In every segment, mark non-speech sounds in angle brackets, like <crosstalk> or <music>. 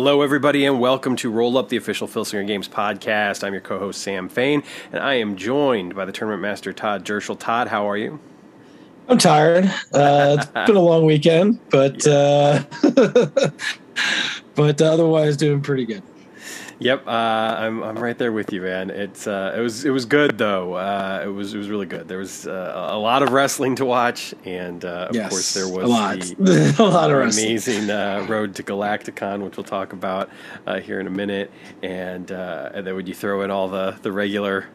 Hello, everybody, and welcome to Roll Up, the official Filsinger Games podcast. I'm your co host, Sam Fain, and I am joined by the tournament master, Todd Derschel. Todd, how are you? I'm tired. Uh, it's been a long weekend, but uh, <laughs> but otherwise doing pretty good. Yep, uh, I'm I'm right there with you, man. It's uh, it was it was good though. Uh, it was it was really good. There was uh, a lot of wrestling to watch, and uh, of Yes, course there was a lot. the <laughs> A lot of amazing uh, road to Galacticon, which we'll talk about uh, here in a minute. And uh, and then when you throw in all the the regular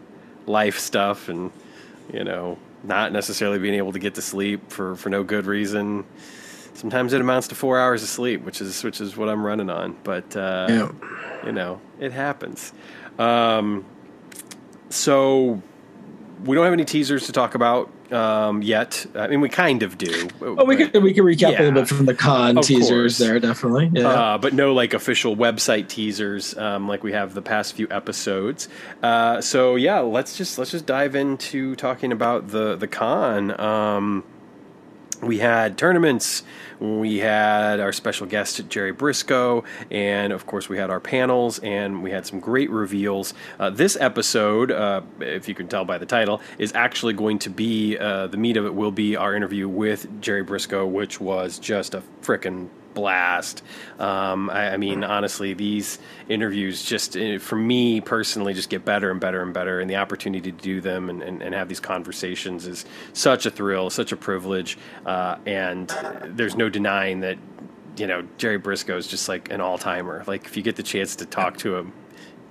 life stuff, and you know, not necessarily being able to get to sleep for for no good reason. Sometimes it amounts to four hours of sleep, which is which is what I'm running on. But uh, Yeah. you know, it happens. Um, so we don't have any teasers to talk about um, yet. I mean, we kind of do. Well, we could we could recap a little bit from the con Of teasers course. there, definitely. Yeah. Uh, but no like official website teasers um, like we have the past few episodes. Uh, so yeah, let's just let's just dive into talking about the the con. Um, we had tournaments. We had our special guest Jerry Briscoe, and of course we had our panels, and we had some great reveals. Uh, this episode, uh, if you can tell by the title, is actually going to be uh, the meat of it will be our interview with Jerry Briscoe, which was just a frickin' blast. Um, I, I mean, honestly, these interviews just, eh, for me personally, just get better and better and better. And the opportunity to do them and, and, and have these conversations is such a thrill, such a privilege. Uh, and there's no denying that, you know, Jerry Briscoe is just like an all timer. Like, if you get the chance to talk to him,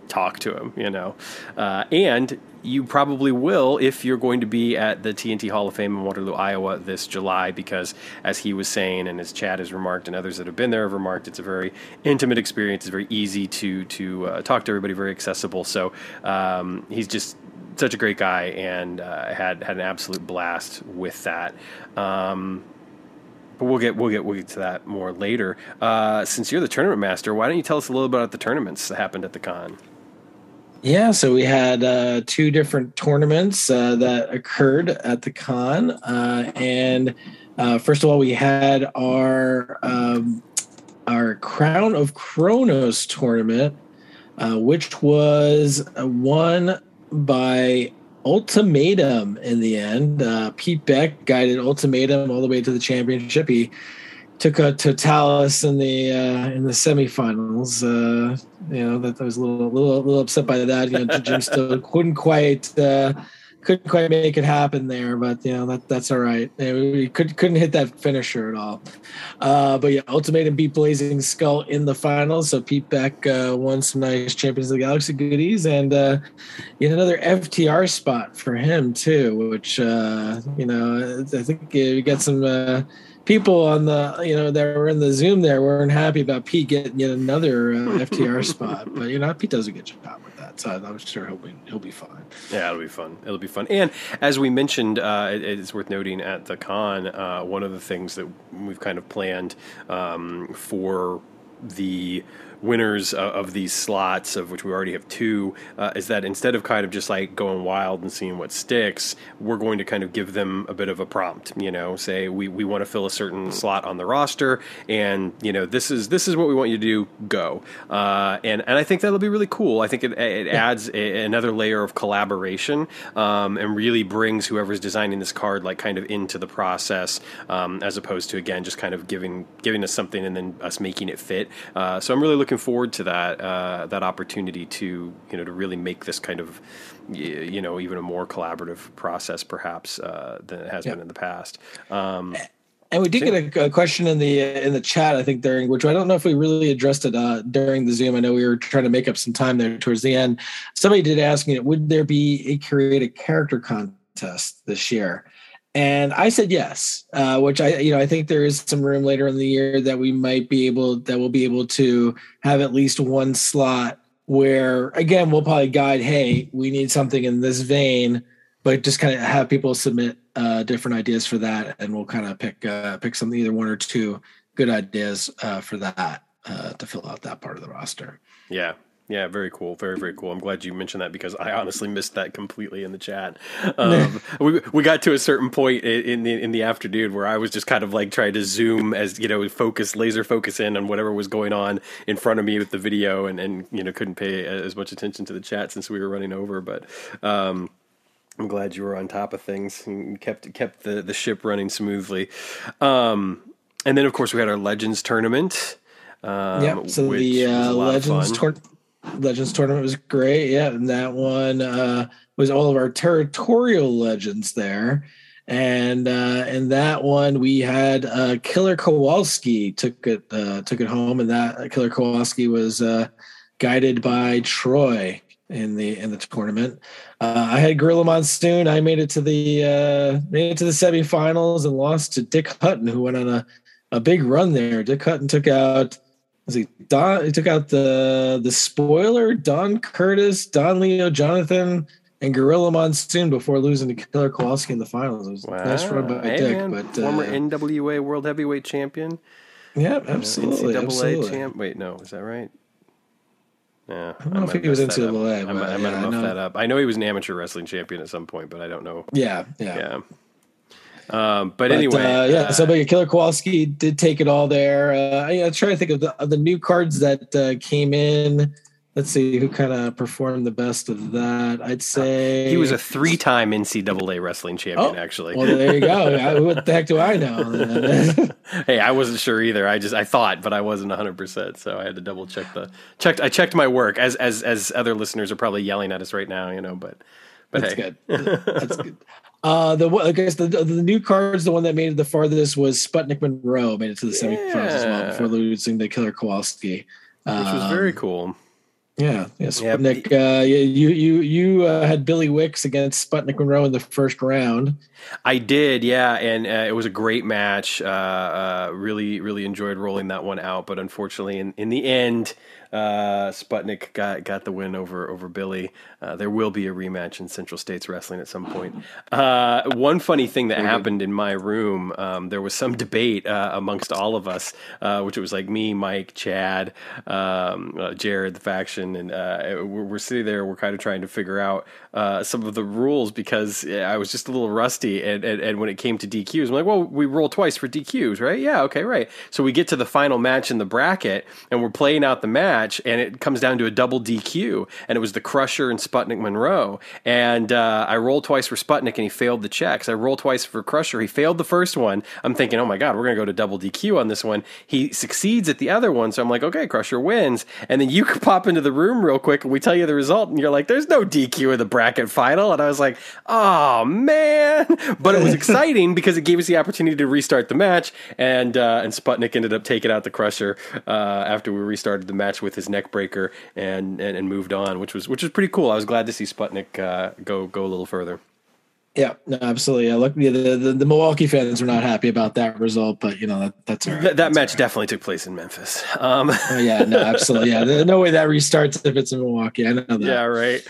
talk to him, you know. Uh, and you probably will if you're going to be at the TNT Hall of Fame in Waterloo, Iowa this July, because as he was saying, and as Chad has remarked, and others that have been there have remarked, it's a very intimate experience. It's very easy to to uh, talk to everybody, very accessible. So um, he's just such a great guy, and uh, had had an absolute blast with that. Um, but we'll get we'll get we'll get to that more later. Uh, since you're the tournament master, why don't you tell us a little bit about the tournaments that happened at the con? Yeah, so we had uh, two different tournaments uh, that occurred at the con, uh, and uh, first of all, we had our um, our Crown of Kronos tournament, uh, which was uh, won by Ultimatum in the end. Pete Beck guided Ultimatum all the way to the championship. He took a Totalis in the uh, in the semifinals. Uh, you know that I was a little little little upset by that. You know, Jim still <laughs> couldn't quite uh, couldn't quite make it happen there, but you know that that's all right. We we could couldn't hit that finisher at all. Uh, but yeah, Ultimatum beat Blazing Skull in the finals. So Pete Beck uh, won some nice Champions of the Galaxy goodies and uh, yet another FTR spot for him too. Which uh, you know I think you got some. Uh, people on the you know that were in the zoom there weren't happy about pete getting yet another uh, <laughs> ftr spot but you know pete does a good job with that so i'm sure he'll be he'll be fine Yeah, it'll be fun. It'll be fun. And as we mentioned, uh, it, it's worth noting at the con, uh, one of the things that we've kind of planned um, for the winners of, of these slots, of which we already have two, uh, is that instead of kind of just like going wild and seeing what sticks, we're going to kind of give them a bit of a prompt. You know, say we, we want to fill a certain slot on the roster, and you know this is this is what we want you to do. Go, uh, and and I think that'll be really cool. I think it, it adds a, another layer of collaboration um, and really brings whoever's designing this card like kind of into the process, um, as opposed to again just kind of giving giving us something and then us making it fit. Uh, so I'm really looking forward to that uh, that opportunity to you know to really make this kind of you know even a more collaborative process perhaps uh, than it has Yeah. been in the past. Um, and we did get a, a question in the in the chat i think during which i don't know if we really addressed it uh, during the zoom i know we were trying to make up some time there towards the end somebody did ask me would there be a create a character contest this year and I said yes, uh, which I, you know, I think there is some room later in the year that we might be able that we'll be able to have at least one slot where, again, we'll probably guide, hey, we need something in this vein, but just kind of have people submit uh, different ideas for that, and we'll kind of pick uh, pick something, either one or two good ideas uh, for that uh, to fill out that part of the roster. yeah, Yeah, very cool. Very, very cool. I'm glad you mentioned that because I honestly missed that completely in the chat. <laughs> Um, we we got to a certain point in the in the afternoon where I was just kind of like trying to zoom as you know, focus, laser focus in on whatever was going on in front of me with the video, and and you know couldn't pay as much attention to the chat since we were running over. But um, I'm glad you were on top of things and kept kept the the ship running smoothly. Um, and then of course we had our Legends tournament. Um, yeah, so the uh, Legends tournament Legends tournament was great. Yeah, and that one uh, was all of our territorial legends there. And uh, in that one, we had uh, Killer Kowalski took it uh, took it home, and that Killer Kowalski was uh, guided by Troy in the in the tournament. Uh, I had Gorilla Monsoon. I made it to the uh, made it to the semifinals and lost to Dick Hutton, who went on a, a big run there. Dick Hutton took out was he Don? He took out the the spoiler, Don Curtis, Don Leo, Jonathan, and Gorilla Monsoon before losing to Killer Kowalski in the finals. It was wow. nice run by hey, Dick, man. but former uh, NWA World Heavyweight Champion. Yeah, absolutely. NCAA absolutely. champ. Wait, no, is that right? Yeah, I don't know I if he was NCAA. I might, I might yeah, have muffed that up. I know he was an amateur wrestling champion at some point, but I don't know. Yeah, yeah, yeah. Um, but, but, anyway, uh, yeah. Uh, so, but Killer Kowalski did take it all there. Uh, I, am trying to think of the, of the new cards that uh, came in. Let's see who kind of performed the best of that. I'd say he was a three-time NCAA wrestling champion. Oh, actually, well, there you go. what the heck do I know? <laughs> <laughs> hey, I wasn't sure either. I just I thought, but I wasn't 100. percent So I had to double check the checked. I checked my work as as as other listeners are probably yelling at us right now. You know, but but that's hey. good. <laughs> That's good. Uh, the I guess the, the, the new cards, the one that made it the farthest was Sputnik Monroe, made it to the yeah. semifinals as well before losing to Killer Kowalski, which um, was very cool. Yeah, yeah. Sputnik, yeah. Uh, you you you uh, had Billy Wicks against Sputnik Monroe in the first round. I did, yeah, and uh, it was a great match. Uh, uh, really, really enjoyed rolling that one out, but unfortunately, in in the end, uh, Sputnik got got the win over over Billy. Uh, there will be a rematch in Central States Wrestling at some point. Uh, one funny thing that happened in my room, um, there was some debate uh, amongst all of us, uh, which it was like me, Mike, Chad, um, uh, Jared, the faction, and we're, we're, sitting there. We're kind of trying to figure out some of the rules because I was just a little rusty. And, and, and when it came to DQs, I'm like, well, we roll twice for DQs, right? Yeah, okay, right. So we get to the final match in the bracket, and we're playing out the match match, and it comes down to a double DQ, and it was the Crusher and Sputnik Monroe. And uh, I rolled twice for Sputnik, and he failed the checks. I rolled twice for Crusher. He failed the first one. I'm thinking, oh my god, we're gonna go to double DQ on this one. He succeeds at the other one, so I'm like, okay, Crusher wins. And then you <laughs> pop into the room real quick, and we tell you the result, and you're like, there's no DQ in the bracket final. And I was like, oh man, but it was <laughs> exciting because it gave us the opportunity to restart the match, and uh, and Sputnik ended up taking out the Crusher uh, after we restarted the match with with his neck breaker and, and, and moved on, which was which was pretty cool. I was glad to see Sputnik uh, go go a little further. Yeah, no, absolutely. Yeah, look, the, the, the Milwaukee fans were not happy about that result, but you know that, that's all right. That, that match right. definitely took place in Memphis. Um. <laughs> Oh, yeah, no, absolutely. Yeah, There's no way that restarts if it's in Milwaukee. I know that. Yeah, right.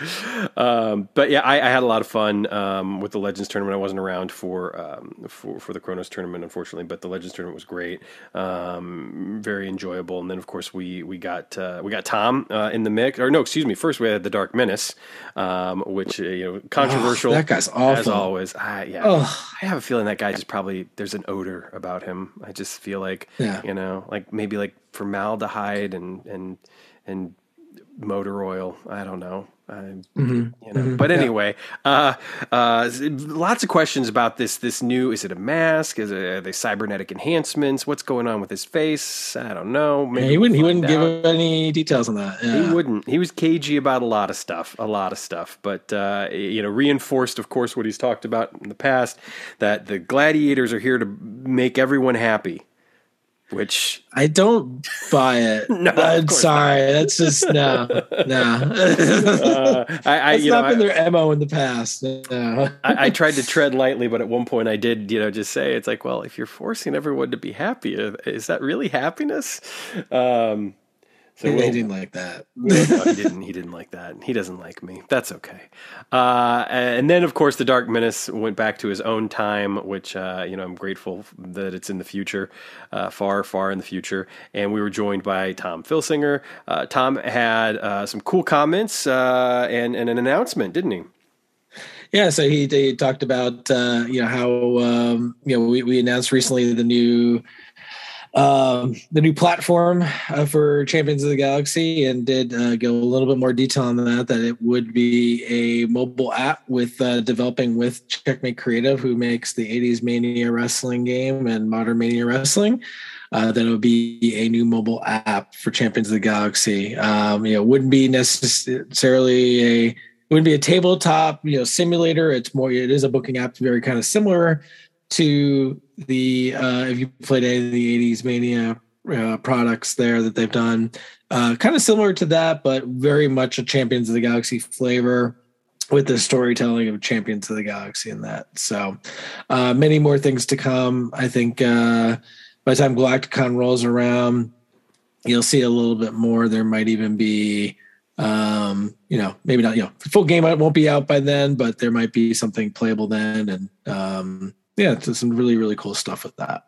Um, but yeah, I, I, had a lot of fun um, with the Legends tournament. I wasn't around for um, for for the Kronos tournament, unfortunately, but the Legends tournament was great, um, very enjoyable. And then of course we we got uh, we got Tom uh, in the mix, or no, excuse me. First we had the Dark Menace, um, which uh, you know controversial. Oh, that guy's awful always. I yeah. I have a feeling that guy just probably there's an odor about him. I just feel like yeah. you know, like maybe like formaldehyde and and and motor oil. I don't know. I, mm-hmm. You know, mm-hmm. but anyway, yeah. uh, uh, lots of questions about this. This new is it a mask? Is it are they cybernetic enhancements? What's going on with his face? I don't know. Maybe yeah, he wouldn't. He wouldn't out. give any details on that. Yeah. He wouldn't. He was cagey about a lot of stuff. A lot of stuff. But uh, you know, reinforced, of course, what he's talked about in the past that the gladiators are here to make everyone happy which I don't buy it. <laughs> no, I'm sorry. Not. That's just no, no. <laughs> uh, <laughs> I, I you not know, been I, their mo in the past. No. I, I, tried to tread lightly, but at one point I did, you know, just say it's like, well, if you're forcing everyone to be happy, is that really happiness? Um, So <laughs> he we'll, didn't like that. no, <laughs> he didn't. He didn't like that. He doesn't like me. That's okay. Uh, and then, of course, the Dark Menace went back to his own time, which uh, you know I'm grateful that it's in the future, uh, far, far in the future. And we were joined by Tom Filsinger. Uh, Tom had uh, some cool comments uh, and, and an announcement, didn't he? Yeah, so he, he talked about you know how um, you know we, we announced recently the new um, the new platform uh, for Champions of the Galaxy and did uh, go a little bit more detail on that. That it would be a mobile app with uh, developing with Checkmate Creative, who makes the '80s Mania Wrestling game and Modern Mania Wrestling. Uh, then it would be a new mobile app for Champions of the Galaxy. Um, you know, wouldn't be necessarily a it wouldn't be a tabletop you know simulator. It's more it is a booking app, very kind of similar to the uh, if you played any of the 80s mania uh, products there that they've done uh, kind of similar to that but very much a champions of the galaxy flavor with the storytelling of champions of the galaxy in that. So uh, many more things to come. I think uh, by the time galacticon rolls around you'll see a little bit more. There might even be um you know maybe not you know full game won't be out by then but there might be something playable then and um yeah, it's some really really cool stuff with that.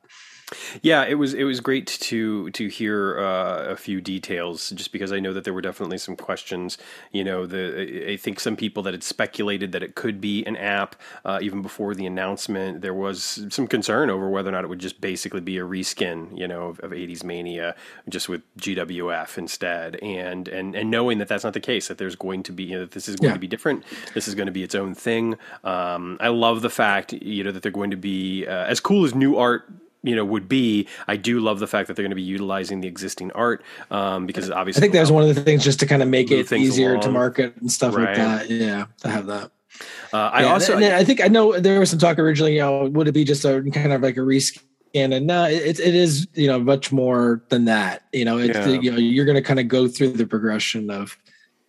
Yeah, it was it was great to to hear uh, a few details, just because I know that there were definitely some questions. You know, the I think some people that had speculated that it could be an app uh, even before the announcement. There was some concern over whether or not it would just basically be a reskin, you know, of, of 80s mania, just with GWF instead. And and and knowing that that's not the case, that there's going to be you know, that this is going yeah. to be different. This is going to be its own thing. Um, I love the fact you know that they're going to be uh, as cool as new art you know would be. I do love the fact that they're going to be utilizing the existing art um, because obviously I think that was one of the things just to kind of make it easier along. to market and stuff right. like that. Yeah, to have that. Uh, I yeah, also I think I know there was some talk originally. You know, would it be just a kind of like a reskin? And no, it, it is you know much more than that. You know, it's yeah. you know you're going to kind of go through the progression of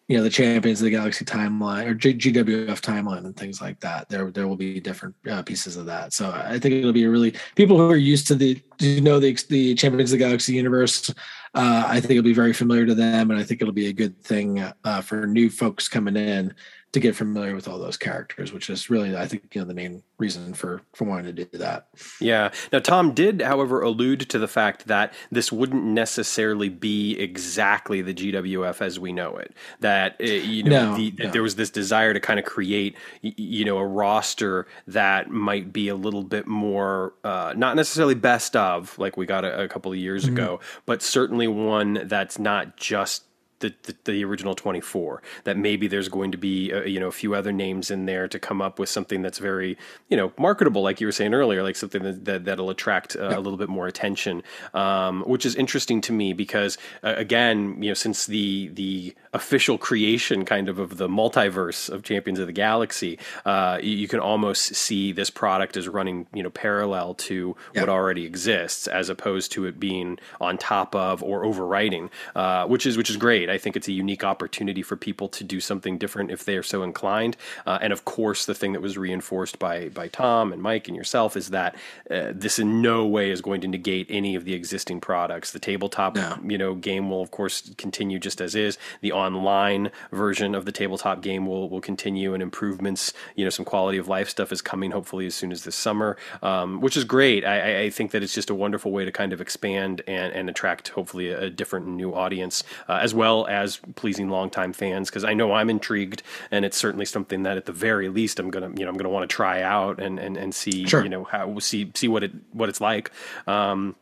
you know the champions of the galaxy timeline or G- gwf timeline and things like that there there will be different uh, pieces of that. So i think it'll be a really people who are used to the you know the the champions of the galaxy universe uh, i think it'll be very familiar to them and i think it'll be a good thing uh, for new folks coming in to get familiar with all those characters, which is really, I think, you know, the main reason for for wanting to do that. Yeah. Now, Tom did, however, allude to the fact that this wouldn't necessarily be exactly the GWF as we know it. That uh, you know, no, the, no. there was this desire to kind of create, you know, a roster that might be a little bit more, uh, not necessarily best of, like we got a, a couple of years mm-hmm. ago, but certainly one that's not just the, the, the, original 24 that maybe there's going to be a, uh, you know a few other names in there to come up with something that's very you know marketable like you were saying earlier like something that, that that'll attract uh, a little bit more attention um, which is interesting to me because uh, again you know since the the official creation kind of of the multiverse of champions of the galaxy uh, you, you, can almost see this product as running you know parallel to yeah. what already exists as opposed to it being on top of or overwriting uh, which is which is great great. I think it's a unique opportunity for people to do something different if they are so inclined. Uh, and of course, the thing that was reinforced by by Tom and Mike and yourself is that uh, this in no way is going to negate any of the existing products. The tabletop, no. you know, game will of course continue just as is. The online version of the tabletop game will will continue, and improvements, you know, some quality of life stuff is coming hopefully as soon as this summer, um, which is great. I, I, think that it's just a wonderful way to kind of expand and, and attract hopefully a, a different new audience uh, as well well as pleasing longtime fans because I know I'm intrigued and it's certainly something that at the very least I'm gonna you know I'm gonna want to try out and and, and see sure. you know how see see what it what it's like. Um,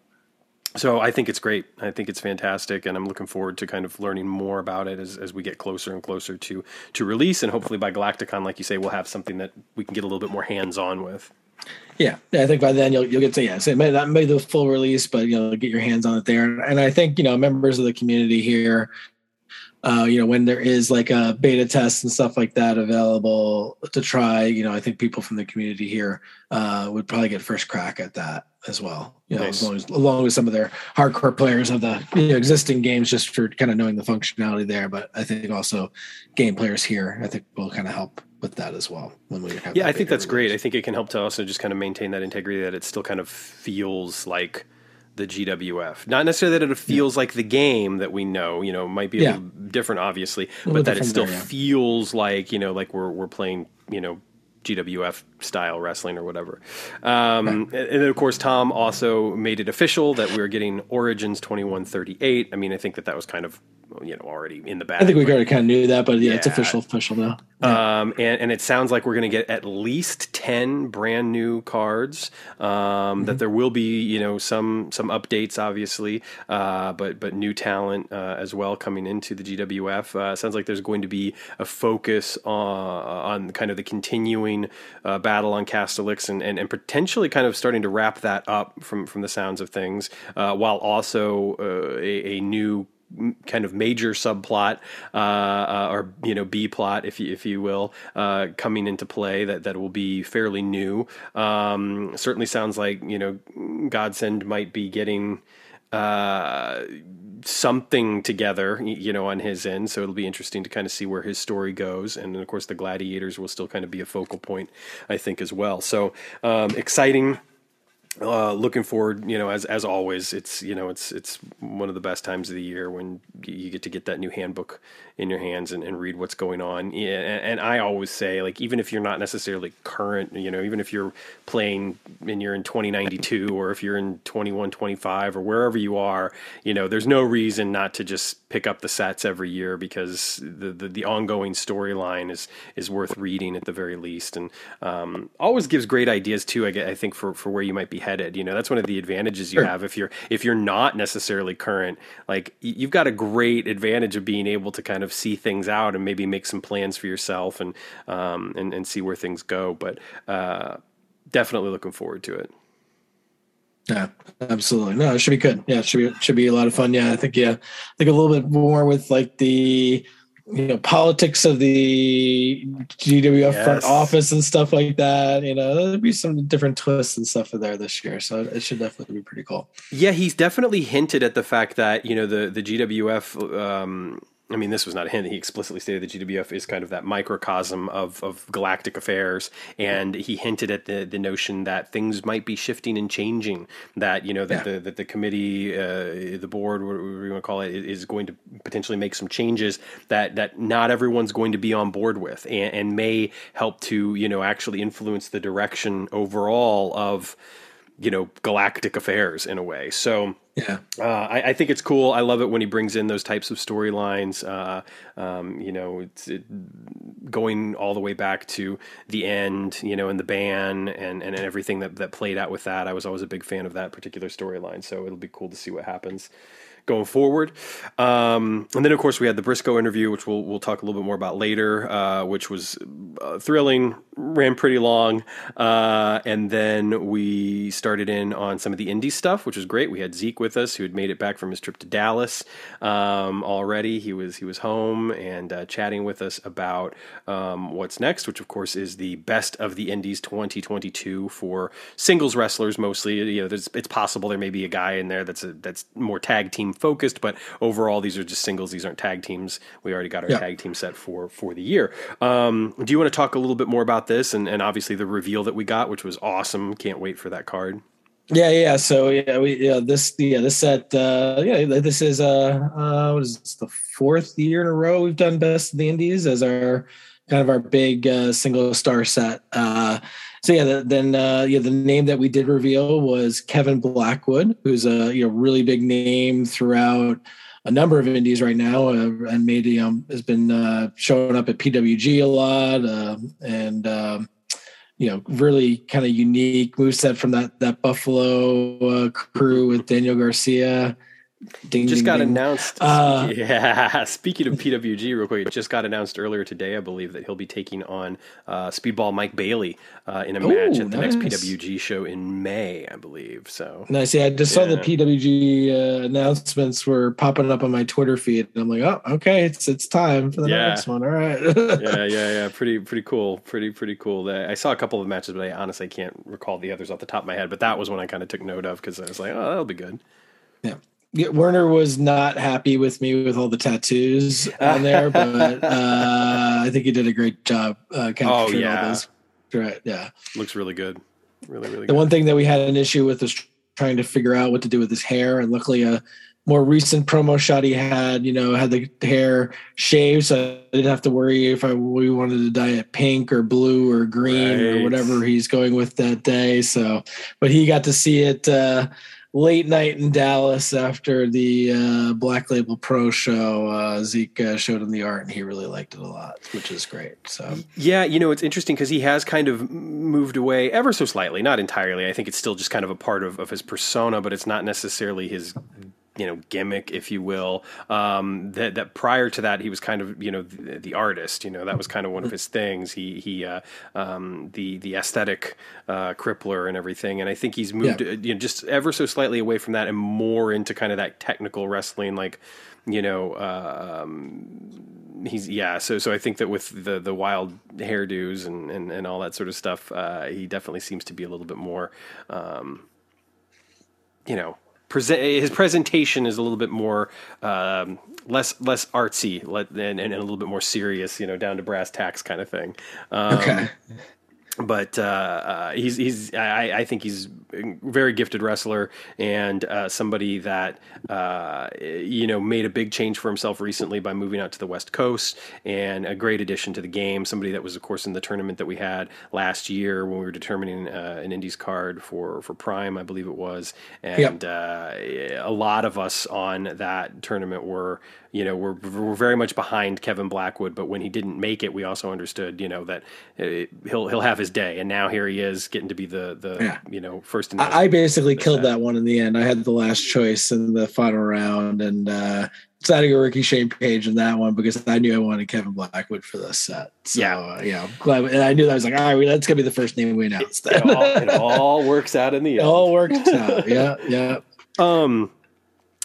so I think it's great. I think it's fantastic, and I'm looking forward to kind of learning more about it as, as we get closer and closer to to release. And hopefully by Galacticon, like you say, we'll have something that we can get a little bit more hands on with. Yeah, I think by then you'll you'll get to yeah, so it may not be the full release, but you know get your hands on it there. And I think you know members of the community here uh, you know, when there is like a beta test and stuff like that available to try, you know, I think people from the community here uh, would probably get first crack at that as well. You know, nice. as long as along with some of their hardcore players of the you know, existing games, just for kind of knowing the functionality there. But I think also game players here, I think will kind of help with that as well when we have. Yeah, I think that's release. great. I think it can help to also just kind of maintain that integrity that it still kind of feels like the GWF. Not necessarily that it feels yeah. like the game that we know, you know, might be a yeah. little different, obviously, but that it still there, yeah. feels like, you know, like we're we're playing, you know, GWF style wrestling or whatever. Um, right. And then, of course, Tom also made it official that we are getting Origins 2138. I mean, I think that that was kind of you know already in the bag. I think we already kind of knew that, but yeah, yeah. it's official, official now. Yeah. Um, and, and it sounds like we're going to get at least ten brand new cards. Um, mm-hmm. That there will be you know some some updates, obviously, uh, but but new talent uh, as well coming into the GWF. Uh, sounds like there's going to be a focus on, on kind of the continuing uh, battle on Castellax and, and, and potentially kind of starting to wrap that up from from the sounds of things, uh, while also uh, a, a new kind of major subplot uh, uh, or you know B plot, if you, if you will, uh, coming into play that that will be fairly new. Um, certainly sounds like you know Godsend might be getting. Uh, something together, you know, on his end. So it'll be interesting to kind of see where his story goes. And of course, the gladiators will still kind of be a focal point, I think, as well. So um, exciting uh, looking forward, you know, as as always, it's you know, it's it's one of the best times of the year when you get to get that new handbook in your hands and, and read what's going on. And, and, I always say, like, even if you're not necessarily current, you know, even if you're playing and you're in 2092 or if you're in 2125 or wherever you are, you know, there's no reason not to just pick up the sets every year because the the, the ongoing storyline is is worth reading at the very least, and um, always gives great ideas too. I, get, I think for for where you might be headed. You know, that's one of the advantages you sure. have if you're if you're not necessarily current. Like, you've got a great advantage of being able to kind of of see things out and maybe make some plans for yourself and um, and, and see where things go. But uh, definitely looking forward to it. Yeah, absolutely. No, it should be good. Yeah, it should be should be a lot of fun. Yeah, I think yeah, I think a little bit more with like the you know politics of the GWF yes. front office and stuff like that. You know, there'll be some different twists and stuff in there this year, so it should definitely be pretty cool. Yeah, he's definitely hinted at the fact that you know the the GWF. Um, I mean, this was not a hint. He explicitly stated that GWF is kind of that microcosm of, of galactic affairs, and he hinted at the, the notion that things might be shifting and changing. That you know that yeah. the that the committee, uh, the board, whatever you want to call it, is going to potentially make some changes that that not everyone's going to be on board with, and, and may help to you know actually influence the direction overall of you know galactic affairs in a way. So yeah, uh, I, I, think it's cool. I love it when he brings in those types of storylines. Uh, um, you know, it's it, going all the way back to the end. You know, and the ban and, and everything that that played out with that. I was always a big fan of that particular storyline. So it'll be cool to see what happens going forward. Um, and then, of course, we had the Briscoe interview, which we'll we'll talk a little bit more about later, uh, which was uh, thrilling, ran pretty long, uh, and then we started in on some of the indie stuff, which was great. We had Zeke with us, who had made it back from his trip to Dallas um, already. He was he was home and uh, chatting with us about um, what's next, which of course is the best of the Indies 2022 for singles wrestlers mostly. You know, it's possible there may be a guy in there that's a, that's more tag team focused, but overall these are just singles. These aren't tag teams. We already got our yeah. tag team set for for the year. Um, do you want to talk a little bit more about this and, and obviously the reveal that we got, which was awesome? Can't wait for that card. Yeah, yeah. So yeah, we yeah this yeah this set uh yeah this is uh uh what is this, the fourth year in a row we've done best of the Indies as our kind of our big uh, single star set. Uh, so yeah, the, then uh, yeah, the name that we did reveal was Kevin Blackwood, who's a you know really big name throughout a number of indies right now, uh, and made um, has been uh, showing up at PWG a lot, uh, and um, you know really kind of unique move set from that that Buffalo uh, crew with Daniel Garcia. Ding, just ding, got ding. announced. Uh, <laughs> yeah. Speaking of PWG, real quick, it just got announced earlier today, I believe, that he'll be taking on uh, Speedball Mike Bailey uh, in a ooh, match at the nice. next PWG show in May, I believe. So nice. Yeah, I just yeah. saw the PWG uh, announcements were popping up on my Twitter feed, and I'm like, oh, okay, it's it's time for the yeah. next one. All right. <laughs> yeah, yeah, yeah. Pretty pretty cool. Pretty pretty cool. I saw a couple of matches, but I honestly can't recall the others off the top of my head. But that was one I kind of took note of because I was like, oh, that'll be good. Yeah. Werner was not happy with me with all the tattoos on there, but <laughs> uh, I think he did a great job uh, capturing oh, yeah. all those. Right, yeah, looks really good, really really. Good. The good. one thing that we had an issue with was trying to figure out what to do with his hair, and luckily a more recent promo shot he had, you know, had the hair shaved, so I didn't have to worry if I we wanted to dye it pink or blue or green right. or whatever he's going with that day. So, but he got to see it uh, late night in Dallas after the uh, Black Label Pro show. Uh, Zeke uh, showed him the art, and he really liked it a lot, which is great. So, yeah, you know, it's interesting because he has kind of moved away ever so slightly, not entirely. I think it's still just kind of a part of, of his persona, but it's not necessarily his you know gimmick, if you will. Um, that that prior to that, he was kind of you know the, the, artist. You know that was kind of one of his things. He he uh, um, the the aesthetic uh, crippler and everything. And I think he's moved yeah. you know just ever so slightly away from that and more into kind of that technical wrestling, like you know. Uh, um, he's yeah so so i think that with the the wild hairdos and and, and all that sort of stuff uh, he definitely seems to be a little bit more um, you know present his presentation is a little bit more um, less less artsy and, and, a little bit more serious, you know, down to brass tacks kind of thing. Um, okay but uh, uh, he's he's I, I, think he's a very gifted wrestler and uh, somebody that uh, you know made a big change for himself recently by moving out to the West Coast and a great addition to the game. Somebody that was of course in the tournament that we had last year when we were determining uh, an Indies card for for Prime, I believe it was, and yep. Uh, a lot of us on that tournament were you know, we're, we're very much behind Kevin Blackwood, but when he didn't make it, we also understood, you know, that it, he'll he'll have his day, and now here he is getting to be the the yeah. you know first. In the, I basically killed set. that one in the end. I had the last choice in the final round, and uh, decided to go Ricky Shane Page in that one because I knew I wanted Kevin Blackwood for this set. So, yeah, uh, yeah, glad, and I knew that I was like, all right, that's gonna be the first name we announced. It, it, all, it all works out in the end. <laughs> It all works out. Yeah, yeah. Um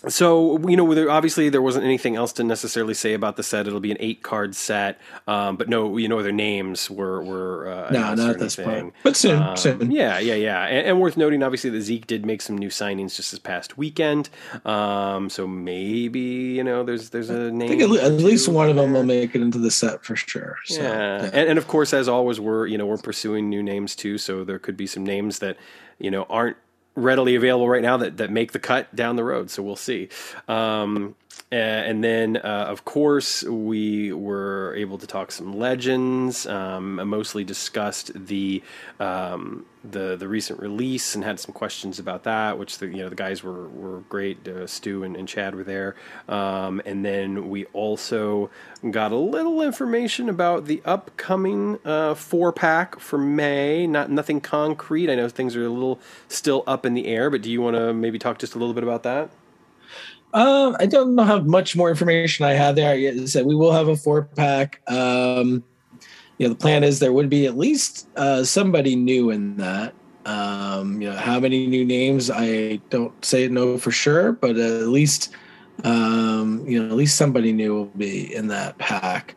so you know obviously there wasn't anything else to necessarily say about the set. It'll be an eight card set um, but no you know their names were were uh, no not at this point. but soon, um, soon. yeah yeah yeah. And, and, worth noting obviously that zeke did make some new signings just this past weekend. Um, so maybe you know there's there's a name at, at least one of them will make it into the set for sure so, yeah, yeah. And, and of course as always we're you know we're pursuing new names too so there could be some names that you know aren't readily available right now that, that make the cut down the road. So we'll see. Um, and then, uh, of course, we were able to talk some legends. Um, mostly discussed the um, the the recent release and had some questions about that. Which the you know the guys were were great. Uh, Stu and, and, Chad were there. Um, and then we also got a little information about the upcoming uh, four pack for May. Not nothing concrete. I know things are a little still up in the air, but do you want to maybe talk just a little bit about that? Um, I don't know how much more information I have there. I said we will have a four pack. Um, you know, the plan is there would be at least uh, somebody new in that. Um, you know, how many new names? I don't say no for sure, but at least um, you know, at least somebody new will be in that pack.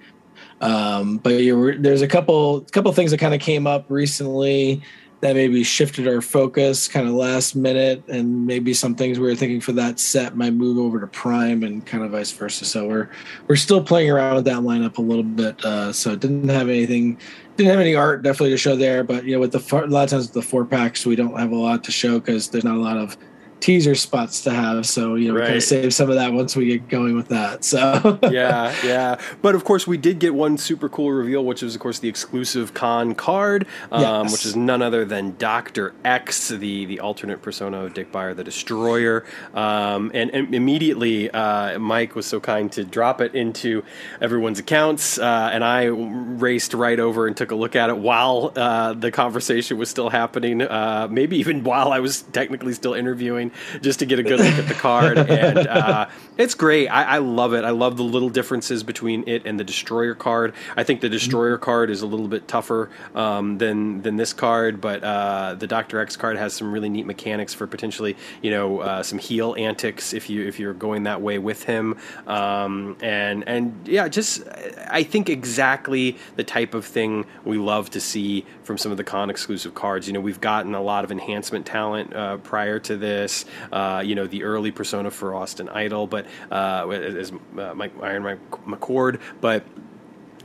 Um, but there's a couple couple things that kind of came up recently that maybe shifted our focus kind of last minute and maybe some things we were thinking for that set might move over to prime and kind of vice versa. So we're we're still playing around with that lineup a little bit uh, so it didn't have anything didn't have any art definitely to show there but you know with the a lot of times with the four packs we don't have a lot to show because there's not a lot of teaser spots to have. So you know, right. we kind of save some of that once we get going with that. So <laughs> yeah, yeah. But of course, we did get one super cool reveal, which is of course the exclusive con card, um, yes. which is none other than Doctor X, the the alternate persona of Dick Beyer, the Destroyer. Um, and, and, immediately, uh, Mike was so kind to drop it into everyone's accounts, uh, and I raced right over and took a look at it while uh, the conversation was still happening. Uh, maybe even while I was technically still interviewing just to get a good look at the card. <laughs> And uh, it's great. I, I, love it. I love the little differences between it and the Destroyer card. I think the Destroyer mm-hmm. card is a little bit tougher um, than than this card, but uh, the Doctor X card has some really neat mechanics for potentially you know uh, some heel antics if you if you're going that way with him. Um, and and yeah, just I think exactly the type of thing we love to see from some of the con exclusive cards. You know, we've gotten a lot of enhancement talent uh, prior to this uh, you know, the early persona for Austin Idol, but uh, as uh, Mike Iron Mike McCord, but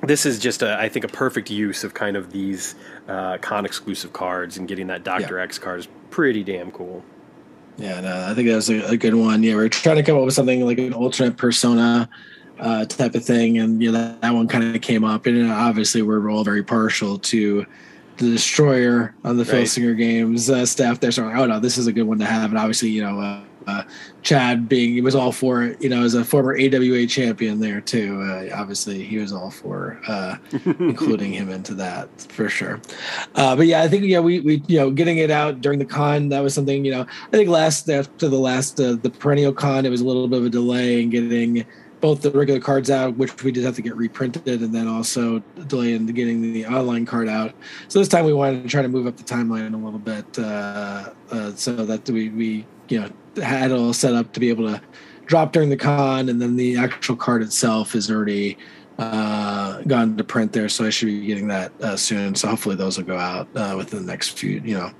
this is just a, I think a perfect use of kind of these uh, con exclusive cards and getting that Doctor yeah. X card is pretty damn cool. Yeah, no, I think that was a, a, good one. Yeah, we are trying to come up with something like an alternate persona uh, type of thing, and you know that, that one kind of came up. And obviously, we're all very partial to the destroyer on the right. Filsinger games uh, staff there. So, like, oh no, this is a good one to have. And obviously, you know, uh, uh, Chad being he was all for it. You know, as a former AWA champion there too. Uh, obviously, he was all for uh, <laughs> including him into that for sure. Uh, but yeah, I think yeah, we we you know getting it out during the con that was something you know I think last after the last uh, the perennial con it was a little bit of a delay in getting both the regular cards out, which we did have to get reprinted, and then also delay in getting the online card out. So this time we wanted to try to move up the timeline a little bit, uh, uh, so that we we you know had it all set up to be able to drop during the con, and then the actual card itself is already uh, gone to print there. So I should be getting that uh, soon. So hopefully those will go out uh, within the next few, you know,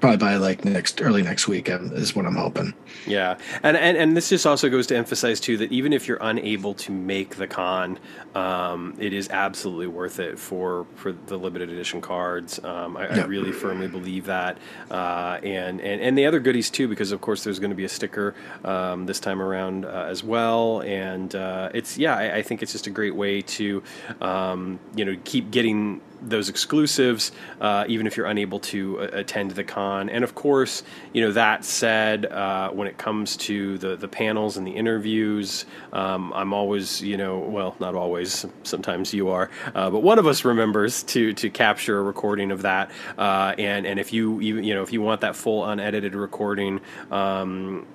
probably by like next early next week is what I'm hoping. Yeah, and and and this just also goes to emphasize too that even if you're unable to make the con, um, it is absolutely worth it for for the limited edition cards. Um, I, I, really firmly believe that, uh, and and and the other goodies too, because of course there's going to be a sticker um, this time around uh, as well, and uh, it's yeah, I, I, think it's just a great way to um, you know keep getting those exclusives, uh, even if you're unable to uh, attend the con. And of course, you know that said, uh, when it comes to the the panels and the interviews, um, I'm always, you know, well, not always. Sometimes you are, uh, but one of us remembers to to capture a recording of that. Uh, and and if you even you know if you want that full unedited recording. Um,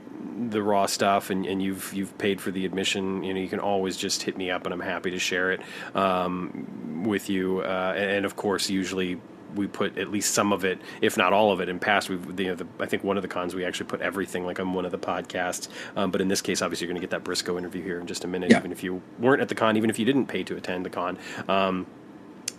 the raw stuff and, and you've you've paid for the admission, you know, you can always just hit me up and I'm happy to share it um, with you. Uh, and of course, usually we put at least some of it, if not all of it, in past. We've, you know, the, I think one of the cons we actually put everything like on one of the podcasts. Um, but in this case, obviously, you're going to get that Briscoe interview here in just a minute, yeah. even if you weren't at the con, even if you didn't pay to attend the con. Um,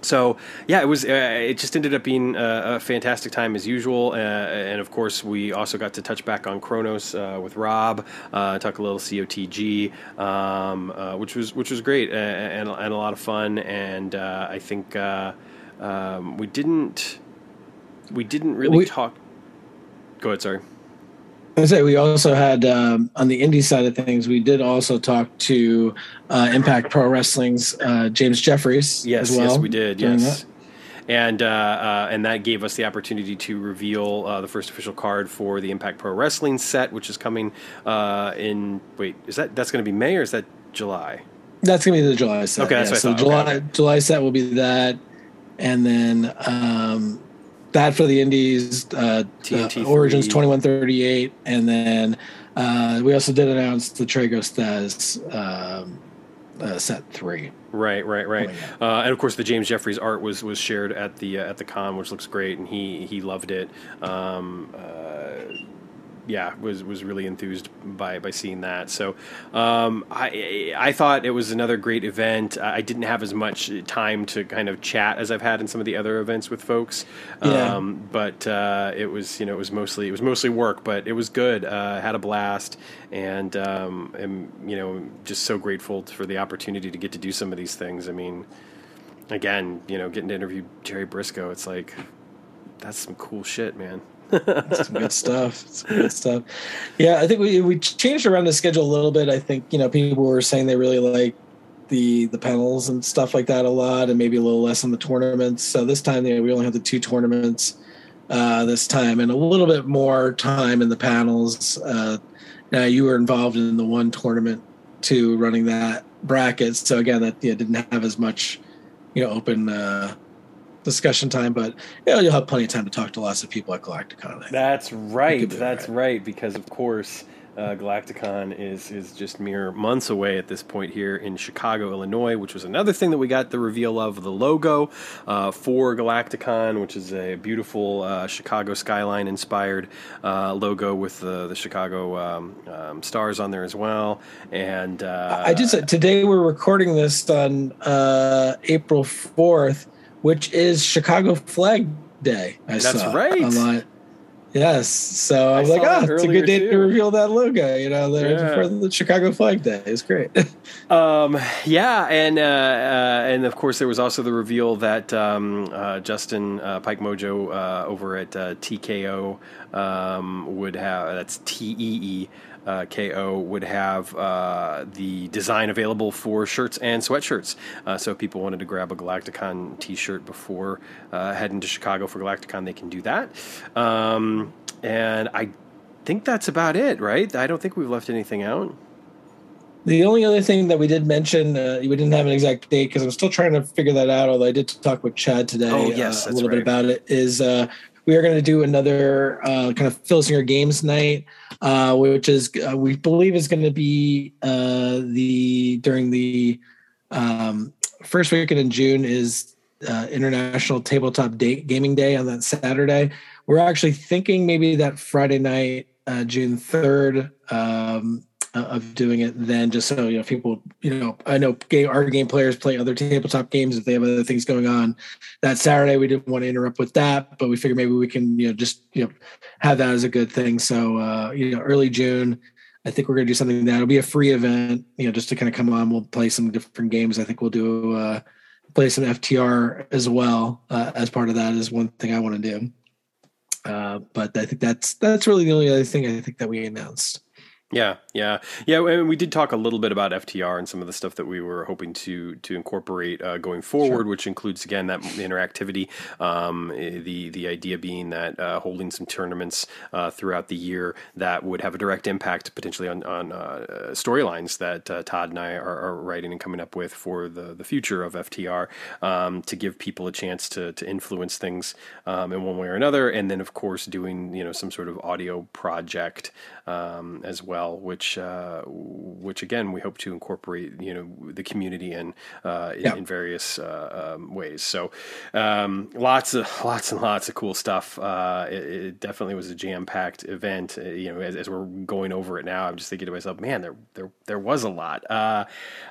so yeah, it was. Uh, it just ended up being a, a fantastic time as usual, uh, and of course we also got to touch back on Kronos uh, with Rob, uh, talk a little COTG, um, uh, which was which was great and, and, a lot of fun. And uh, I think um, we didn't we didn't really we, talk. Go ahead, sorry. I say we also had um, on the indie side of things. We did also talk to uh, Impact Pro Wrestling's uh, James Jeffries. Yes, as well yes, we did. Yes, that. and uh, uh, and that gave us the opportunity to reveal uh, the first official card for the Impact Pro Wrestling set, which is coming uh, in. Wait, is that that's going to be May or is that July? That's going to be the July set. Okay, yeah. so July okay. July set will be that, and then. Um, that for the indies, uh, uh, Origins 2138, and then uh, we also did announce the Tragos Thesz um, uh, set three. Right, right, right. Oh, uh, and of course, the James Jeffries art was was shared at the uh, at the con, which looks great, and he he loved it. Um, yeah, was was really enthused by by seeing that. So um, I I thought it was another great event. I didn't have as much time to kind of chat as I've had in some of the other events with folks. Yeah. Um, but uh, it was you know it was mostly it was mostly work, but it was good. Uh, had a blast, and um, am you know just so grateful for the opportunity to get to do some of these things. I mean, again, you know, getting to interview Jerry Briscoe, it's like that's some cool shit, man some good stuff. Some good stuff. Yeah, I think we we changed around the schedule a little bit. I think you know people were saying they really like the the panels and stuff like that a lot, and maybe a little less on the tournaments. So this time, you know, we only have the two tournaments uh, this time, and a little bit more time in the panels. Uh, now you were involved in the one tournament too, running that bracket. So again, that yeah, didn't have as much you know open uh, discussion time, but you know, you'll have plenty of time to talk to lots of people at Galacticon. That's right. That's right. right. Because of course, uh, Galacticon is is just mere months away at this point here in Chicago, Illinois, which was another thing that we got the reveal of the logo uh, for Galacticon, which is a beautiful uh, Chicago skyline inspired uh, logo with the the Chicago um, um, stars on there as well. And uh, I just today we're recording this on uh, April fourth which is Chicago Flag Day. I saw That's right. Online. Yes. So I was like, oh, it's a good day too. to reveal that logo, you know, yeah. for the Chicago Flag Day. It's great. <laughs> um, yeah. And, uh, uh, and of course, there was also the reveal that um, uh, Justin uh, Pike Mojo uh, over at uh, TKO um, would have, that's T E E uh, KO would have uh, the design available for shirts and sweatshirts. Uh, so if people wanted to grab a Galacticon T-shirt before uh, heading to Chicago for Galacticon, they can do that. Um, and I think that's about it, right? I don't think we've left anything out. The only other thing that we did mention, uh, we didn't have an exact date because I'm still trying to figure that out. Although I did talk with Chad today, oh, yes, uh, a little right. bit about it. Is uh, we are going to do another uh, kind of Filsinger Games night, uh, which is uh, we believe is going to be uh, the during the um, first weekend in June is uh, International Tabletop Day, Gaming Day on that Saturday. We're actually thinking maybe that Friday night, uh, June third. Um, uh, of doing it then just so you know people you know i know game our game players play other tabletop games if they have other things going on. That saturday we didn't want to interrupt with that but we figured maybe we can you know just you know have that as a good thing. So uh you know early june i think we're going to do something that it'll be a free event you know just to kind of come on. We'll play some different games. I think we'll do uh play some ftr as well uh, as part of that is one thing i want to do. Uh but i think that's that's really the only other thing i think that we announced. Yeah, yeah, yeah. And we did talk a little bit about FTR and some of the stuff that we were hoping to to incorporate uh, going forward, sure. which includes again that interactivity. Um, eh, the the idea being that uh, holding some tournaments uh, throughout the year that would have a direct impact potentially on on uh, storylines that uh, Todd and I are, are, writing and coming up with for the the future of FTR um, to give people a chance to to influence things um, in one way or another, and then of course doing you know some sort of audio project um, as well well, which uh, which again we hope to incorporate you know the community in uh, in, in, various uh, um, ways. So um, lots of lots and lots of cool stuff. Uh, it, it, definitely was a jam packed event. Uh, you know, as, as, we're going over it now, I'm just thinking to myself, man, there there there was a lot, uh,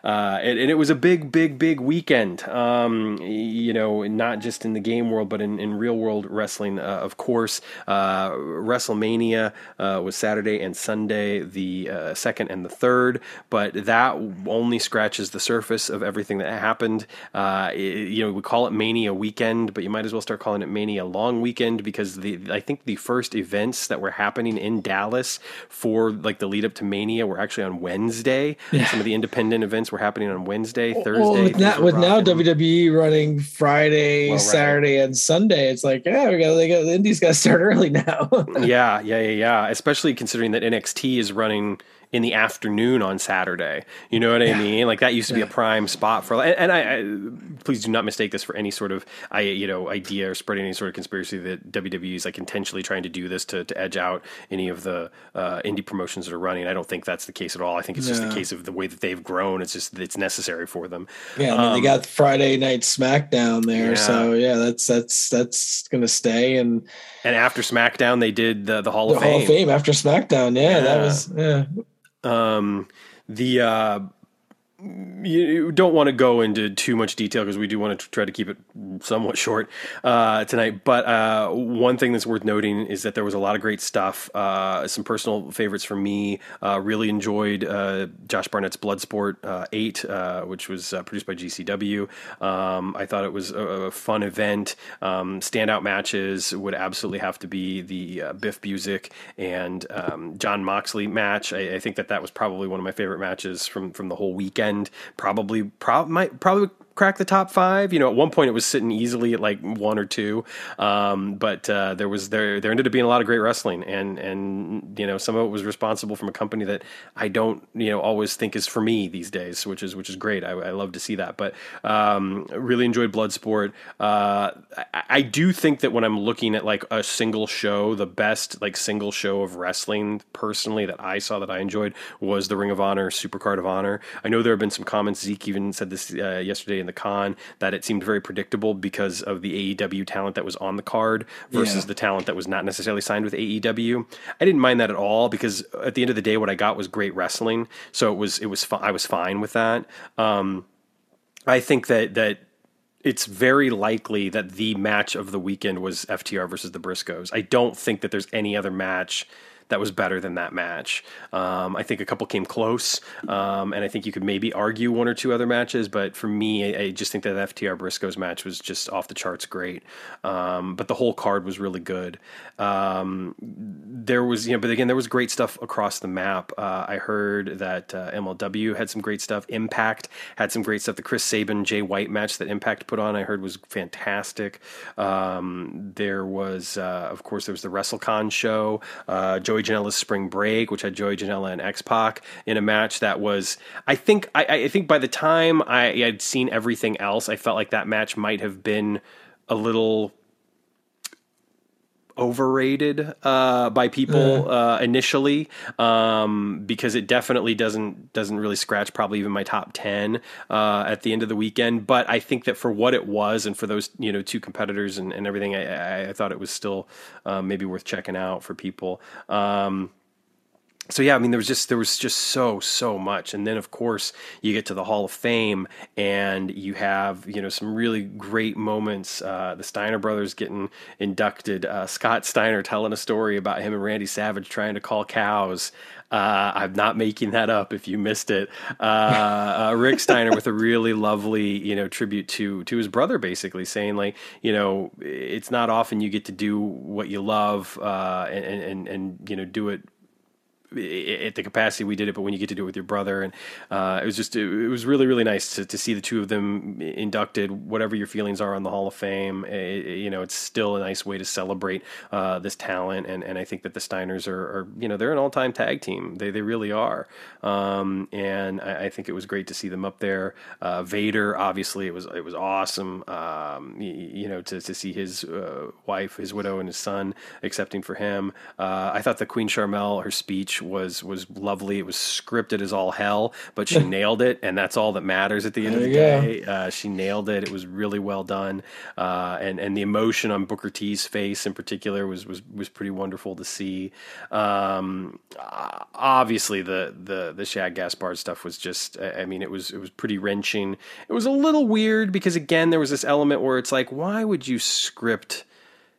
and, and, it was a big big big weekend. Um, you know, not just in the game world, but in, in real world wrestling, of course. WrestleMania was Saturday and Sunday. The the uh, second and the third, but that only scratches the surface of everything that happened. Uh, it, you know, we call it Mania weekend, but you might as well start calling it Mania long weekend because the I think the first events that were happening in Dallas for like the lead up to Mania were actually on Wednesday. Yeah. Some of the independent events were happening on Wednesday, Thursday. Well, with, now, with now, WWE running Friday, well, right. Saturday, and Sunday, it's like yeah, we got, got the Indies got to start <laughs> early now. yeah, yeah, yeah, yeah. Especially considering that NXT is running running in the afternoon on Saturday. You know what I mean? Like that used to be a prime spot for. And, and I, I, please do not mistake this for any sort of I you know idea or spreading any sort of conspiracy that WWE is like intentionally trying to do this to, to edge out any of the uh, indie promotions that are running. I don't think that's the case at all. I think it's just the case of the way that they've grown. It's just it's necessary for them. Yeah, I mean, um, they got Friday Night SmackDown there, yeah. so yeah, that's that's that's going to stay and. And after SmackDown, they did the the Hall the of Fame. Hall of Fame after SmackDown. Yeah, yeah. that was yeah. Um, the uh, you don't want to go into too much detail because we do want to try to keep it somewhat short uh, tonight. But uh, one thing that's worth noting is that there was a lot of great stuff. Uh, some personal favorites for me. Uh, really enjoyed uh, Josh Barnett's Bloodsport uh, Eight, which was produced by GCW. Um, I thought it was a, a fun event. Um, standout matches would absolutely have to be the Biff Busick and um, Jon Moxley match. I, I think that that was probably one of my favorite matches from from the whole weekend and probably prob- might probably crack the top five. You know, at one point it was sitting easily at like one or two, um, but uh, there was there there ended up being a lot of great wrestling, and and you know some of it was responsible from a company that I don't you know always think is for me these days, which is which is great. I, I love to see that, but um, really enjoyed Bloodsport. Uh, I, I do think that when I'm looking at like a single show, the best like single show of wrestling personally that I saw that I enjoyed was the Ring of Honor Supercard of Honor. I know there have been some comments. Zeke even said this uh, yesterday in the con that it seemed very predictable because of the AEW talent that was on the card versus yeah. the talent that was not necessarily signed with AEW. I didn't mind that at all because at the end of the day, what I got was great wrestling. So it was it was I was fine with that. Um, I think that that it's very likely that the match of the weekend was FTR versus the Briscoes. I don't think that there's any other match that was better than that match. Um, I think a couple came close, um, and I think you could maybe argue one or two other matches. But for me, I, I just think that FTR Briscoes match was just off the charts great. Um, but the whole card was really good. Um, there was, you know, but again, there was great stuff across the map. Uh, I heard that uh, MLW had some great stuff. Impact had some great stuff. The Chris Sabin Jay White match that Impact put on, I heard was fantastic. Um, there was, uh, of course, there was the WrestleCon show. Uh, Joey Joey Janela's Spring Break, which had Joey Janela and X Pac in a match that was. I think I, I think by the time I had seen everything else, I felt like that match might have been a little overrated uh, by people uh, initially um, because it definitely doesn't doesn't really scratch probably even my top ten uh, at the end of the weekend. But I think that for what it was and for those you know two competitors and, and everything, I, I, thought it was still uh, maybe worth checking out for people. Um, so yeah, I mean, there was just there was just so so much, and then of course you get to the Hall of Fame, and you have you know some really great moments. Uh, the Steiner brothers getting inducted. Uh, Scott Steiner telling a story about him and Randy Savage trying to call cows. Uh, I'm not making that up. If you missed it, uh, uh, Rick Steiner with a really lovely you know tribute to to his brother, basically saying like you know it's not often you get to do what you love uh, and, and and you know do it at the capacity we did it, but when you get to do it with your brother, and uh, it was just it, was really really nice to, to see the two of them inducted. Whatever your feelings are on the Hall of Fame, it, you know it's still a nice way to celebrate uh, this talent, and, and I think that the Steiners are, are you know they're an all time tag team. They they really are, um, and I, I, think it was great to see them up there. Uh, Vader, obviously, it was it was awesome. Um, you, you, know to to see his uh, wife, his widow, and his son accepting for him. Uh, I thought the Queen Sharmell her speech was was lovely. It was scripted as all hell, but she <laughs> nailed it, and that's all that matters at the end there of the day. Uh, she nailed it. It was really well done, uh, and and the emotion on Booker T's face in particular was was was pretty wonderful to see. Um, obviously, the the the Shad Gaspard stuff was just. I mean, it was it was pretty wrenching. It was a little weird because again, there was this element where it's like, why would you script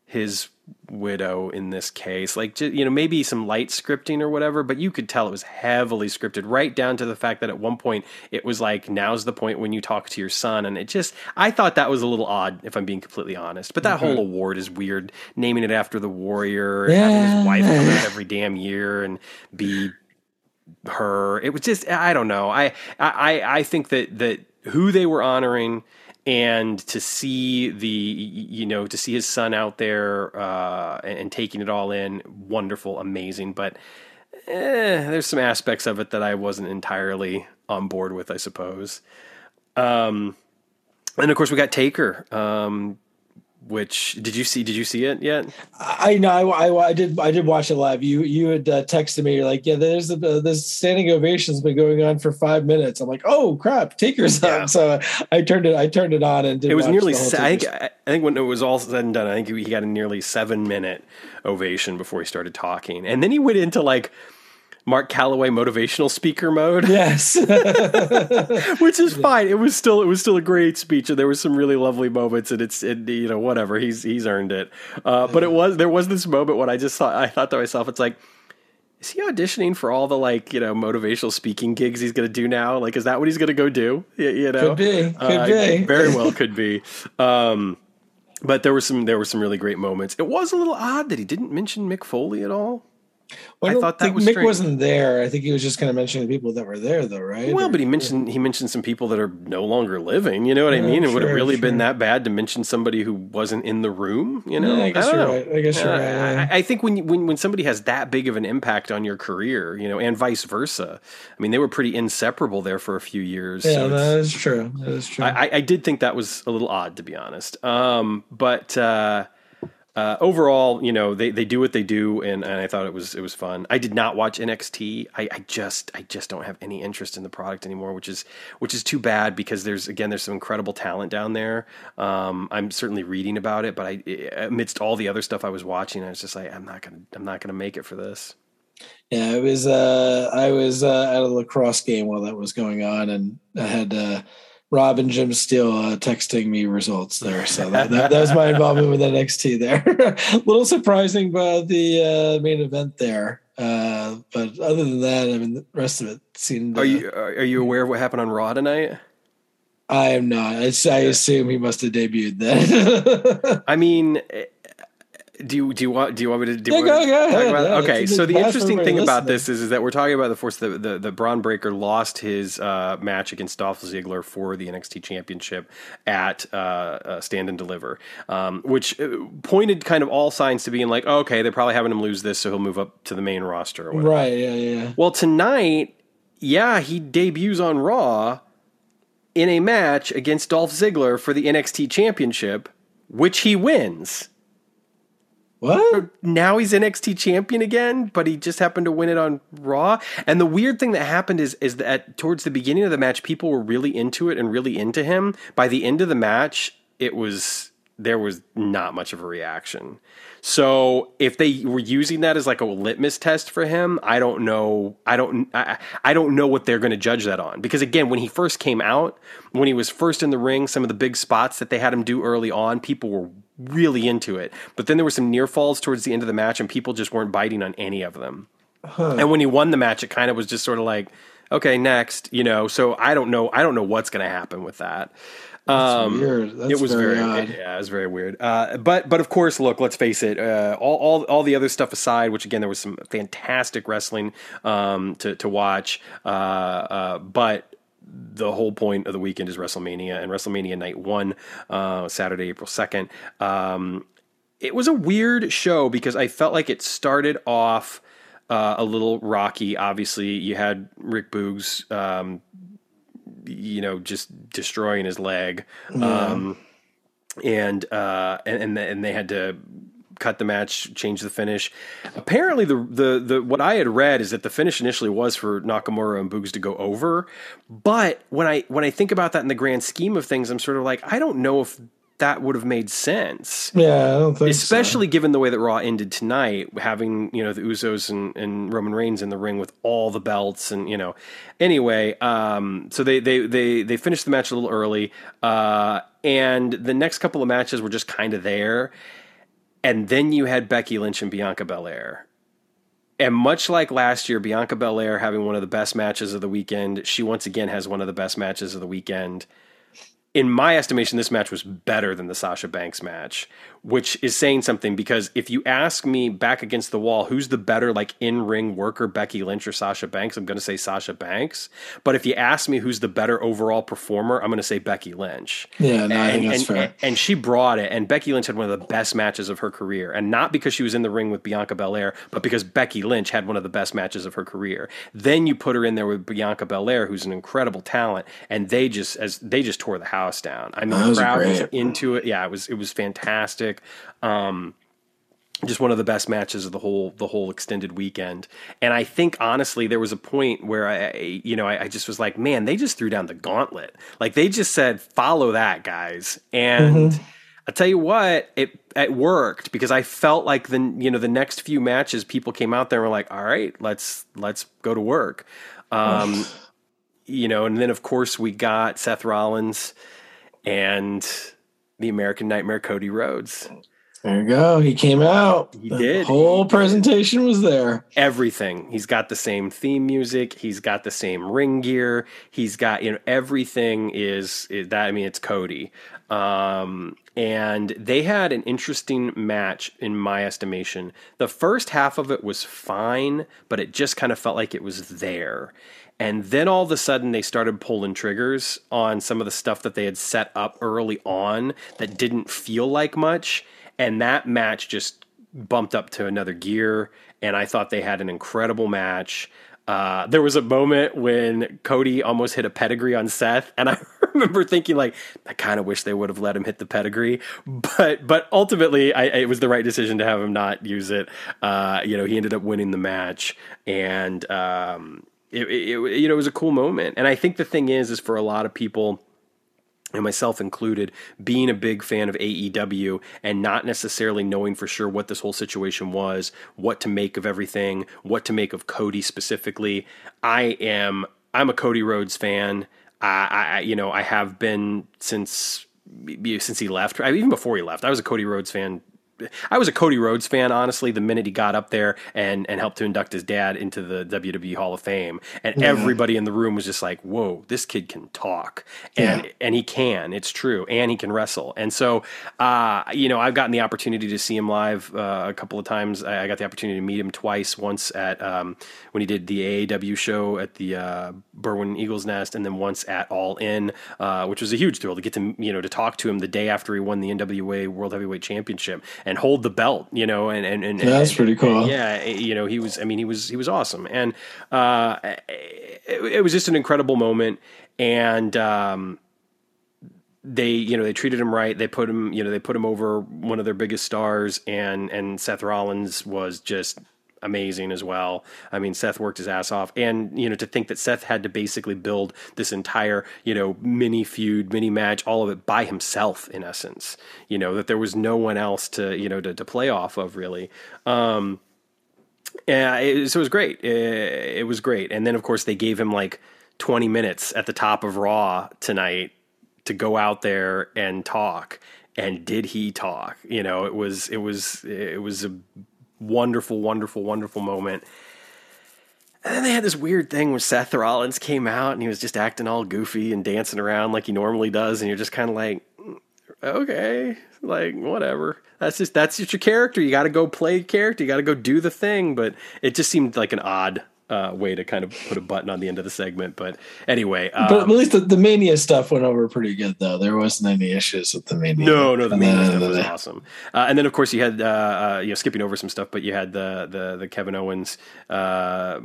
his widow in this case. Like you know maybe some light scripting or whatever but you could tell it was heavily scripted right down to the fact that at one point it was like now's the point when you talk to your son. And it just i thought that was a little odd if i'm being completely honest. But that mm-hmm. whole award is weird naming it after the warrior yeah. having his wife come out every damn year and be her. It was just i don't know. I i i think that that who they were honoring and to see the you know to see his son out there uh, and, and, taking it all in wonderful amazing. But eh, there's some aspects of it that i wasn't entirely on board with i suppose. Um, and of course we got taker. Um, which did you see? Did you see it yet? I know I, I, I did I did watch it live. You you had uh, texted me. You're like, yeah, there's a, uh, this standing ovation's been going on for five minutes. I'm like, oh crap, Taker's yeah. on. So I turned it I turned it on and did. It was nearly. Se- I think I think when it was all said and done, I think he got a nearly seven minute ovation before he started talking, and then he went into like Mark Calaway motivational speaker mode. Yes, <laughs> which is fine. It was still it was still a great speech, and there was some really lovely moments. And it's it, you know whatever he's he's earned it. Uh, but it was there was this moment when I just thought I thought to myself, it's like. Is he auditioning for all the like you know motivational speaking gigs he's going to do now? Like, is that what he's going to go do? You, you know, could be, could uh, be, very well could be. Um, but there were some there were some really great moments. It was a little odd that he didn't mention Mick Foley at all. Well, I, I thought that was Mick strange. wasn't there. I think he was just kind of mentioning the people that were there, though, right? Well, or, but he mentioned yeah. he mentioned some people that are no longer living. You know what yeah, I mean? It sure, would have really sure. been that bad to mention somebody who wasn't in the room. You know? Yeah, I guess I you're know. right. I guess you're right. I, I, think when when when somebody has that big of an impact on your career, you know, and vice versa. I mean, they were pretty inseparable there for a few years. Yeah, so that is true. That is true. I, I, did think that was a little odd, to be honest. Um, but. Uh, uh, overall, you know, they, they do what they do, and, and I thought it was it was fun. I did not watch NXT. I, I just I just don't have any interest in the product anymore, which is which is too bad because there's again there's some incredible talent down there. Um, I'm certainly reading about it, but I amidst all the other stuff I was watching, I was just like, I'm not gonna I'm not gonna make it for this. Yeah, it was. Uh, I was uh, at a lacrosse game while that was going on, and I had. Uh, Rob and Jim Steele uh, texting me results there. So that, that, that was my involvement with NXT there. A <laughs> little surprising about the uh, main event there. Uh, but other than that, I mean, the rest of it seemed. Are you are you aware of what happened on Raw tonight? I am not. I, I assume he must have debuted then. <laughs> I mean, do you do you want do you want me to do yeah, go, go ahead, yeah, okay so the interesting thing about this is, is that we're talking about the force the the, the Bron Breakker lost his uh, match against Dolph Ziggler for the NXT Championship at uh, uh, Stand and Deliver, um, which uh, pointed kind of all signs to being like oh, okay they're probably having him lose this so he'll move up to the main roster right yeah yeah. Well tonight yeah he debuts on Raw in a match against Dolph Ziggler for the NXT Championship which he wins. What? Now he's NXT champion again, but he just happened to win it on Raw. And the weird thing that happened is is that towards the beginning of the match, people were really into it and really into him. By the end of the match, it was there was not much of a reaction. So if they were using that as like a litmus test for him, I don't know. I don't. I, I don't know what they're going to judge that on because again, when he first came out, when he was first in the ring, some of the big spots that they had him do early on, people were really into it. But then there were some near falls towards the end of the match, and people just weren't biting on any of them. Huh. And when he won the match, it kind of was just sort of like, okay, next, you know. So I don't know. I don't know what's going to happen with that. Um, weird. That's it was very, very yeah, it was very weird. Uh, but but of course, look, let's face it. Uh, all, all all the other stuff aside, which again, there was some fantastic wrestling um, to to watch. Uh, uh but the whole point of the weekend is WrestleMania and WrestleMania Night One, uh, Saturday, April second. Um, it was a weird show because I felt like it started off uh, a little rocky. Obviously, you had Rick Boogs, um, you know, just destroying his leg, yeah. um, and, uh, and and they had to cut the match, change the finish. Apparently, the the the what I had read is that the finish initially was for Nakamura and Boogs to go over, but when I when I think about that in the grand scheme of things, I'm sort of like I don't know if that would have made sense. Yeah, especially so. given the way that Raw ended tonight, having you know the Usos and, and, Roman Reigns in the ring with all the belts, and you know. Anyway, um, so they they they they finished the match a little early, uh, and the next couple of matches were just kind of there. And then you had Becky Lynch and Bianca Belair. And much like last year, Bianca Belair having one of the best matches of the weekend, she once again has one of the best matches of the weekend in my estimation, this match was better than the Sasha Banks match, which is saying something because if you ask me back against the wall, who's the better like in ring worker, Becky Lynch or Sasha Banks? I'm going to say Sasha Banks. But if you ask me who's the better overall performer, I'm going to say Becky Lynch. Yeah, no, and, and, and, and, she brought it. And Becky Lynch had one of the best matches of her career, and not because she was in the ring with Bianca Belair, but because Becky Lynch had one of the best matches of her career. Then you put her in there with Bianca Belair, who's an incredible talent, and they just as they just tore the house down. I mean, the crowd was into it. Yeah, it was it was fantastic. Um, just one of the best matches of the whole the whole extended weekend. And I think honestly, there was a point where I, you know, I, I just was like, man, they just threw down the gauntlet. Like they just said, follow that, guys. And mm-hmm. I tell you what, it it worked because I felt like the you know the next few matches, people came out there and were like, all right, let's let's go to work. Um, you know, and then of course we got Seth Rollins and the American Nightmare Cody Rhodes. There you go. He came out. He the did. whole presentation was there. Everything. He's got the same theme music. He's got the same ring gear. He's got you know everything is, is that. I mean, it's Cody. Um, and they had an interesting match in my estimation. The first half of it was fine, but it just kind of felt like it was there. And then all of a sudden, they started pulling triggers on some of the stuff that they had set up early on that didn't feel like much. And that match just bumped up to another gear. And I thought they had an incredible match. Uh, there was a moment when Cody almost hit a pedigree on Seth, and <laughs> I remember thinking, like, I kind of wish they would have let him hit the pedigree, but but ultimately, I, it was the right decision to have him not use it. Uh, you know, he ended up winning the match, and um, it, it, you know, it was a cool moment. And I think the thing is, is for a lot of people, and myself included, being a big fan of AEW and not necessarily knowing for sure what this whole situation was, what to make of everything, what to make of Cody specifically. I am I'm a Cody Rhodes fan. I, I you know I have been since since he left. Even before he left, I was a Cody Rhodes fan I was a Cody Rhodes fan, honestly, the minute he got up there and, and helped to induct his dad into the WWE Hall of Fame. And yeah. everybody in the room was just like, whoa, this kid can talk. And, yeah. and he can, it's true. And he can wrestle. And so, uh, you know, I've gotten the opportunity to see him live uh, a couple of times. I, got the opportunity to meet him twice, once at um, when he did the AAW show at the uh, Berwyn Eagles Nest, and then once at All In, uh, which was a huge thrill to get to, you know, to talk to him the day after he won the NWA World Heavyweight Championship. And and hold the belt, you know, and and, and that's and, pretty cool. yeah, you know, he was. I mean, he was he was awesome, and uh, it, it was just an incredible moment, and. Um, they you know they treated him right they put him you know they put him over one of their biggest stars and and Seth Rollins was just amazing as well. I mean, Seth worked his ass off, and you know, to think that Seth had to basically build this entire you know mini feud, mini match, all of it by himself in essence. You know that there was no one else to you know to, to play off of really. Um, yeah, it, so it was great. It, it was great, and then of course they gave him like 20 minutes at the top of Raw tonight to go out there and talk and did he talk you know it was it was it was a wonderful, wonderful, wonderful moment. And then they had this weird thing where Seth Rollins came out and he was just acting all goofy and dancing around like he normally does, and you're just kind of like, mm, okay, like whatever. That's just that's just your character. You got to go play character. You got to go do the thing. But it just seemed like an odd uh, way to kind of put a button on the end of the segment. But anyway, um, but at least the, the, mania stuff went over pretty good, though. There wasn't any issues with the mania. No, no, the mania stuff was awesome. Uh, and then, of course, you had uh, uh, you know skipping over some stuff, but you had the the the Kevin Owens uh,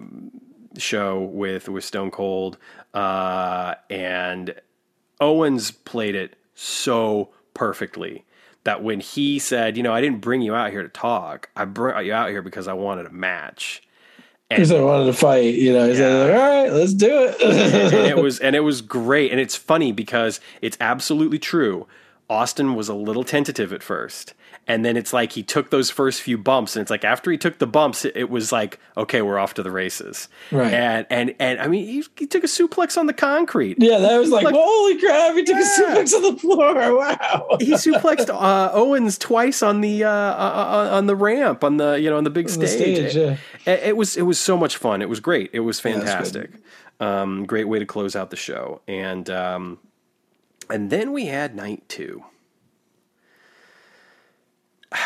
show with with Stone Cold, uh, and Owens played it so perfectly that when he said, you know, I didn't bring you out here to talk, I brought you out here because I wanted a match because I wanted to fight, you know. He's yeah. like, "All right, let's do it." and it was <laughs> and it was great, and it's funny because it's absolutely true. Austin was a little tentative at first, and then it's like he took those first few bumps and it's like after he took the bumps it, it was like okay we're off to the races. Right. And and and i mean he, he took a suplex on the concrete. Yeah that was like, like holy crap he took yeah. a suplex on the floor <laughs> wow. He suplexed uh, owens twice on the uh, uh, on the ramp on the you know on the big on stage, the stage. it, yeah. it, it, was it was so much fun. It was great. It was fantastic. Yeah, um, great way to close out the show. And um, and then we had night two <sighs>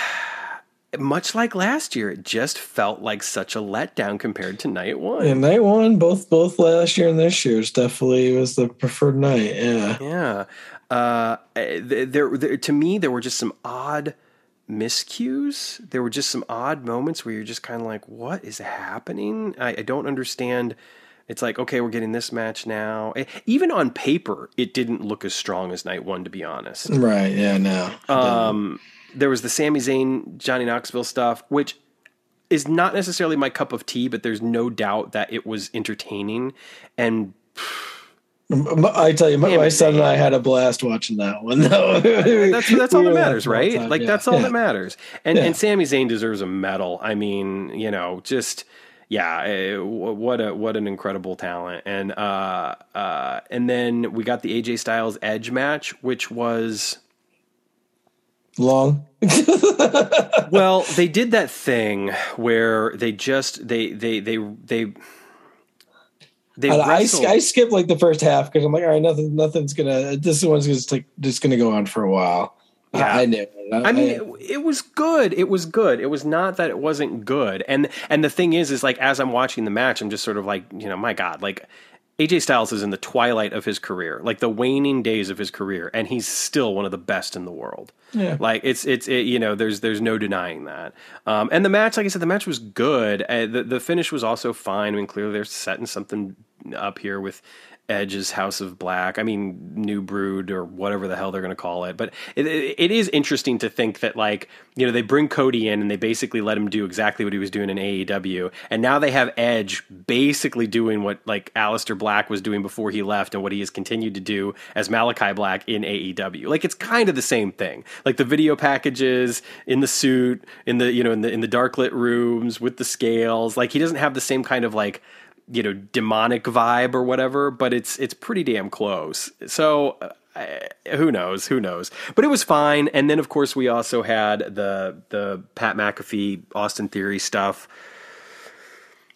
much like last year, it just felt like such a letdown compared to night one. Yeah, night one, both both last year and this year, definitely was the preferred night. Yeah, yeah. Uh, there, there, to me, there were just some odd miscues. There were just some odd moments where you're just kind of like, "What is happening?" I, I don't understand. It's like, okay, we're getting this match now. Even on paper, it didn't look as strong as night one, to be honest. Right? Yeah. No. Um there was the Sami Zayn, Johnny Knoxville stuff, which is not necessarily my cup of tea, but there's no doubt that it was entertaining. And I tell you, my, my son and I had a blast watching that one. Though <laughs> that's that's <laughs> all that matters, right? Like yeah. that's all yeah. that matters. And yeah. and Sami Zayn deserves a medal. I mean, you know, just yeah, eh, what a what an incredible talent. And uh, uh, and then we got the AJ Styles Edge match, which was long. <laughs> well, they did that thing where they just they they they they. They I, I, skipped like the first half because I'm like, all right, nothing, nothing's gonna. This one's just like just gonna go on for a while. Yeah. I, I knew. I, I mean, it, it, was good. It was good. It was not that it wasn't good. And and the thing is, is like as I'm watching the match, I'm just sort of like, you know, my God, like AJ Styles is in the twilight of his career, like the waning days of his career, and he's still one of the best in the world. Yeah. Like it's it's it, you know there's there's no denying that. Um, and the match, like I said, the match was good. Uh, the the finish was also fine. I mean, clearly they're setting something up here with Edge's House of Black. I mean, New Brood or whatever the hell they're going to call it. But it, it is interesting to think that, like, you know, they bring Cody in and they basically let him do exactly what he was doing in AEW. And now they have Edge basically doing what, like, Aleister Black was doing before he left and what he has continued to do as Malachi Black in AEW. Like, it's kind of the same thing. Like, the video packages in the suit, in the, you know, in the, in the dark lit rooms with the scales. Like, he doesn't have the same kind of, like, you know demonic vibe or whatever, but it's it's pretty damn close. So uh, who knows? Who knows? But it was fine. And then of course we also had the the Pat McAfee Austin Theory stuff.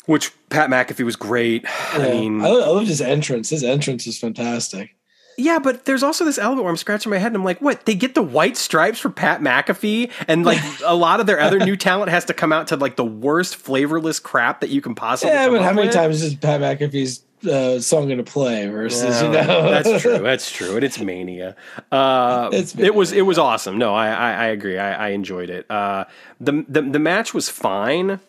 Which Pat McAfee was great. Yeah. I mean, I love his entrance. His entrance is fantastic. Yeah, but there's also this element where I'm scratching my head and I'm like, what? They get the white stripes for Pat McAfee, and like <laughs> a lot of their other new talent has to come out to like the worst flavorless crap that you can possibly. Yeah, but how many with? times is Pat McAfee's uh, song going to play versus you know? that's <laughs> true. That's true, and it's mania. Uh, it's mania. it was it was awesome. No, I I, I agree. I, I, enjoyed it. Uh, the, the the match was fine.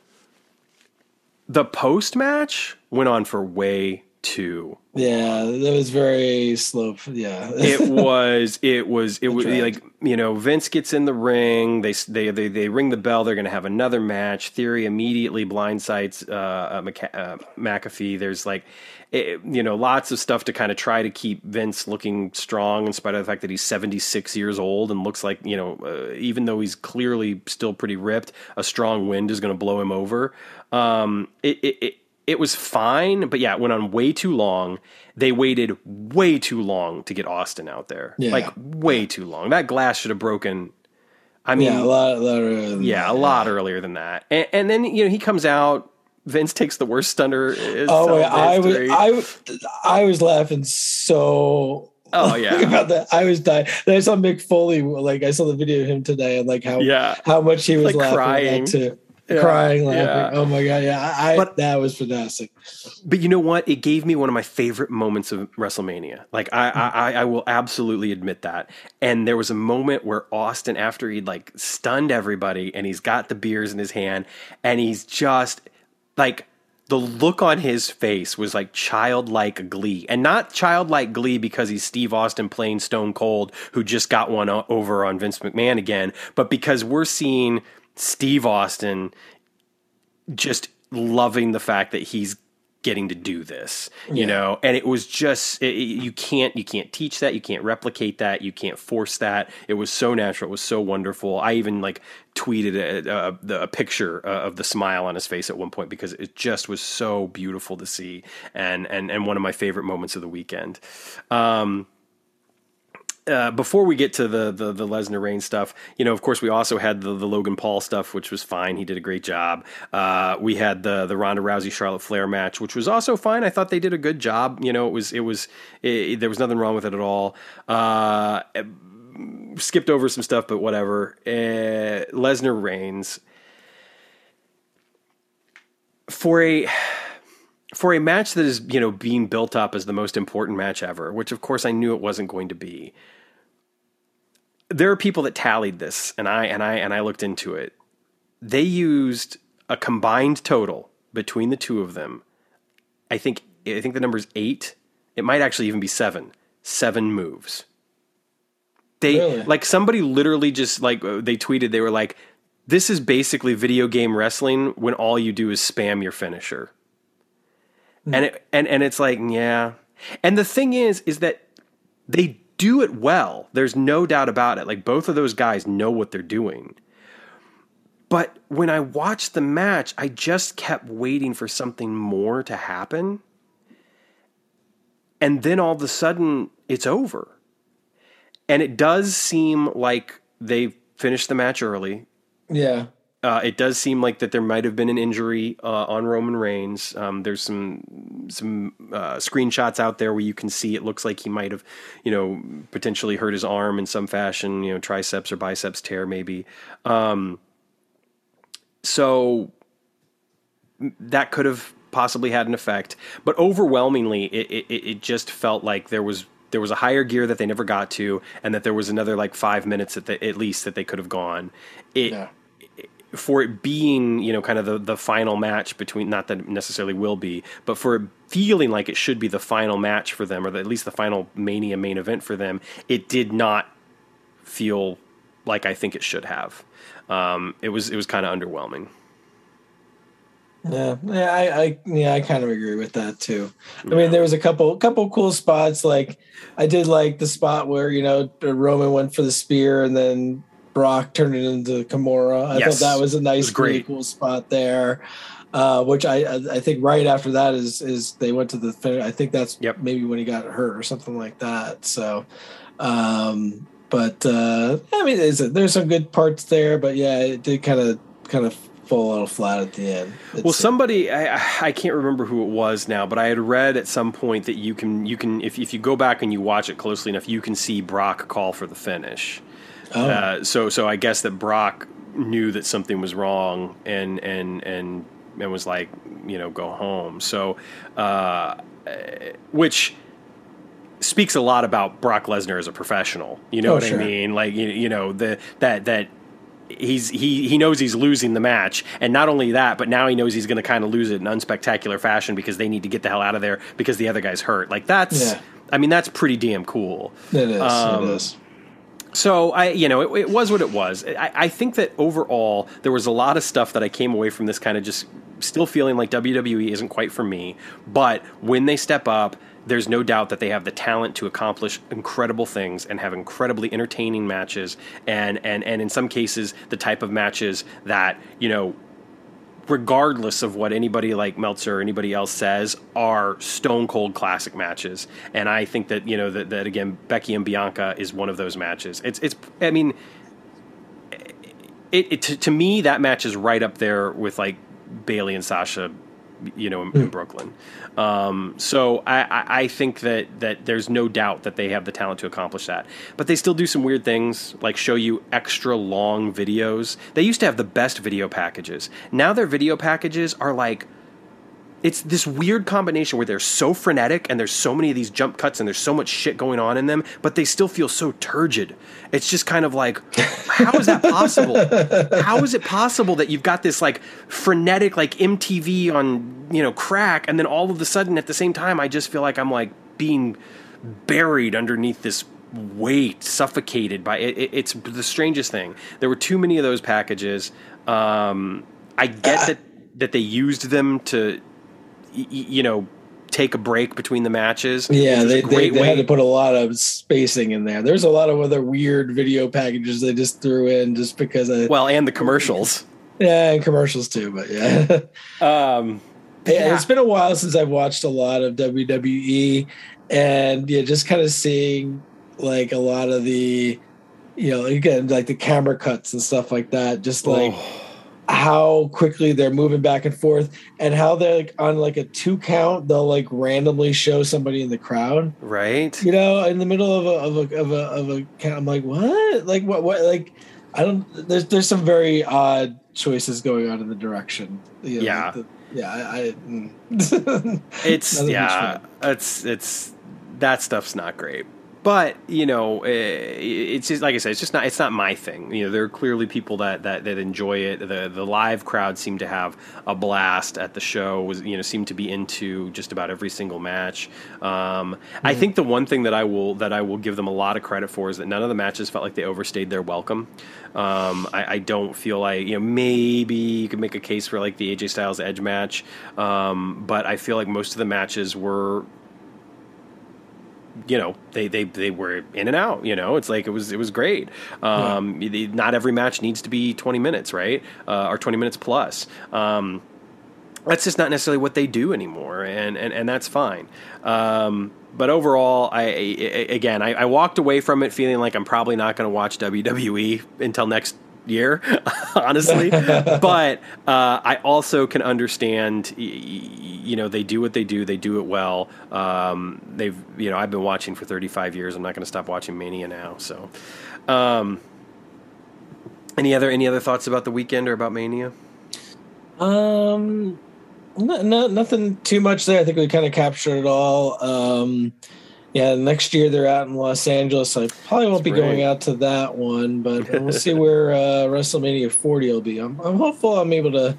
The post match went on for way too yeah, that was very slow. Yeah, it <laughs> was. It was. It was like you know, Vince gets in the ring. They they they, they ring the bell. They're going to have another match. Theory immediately blindsides uh, uh, McA- uh, McAfee. There's like, it, you know, lots of stuff to kind of try to keep Vince looking strong, in spite of the fact that he's 76 years old and looks like you know, uh, even though he's clearly still pretty ripped, a strong wind is going to blow him over. Um, it, it, it it was fine, but yeah, it went on way too long. They waited way too long to get Austin out there. Yeah. Like way too long. That glass should have broken. I mean, yeah, a lot, a lot earlier. yeah, a lot earlier than that. And, and, then you know he comes out. Vince takes the worst stunner. Oh, yeah, I was, I, I was laughing so Oh <laughs> yeah, about that. I was dying. Then I saw Mick Foley. Like I saw the video of him today, and like how yeah. how much he was like laughing crying. too yeah, crying, laughing. Yeah. Oh my god, yeah, I, but, that was fantastic. But you know what? It gave me one of my favorite moments of WrestleMania. Like I, I, I will absolutely admit that. And there was a moment where Austin, after he'd like stunned everybody, and he's got the beers in his hand, and he's just like the look on his face was like childlike glee and not childlike glee because he's Steve Austin playing Stone Cold who just got one over on Vince McMahon again but because we're seeing Steve Austin just loving the fact that he's getting to do this you yeah. know? And it was just it, you can't you can't teach that you can't replicate that you can't force that. It was so natural it was so wonderful. I even like tweeted a, a, a picture of the smile on his face at one point because it just was so beautiful to see and and and one of my favorite moments of the weekend. Um uh, before we get to the the, the Lesnar Reigns stuff, you know, of course, we also had the, the Logan Paul stuff, which was fine. He did a great job. Uh, we had the the Ronda Rousey Charlotte Flair match, which was also fine. I thought they did a good job. You know, it was it was it, there was nothing wrong with it at all. Uh, skipped over some stuff, but whatever. Uh, Lesnar Reigns for a for a match that is you know being built up as the most important match ever, which of course I knew it wasn't going to be there are people that tallied this, and I and I and I looked into it. They used a combined total between the two of them. I think I think the number is eight. It might actually even be seven. Seven moves. They really? like somebody literally just like uh, they tweeted. They were like, "This is basically video game wrestling when all you do is spam your finisher." Mm. And it, and and it's like, yeah. And the thing is, is that they do it well. There's no doubt about it. Like both of those guys know what they're doing. But when I watched the match, I just kept waiting for something more to happen. And then all of a sudden, it's over. And it does seem like they finished the match early. Yeah. Uh, it does seem like that there might have been an injury uh, on Roman Reigns. Um, there's some some uh, screenshots out there where you can see it looks like he might have, you know, potentially hurt his arm in some fashion, you know, triceps or biceps tear maybe. Um, so that could have possibly had an effect, but overwhelmingly, it, it, it just felt like there was there was a higher gear that they never got to, and that there was another like five minutes at, the, at least that they could have gone. It. Yeah for it being you know kind of the, the final match between not that it necessarily will be but for it feeling like it should be the final match for them or the, at least the final mania main event for them it did not feel like i think it should have um, it was it was kind of underwhelming yeah, yeah, I, I, yeah, I kind of agree with that too. I mean, there was a couple, couple cool spots. Like, I did like the spot where you know Roman went for the spear, and then Brock turning into Kimura. I Yes. thought that was a nice, was great. cool spot there. Uh, which I I think right after that is is they went to the fin- I think that's Yep. maybe when he got hurt or something like that. So, um, but uh, I mean, there's, there's some good parts there, but yeah, it did kind of kind of fall a little flat at the end. Well, somebody I, I can't remember who it was now, but I had read at some point that you can you can if if you go back and you watch it closely enough, you can see Brock call for the finish. Oh, Uh, so so I guess that Brock knew that something was wrong and and and and was like you know go home. So uh, which speaks a lot about Brock Lesnar as a professional. You know Oh, what sure. I mean? Like you, you know the that that he's he he knows he's losing the match, and not only that, but now he knows he's going to kind of lose it in unspectacular fashion because they need to get the hell out of there because the other guy's hurt. Like that's. Yeah. I mean that's pretty damn cool. it is. um, it is. So I, you know, it, it was what it was. I, I think that overall there was a lot of stuff that I came away from this kind of just still feeling like WWE isn't quite for me. But when they step up, there's no doubt that they have the talent to accomplish incredible things and have incredibly entertaining matches, and and and in some cases the type of matches that you know regardless of what anybody like Meltzer or anybody else says, are stone cold classic matches. And I think that you know that, that again, Becky and Bianca is one of those matches. It's it's I mean, it, it to, to me that match is right up there with like Bayley and Sasha. You know, in, in Brooklyn. Um, so I, I, I think that that there's no doubt that they have the talent to accomplish that. But they still do some weird things, like show you extra long videos. They used to have the best video packages. Now their video packages are like it's this weird combination where they're so frenetic and there's so many of these jump cuts and there's so much shit going on in them, but they still feel so turgid. It's just kind of like, how is that possible? how is it possible that you've got this like frenetic like MTV on you know crack, and then all of a sudden at the same time, I just feel like I'm like being buried underneath this weight, suffocated by it, it, it's the strangest thing. There were too many of those packages. Um, I get that that they used them to, y- you know, take a break between the matches. Yeah, which was a they, they, they had to put a lot of spacing in there. There's a lot of other weird video packages they just threw in just because of well, and the commercials. yeah, and commercials too. But yeah, <laughs> Um, Yeah, it's been a while since I've watched a lot of WWE, and yeah, just kind of seeing like a lot of the, you know, again like the camera cuts and stuff like that. Just like oh, how quickly they're moving back and forth, and how they're like on like a two count, they'll like randomly show somebody in the crowd. right. You know, in the middle of a of a of a of a count. I'm like, what? Like what? What? Like I don't. There's there's some very odd choices going on in the direction. You know, Yeah. like the- yeah. I. I mm. <laughs> It's Not a huge yeah, it's it's that stuff's not great. But you know, eh, it's just like I said, it's just not it's not my thing. You know, there are clearly people that that, that enjoy it. The the live crowd seemed to have a blast at the show. Was you know seemed to be into just about every single match. Um, I Mm-hmm. think the one thing that I will that I will give them a lot of credit for is that none of the matches felt like they overstayed their welcome. Um, I, I don't feel like you know maybe you could make a case for like the AJ Styles Edge match, um, but I feel like most of the matches were you know they, they they were in and out you know? It's like it was it was great. Um y- not every match needs to be 20 minutes right? Uh, or 20 minutes plus. Um that's just not necessarily what they do anymore and and, and that's fine. Um but overall I, I again I, I walked away from it feeling like i'm probably not going to watch wwe until next year <laughs> honestly. But uh, i also can understand you know they do what they do they do it well. Um, they've you know i've been watching for 35 years. I'm not going to stop watching mania now so. Um, any other any other thoughts about the weekend or about mania? Um, no, no, nothing too much there. I think we kind of captured it all. Um, yeah, next year they're out in Los Angeles. I probably won't That's be going out to that one, but <laughs> we'll see where uh, WrestleMania 40 will be. I'm, I'm hopeful I'm able to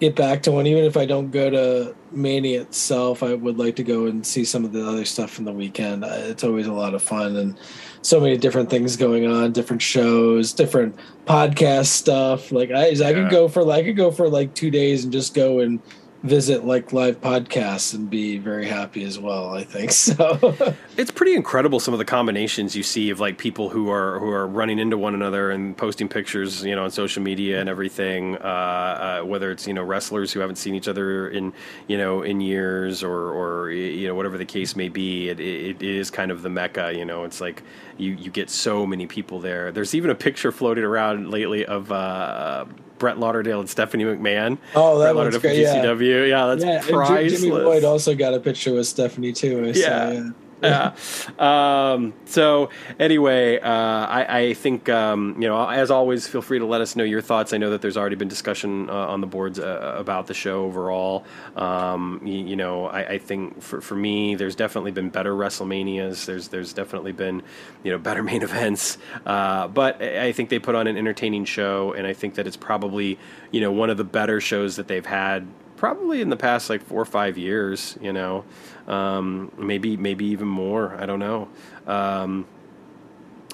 get back to one, even if I don't go to Mania itself. I would like to go and see some of the other stuff from the weekend. It's always a lot of fun and so many different things going on, different shows, different podcast stuff. Like I, I Yeah. could go for like I could go for like two days and just go and visit like live podcasts and be very happy as well. I think <laughs> so. it's pretty incredible some of the combinations you see of like people who are who are running into one another and posting pictures, you know, on social media and everything. Uh, uh, whether it's you know wrestlers who haven't seen each other in you know in years or or you know whatever the case may be, it, it is kind of the mecca. You know, it's like you you get so many people there. There's even a picture floating around lately of. Uh, Brett Lauderdale and Stephanie McMahon. Oh, that one's great. Yeah, yeah that's yeah, priceless. Jimmy Boyd also got a picture with Stephanie too. So, yeah. yeah <laughs> yeah. Um, so anyway, uh, I, I, think um, you know, as always, feel free to let us know your thoughts. I know that there's already been discussion uh, on the boards uh, about the show overall. Um, you, you, know, I, I, think for, for me, there's definitely been better WrestleManias. There's there's definitely been you know better <laughs> main events. Uh, but I think they put on an entertaining show, and I think that it's probably you know one of the better shows that they've had probably in the past like four or five years. You know um, maybe maybe even more. I don't know. Um,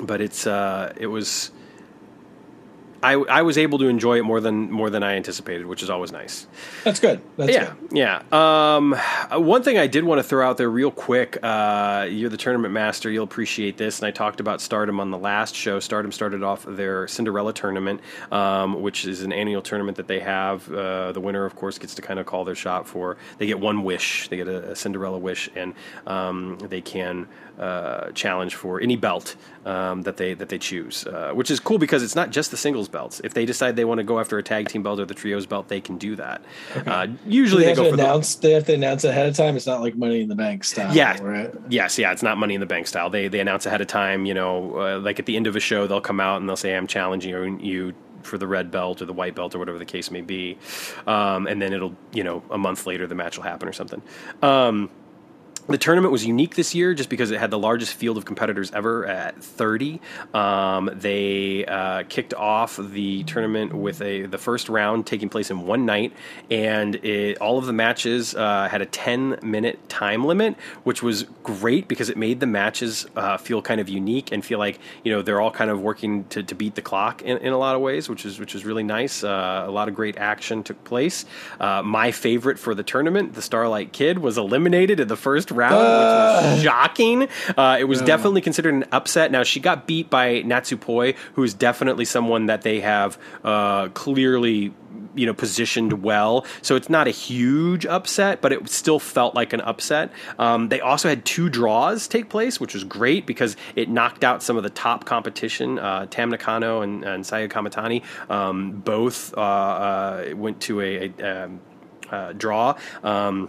but it's uh, it was I, I was able to enjoy it more than more than I anticipated, which is always nice. That's good. That's yeah, good. yeah. Um, one thing I did want to throw out there real quick. Uh, you're the tournament master. You'll appreciate this. And I talked about Stardom on the last show. Stardom started off their Cinderella tournament, um, which is an annual tournament that they have. Uh, the winner, of course, gets to kind of call their shot for. They get one wish. They get a, a Cinderella wish, and um, they can uh, challenge for any belt um, that they that they choose, uh, which is cool because it's not just the singles belts. If they decide they want to go after a tag team belt or the trios belt, they can do that. Okay. Uh, usually they, they go for announce. The, they have to announce ahead of time. It's not like Money in the Bank style. Yeah. Right? Yes. Yeah. It's not Money in the Bank style. They they announce ahead of time. You know, uh, like at the end of a show, they'll come out and they'll say, "I'm challenging you." you for the red belt or the white belt or whatever the case may be, um, and then it'll you know a month later the match will happen or something. Um, the tournament was unique this year just because it had the largest field of competitors ever at 30. Um, they uh, kicked off the tournament with a the first round taking place in one night, and it, all of the matches uh, had a 10 minute time limit, which was great because it made the matches uh, feel kind of unique and feel like you know they're all kind of working to, to beat the clock in, in a lot of ways, which is which is really nice. Uh, a lot of great action took place. Uh, my favorite for the tournament, the Starlight Kid, was eliminated in the first round, uh, which was shocking. Uh, it was definitely considered an upset. Now she got beat by Natsupoi, who is definitely someone that they have uh, clearly you know positioned well. So it's not a huge upset but it still felt like an upset. Um, they also had two draws take place which was great because it knocked out some of the top competition uh, tam nakano and, and saya kamitani um, both uh, uh, went to a, a um, uh, draw. Um,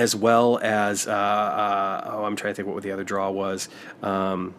as well as uh, uh, oh, I'm trying to think what the other draw was. Um,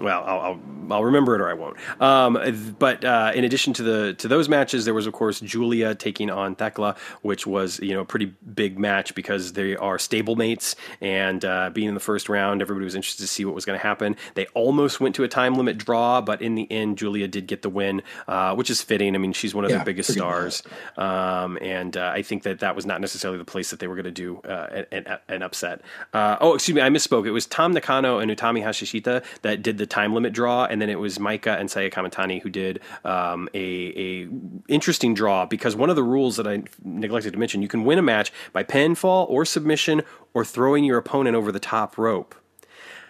well, I'll, I'll, I'll, remember it or I won't. Um, but uh, in addition to the to those matches, there was of course Julia taking on Thekla, which was you know a pretty big match because they are stablemates and uh, being in the first round, everybody was interested to see what was going to happen. They almost went to a time limit draw, but in the end, Julia did get the win, uh, which is fitting. I mean, she's one of yeah, their biggest stars, um, and uh, I think that that was not necessarily the place that they were going to do uh, an, an, upset. Uh, oh, excuse me, I misspoke. It was Tam Nakano and Utami Hayashishita that did the time limit draw, and then it was Maika and Saya Kamitani who did um, a, a interesting draw because one of the rules that I neglected to mention, you can win a match by pinfall or submission or throwing your opponent over the top rope.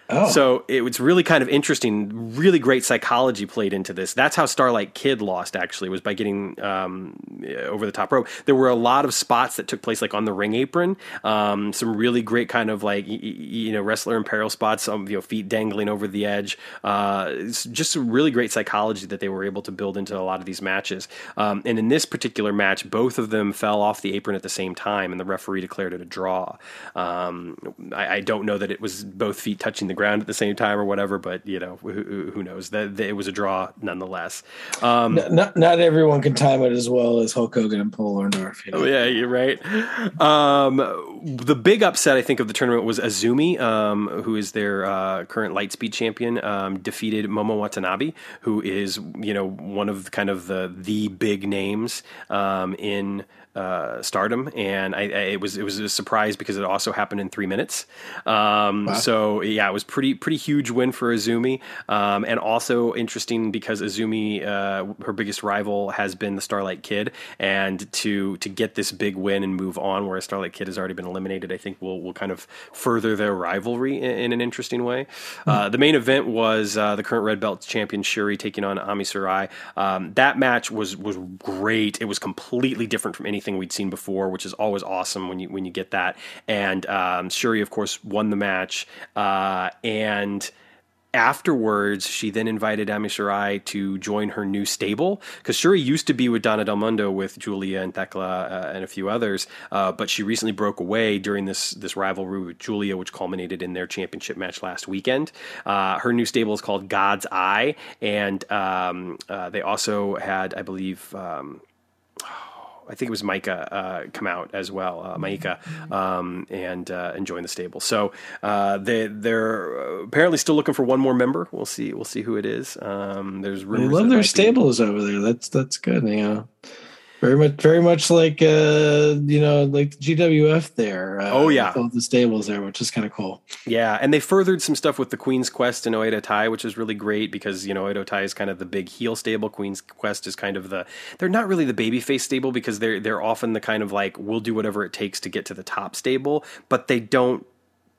Oh. So it was really kind of interesting. Really great psychology played into this. That's how Starlight Kid lost. Actually, was by getting um, over the top rope. There were a lot of spots that took place like on the ring apron. Um, some really great kind of like you know wrestler imperial spots. Some you know feet dangling over the edge. Uh, just some really great psychology that they were able to build into a lot of these matches. Um, and in this particular match, both of them fell off the apron at the same time, and the referee declared it a draw. Um, I, I don't know that it was both feet touching the ground at the same time or whatever. But you know, who, who knows? That it was a draw nonetheless. Um, not not everyone can time it as well as Hulk Hogan and Paul Orndorff. You know? Oh yeah, you're right. Um, the big upset I think of the tournament was Azumi, um, who is their uh, current lightspeed champion, um, defeated Momo Watanabe, who is you know one of kind of the the big names um, in uh, Stardom, and I, I, it was it was a surprise because it also happened in three minutes. Um, wow. So yeah, it was pretty pretty huge win for Azumi, um, and also interesting because Azumi, uh, her biggest rival has been the Starlight Kid, and to to get this big win and move on, where Starlight Kid has already been eliminated, I think will will kind of further their rivalry in, in an interesting way. Mm-hmm. Uh, the main event was uh, the current red belt champion Syuri taking on Ami Sourei. Um, that match was was great. It was completely different from anything we'd seen before, which is always awesome when you when you get that. And um, Syuri, of course, won the match. Uh, and afterwards, she then invited Ami Sourei to join her new stable because Syuri used to be with Donna Del Mondo with Julia and Thekla uh, and a few others, uh, but she recently broke away during this this rivalry with Julia, which culminated in their championship match last weekend. Uh, her new stable is called God's Eye, and um, uh, they also had, I believe. Um, I think it was Maika uh, come out as well, uh, Maika, um, and uh, and join the stable. So uh, they they're apparently still looking for one more member. We'll see. We'll see who it is. Um, there's rumors. They love their stables be... over there. That's that's good. Know. Very much, very much like uh, you know, like GWF there. Uh, oh yeah, all the stables there, which is kind of cool. Yeah, and they furthered some stuff with the Queen's Quest and Oedo Tai, which is really great because you know Oedo Tai is kind of the big heel stable. Queen's Quest is kind of the they're not really the babyface stable because they're they're often the kind of like we'll do whatever it takes to get to the top stable, but they don't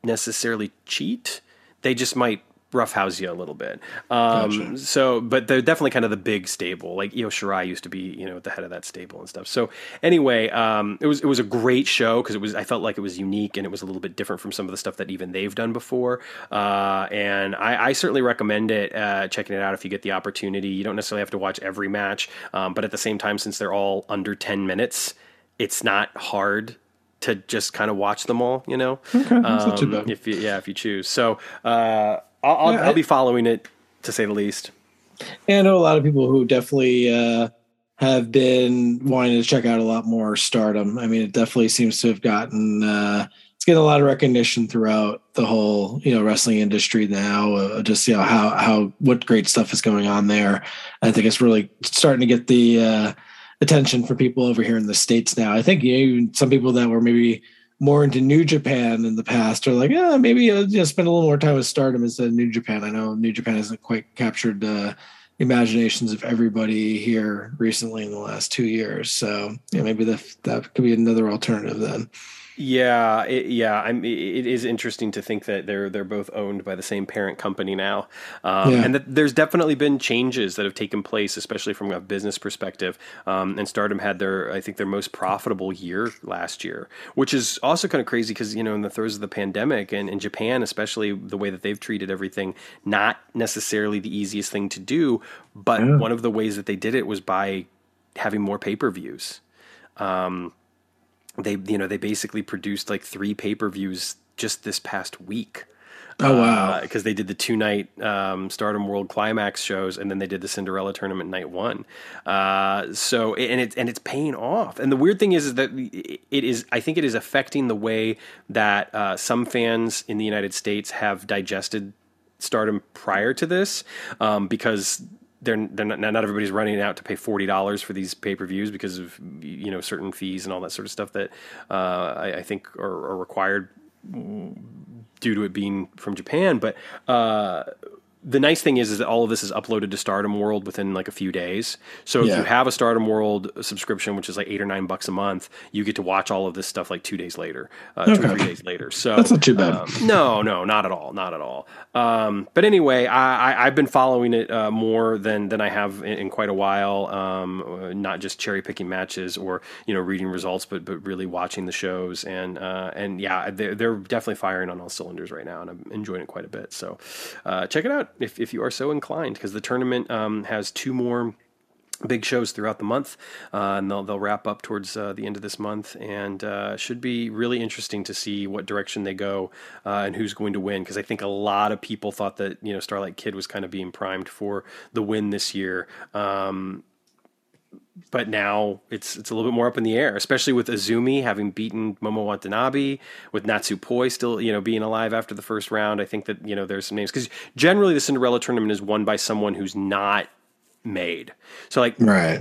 necessarily cheat. They just might roughhouse you a little bit. Um, gotcha. So, but they're definitely kind of the big stable. Like Io Shirai used to be, you know, at the head of that stable and stuff. So, anyway, um, it was it was a great show because it was I felt like it was unique and it was a little bit different from some of the stuff that even they've done before. Uh, and I, I, certainly recommend it, uh, checking it out if you get the opportunity. You don't necessarily have to watch every match, um, but at the same time, since they're all under ten minutes, it's not hard to just kind of watch them all, you know. Okay, um, if you, yeah, if you choose. So uh, I'll, I'll, I'll, be following it to say the least. And I know a lot of people who definitely uh, have been wanting to check out a lot more Stardom. I mean, it definitely seems to have gotten uh, it's getting a lot of recognition throughout the whole you know wrestling industry now. Uh, just you know how how what great stuff is going on there. I think it's really starting to get the uh, attention for people over here in the states now. I think you know, some people that were maybe more into New Japan in the past are like, yeah, maybe uh, I'll just spend a little more time with Stardom instead of New Japan. I know New Japan hasn't quite captured the imaginations of everybody here recently in the last two years. So yeah, maybe that that could be another alternative then. Yeah, it, yeah. I'm, it is interesting to think that they're they're both owned by the same parent company now, um, yeah. and that there's definitely been changes that have taken place, especially from a business perspective. Um, and Stardom had their, I think, their most profitable year last year, which is also kind of crazy because you know in the throes of the pandemic and in Japan, especially the way that they've treated everything, not necessarily the easiest thing to do. But yeah. one of the ways that they did it was by having more pay per views. Um, they you know they basically produced like three pay per views just this past week. Oh wow! Because uh, they did the two night um, Stardom World Climax shows, and then they did the Cinderella tournament night one. Uh, so and it's and it's paying off. And the weird thing is, is that it is. I think it is affecting the way that uh, some fans in the United States have digested Stardom prior to this, um, because they're, they're not, not everybody's running out to pay forty dollars for these pay per views because of you know certain fees and all that sort of stuff that uh, I, I, think are, are, required due to it being from Japan. But uh, the nice thing is, is that all of this is uploaded to Stardom World within like a few days. So if yeah. you have a Stardom World subscription, which is like eight or nine bucks a month, you get to watch all of this stuff like two days later, uh, okay. two or three days later. So that's not too bad. Um, no, no, not at all, not at all. Um, but anyway, I, have been following it uh, more than than I have in, in quite a while. Um, not just cherry picking matches or you know reading results, but but really watching the shows and uh, and yeah, they're, they're definitely firing on all cylinders right now, and I'm enjoying it quite a bit. So uh, check it out if, if you are so inclined, because the tournament um, has two more big shows throughout the month, uh, and they'll they'll wrap up towards uh, the end of this month, and uh, should be really interesting to see what direction they go uh, and who's going to win. Because I think a lot of people thought that you know Starlight Kid was kind of being primed for the win this year. Um, but now it's it's a little bit more up in the air, especially with Azumi having beaten Momo Watanabe, with Natsu Natsupoi still you know being alive after the first round. I think that you know there's some names because generally the Cinderella tournament is won by someone who's not made. So like right,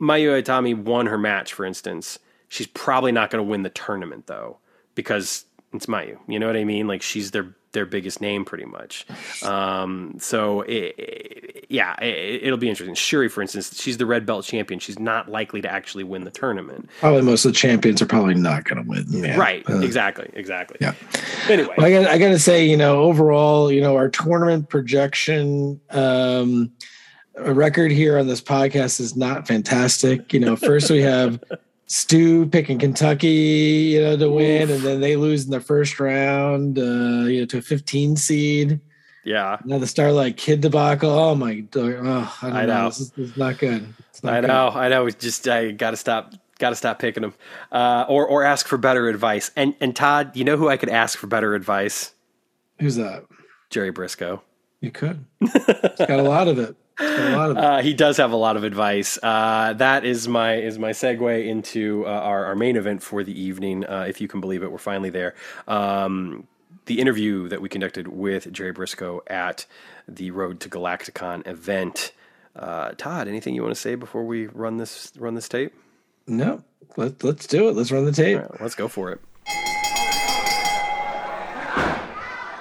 Mayu Iwatani won her match, for instance. She's probably not going to win the tournament though because It's Mayu. You know what I mean? Like she's their their biggest name, pretty much. Um, so it, it, yeah, it, will be interesting. Syuri, for instance, she's the red belt champion. She's not likely to actually win the tournament. Probably most of the champions are probably not going to win. Yeah. Right. Uh, exactly. Exactly. Yeah. Anyway, well, I got I got to say, you know, overall, you know, our tournament projection. Um, a record here on this podcast is not fantastic. You know, first we have <laughs> Stu picking Kentucky, you know, to win, and then they lose in the first round, uh, you know, to a 15 seed. Yeah. Now the Starlight Kid debacle. Oh my! Oh, I, I know. know. This, is, this, is, not good. Not I know. Good. I know. Just I got to stop. Got to stop picking them, uh, or or ask for better advice. And and Todd, you know who I could ask for better advice? Who's that? Jerry Brisco. You could. <laughs> He's got a lot of it. Uh, he does have a lot of advice. Uh, that is my is my segue into uh, our, our main event for the evening. Uh, if you can believe it, we're finally there. Um, the interview that we conducted with Jerry Brisco at the Road to Galacticon event. Uh, Todd, anything you want to say before we run this run this tape? No, let, let's do it. Let's run the tape. let's go for it.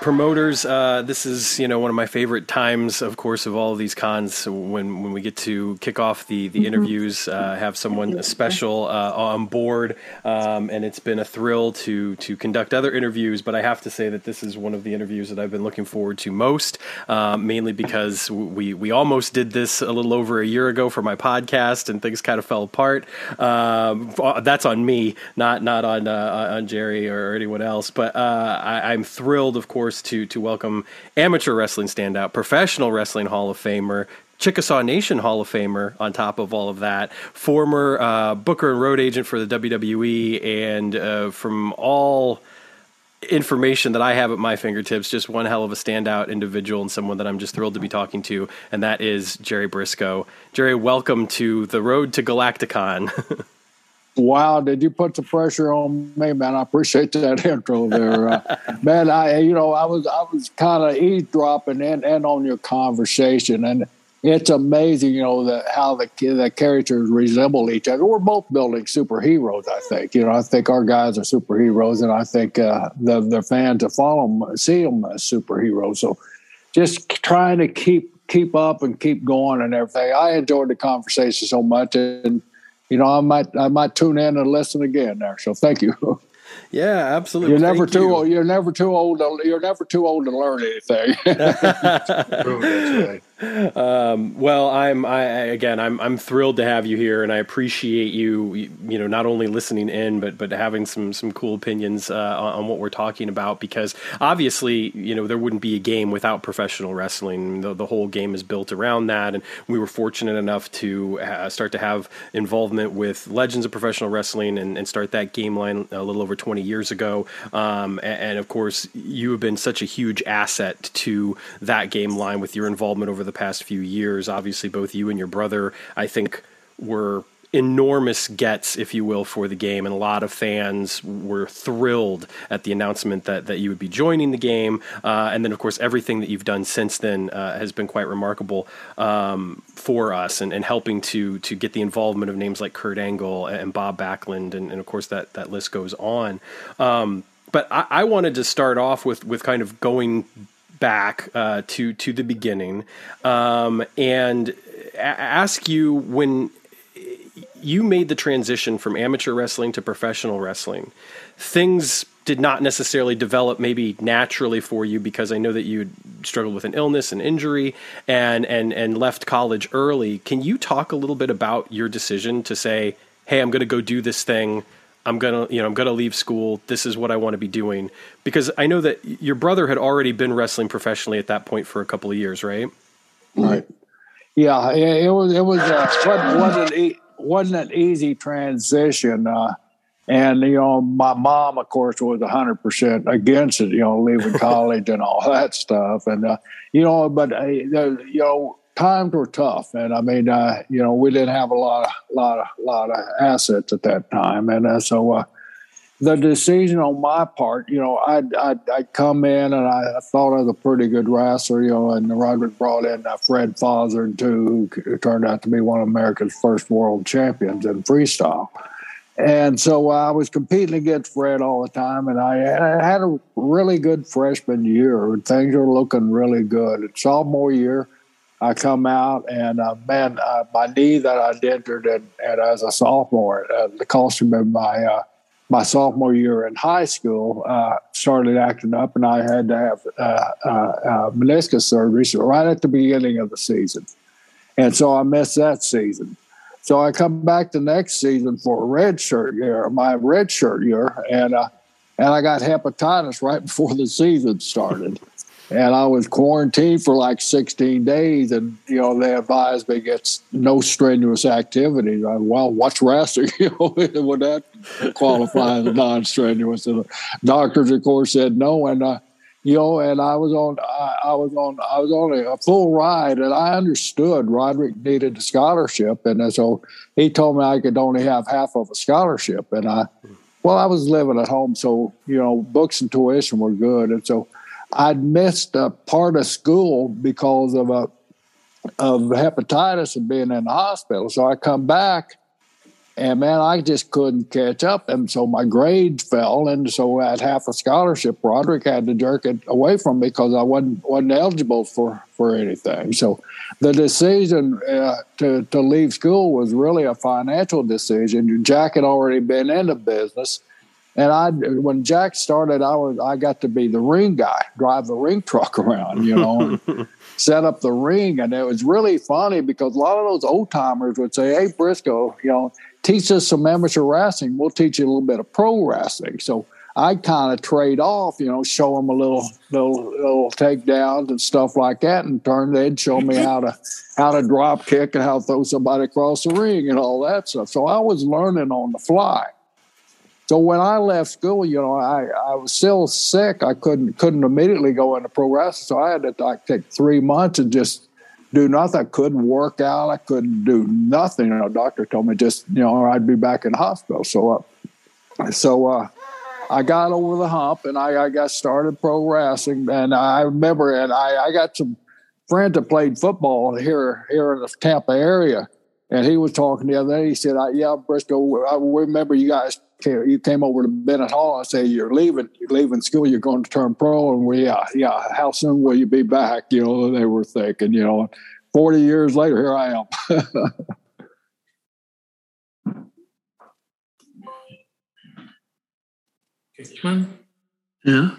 Promoters, uh, this is you know one of my favorite times, of course, of all of these cons when when we get to kick off the the mm-hmm. interviews, uh, have someone special uh, on board, um, and it's been a thrill to to conduct other interviews. But I have to say that this is one of the interviews that I've been looking forward to most, um, mainly because we we almost did this a little over a year ago for my podcast, and things kind of fell apart. Um, that's on me, not not on uh, on Jerry or anyone else. But uh, I, I'm thrilled, of course course, to to welcome amateur wrestling standout, professional wrestling Hall of Famer, Chickasaw Nation Hall of Famer on top of all of that, former uh, Booker and road agent for the WWE, and uh, from all information that I have at my fingertips, just one hell of a standout individual and someone that I'm just thrilled to be talking to, and that is Jerry Brisco. Jerry, welcome to the road to Galacticon. <laughs> Wow, did you put the pressure on me, man? I appreciate that <laughs> intro there, uh, man. I, you know, I was, I was kind of eavesdropping and and on your conversation, and it's amazing, you know, that how the the characters resemble each other. We're both building superheroes, I think. You know, I think our guys are superheroes, and I think uh, the the fans that follow them see them as superheroes. So, just trying to keep keep up and keep going and everything. I enjoyed the conversation so much, and you know, I might I might tune in and listen again there. So thank you. <laughs> Yeah, absolutely. You're never Thank too you. old. You're never too old. To, you're never too old to learn anything. <laughs> Oh, that's right. Um, well, I'm I again I'm I'm thrilled to have you here, and I appreciate you you know not only listening in but but having some some cool opinions uh, on, on, what we're talking about because obviously you know there wouldn't be a game without professional wrestling. The, the whole game is built around that, and we were fortunate enough to uh, start to have involvement with Legends of Professional Wrestling and, and start that game line a little over 20 years ago. Um, and, and of course, you have been such a huge asset to that game line with your involvement over the the past few years. Obviously, both you and your brother, I think, were enormous gets, if you will, for the game, and a lot of fans were thrilled at the announcement that that you would be joining the game. Uh, and then, of course, everything that you've done since then uh, has been quite remarkable um, for us, and, and, helping to to get the involvement of names like Kurt Angle and Bob Backlund, and, and of course that that list goes on. Um, but I, I wanted to start off with with kind of going back uh, to to the beginning um, and a- ask you when you made the transition from amateur wrestling to professional wrestling. Things did not necessarily develop maybe naturally for you because I know that you struggled with an illness and injury and and and left college early. Can you talk a little bit about your decision to say, "Hey, I'm going to go do this thing." I'm gonna, you know, I'm gonna leave school. This is what I want to be doing because I know that your brother had already been wrestling professionally at that point for a couple of years, right? Right. Yeah, it, was. It was. Uh, wasn't e- wasn't an easy transition. Uh, and you know, my mom, of course, was hundred percent against it. You know, leaving <laughs> college and all that stuff. And uh, you know, but uh, you know, times were tough, and I mean, uh, you know, we didn't have a lot of lot of lot of assets at that time, and uh, so uh, the decision on my part, you know, I'd, I'd, I'd come in and I, I, thought I was a pretty good wrestler, you know, and Roderick brought in uh, Fred Fozzard too, who turned out to be one of America's first world champions in freestyle. and so I was competing against Fred all the time, and I, I had a really good freshman year. Things were looking really good. Sophomore year, I come out and uh, man, uh, my knee that I'd entered and, as a sophomore, uh, the cost of my uh, my sophomore year in high school uh, started acting up, and I had to have meniscus surgery right at the beginning of the season, and so I missed that season. So I come back the next season for a red shirt year, my red shirt year, and and I got hepatitis right before the season started and I was quarantined for like 16 days. And you know, they advised me against no strenuous activity. I, well, what's wrestling? <laughs> You know, would that qualify as non-strenuous? And the doctors, of course, said no. And uh, you know, and I was on, I, I was on, I was on a, a, full ride, and I understood Roderick needed a scholarship, and so he told me I could only have half of a scholarship, and I. Well, I was living at home, so you know, books and tuition were good, and so I'd missed a part of school because of a of hepatitis and being in the hospital. So I come back and man, I just couldn't catch up. And so my grades fell. And so had half a scholarship. Roderick had to jerk it away from me because I wasn't, wasn't eligible for, for anything. So the decision uh, to, to leave school was really a financial decision. Jack had already been in the business. And I, when Jack started, I was I got to be the ring guy, drive the ring truck around, you know, and <laughs> set up the ring. And it was really funny because a lot of those old timers would say, "Hey, Brisco, you know, teach us some amateur wrestling. We'll teach you a little bit of pro wrestling." So I kind of trade off, you know, show them a little, little, little takedowns and stuff like that. In turn, they'd show me <laughs> how to, how to drop kick and how to throw somebody across the ring and all that stuff. So I was learning on the fly. So when I left school, you know, I, I was still sick. I couldn't couldn't immediately go into pro wrestling. So I had to like, take three months and just do nothing. I couldn't work out. I couldn't do nothing. You know, doctor told me just you know I'd be back in hospital. So uh, so uh, I got over the hump and I, I got started pro wrestling. And I remember and I, I got some friends that played football here here in the Tampa area. And he was talking the other day. He said, "Yeah, Brisco, I remember you guys you came over to Bennett Hall. I say you're leaving, you're leaving school, you're going to turn pro, and we, yeah, yeah. How soon will you be back? You know, they were thinking. You know, forty years later, here I am. <laughs> yeah.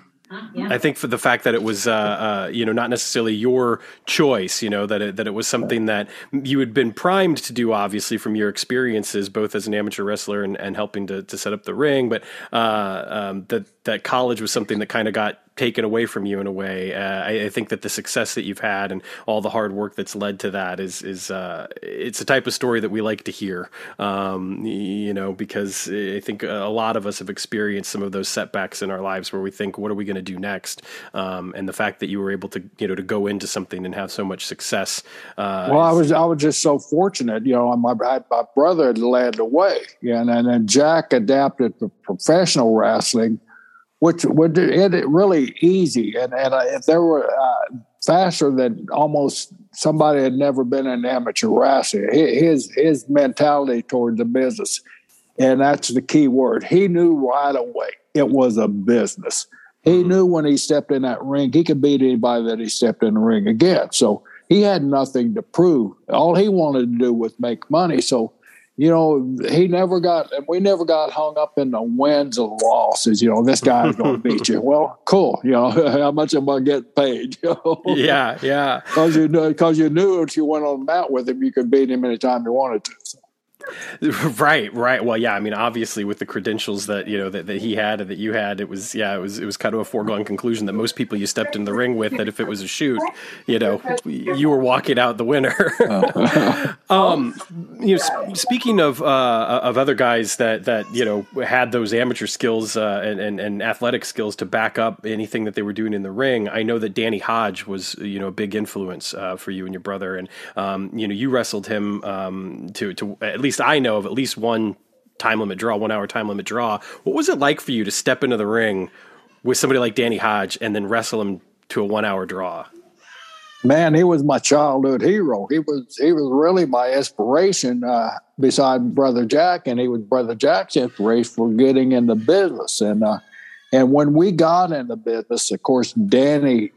I think for the fact that it was, uh, uh, you know, not necessarily your choice, you know, that it, that it was something that you had been primed to do, obviously from your experiences, both as an amateur wrestler and, and helping to, to set up the ring, but uh, um, that that college was something that kind of got taken away from you in a way. Uh, I, I, think that the success that you've had and all the hard work that's led to that is is uh, it's a type of story that we like to hear. Um, you know, because I think a lot of us have experienced some of those setbacks in our lives where we think, "What are we going to do next?" Um, and the fact that you were able to you know to go into something and have so much success. Uh, well, I was I was just so fortunate. You know, my my brother had led the way, and and then Jack adapted to professional wrestling which would it really easy. And and uh, if there were uh, faster than almost somebody had never been an amateur wrestler, his his mentality toward the business, and that's the key word. He knew right away it was a business. He mm-hmm. knew when he stepped in that ring, he could beat anybody that he stepped in the ring again. So he had nothing to prove. All he wanted to do was make money. So you know, he never got, and we never got hung up in the wins and losses. You know, this guy's going <laughs> to beat you. Well, cool. You know, <laughs> how much am I getting paid? <laughs> You know? Yeah, yeah. Because you, cause you knew if you went on the mat with him, you could beat him anytime you wanted to. So. <laughs> Right, right. Well, yeah. I mean, obviously, with the credentials that you know that, that he had and that you had, it was yeah, it was it was kind of a foregone conclusion that most people you stepped in the ring with, that if it was a shoot, you know, you were walking out the winner. <laughs> um, you know, speaking of uh, of other guys that that you know had those amateur skills uh, and, and, and athletic skills to back up anything that they were doing in the ring, I know that Danny Hodge was you know a big influence uh, for you and your brother, and um, you know you wrestled him um, to to at least least I know of at least one time limit draw, one hour time limit draw. What was it like for you to step into the ring with somebody like Danny Hodge and then wrestle him to a one hour draw? man, he was my childhood hero. He was he was really my inspiration. Uh, besides Brother Jack, and he was Brother Jack's inspiration for getting in the business. And uh, and when we got in the business, of course, Danny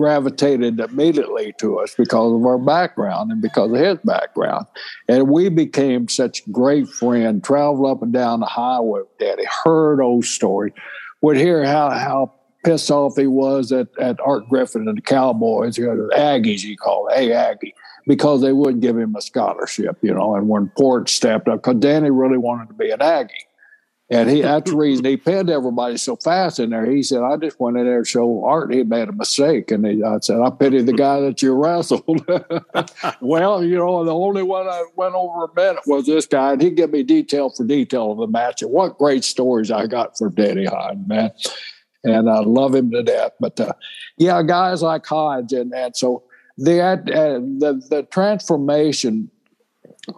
gravitated immediately to us because of our background and because of his background. And we became such great friends, traveled up and down the highway with Danny, heard old stories, would hear how, how pissed off he was at, at Art Griffith and the Cowboys, you know, Aggies, he called, hey, Aggie, because they wouldn't give him a scholarship, you know. And when Port stepped up, because Danny really wanted to be an Aggie. And he that's the <laughs> reason he pinned everybody so fast in there. He said, I just went in there to show Art he made a mistake. And he, I said, I pity the guy that you wrestled. <laughs> well, you know, the only one I went over a minute was this guy, and he gave me detail for detail of the match. And what great stories I got for Danny Hodge, man and I love him to death. But uh, yeah, guys like Hodge, and, that. so the, uh, the the transformation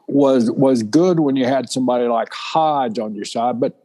was was good when you had somebody like Hodge on your side, but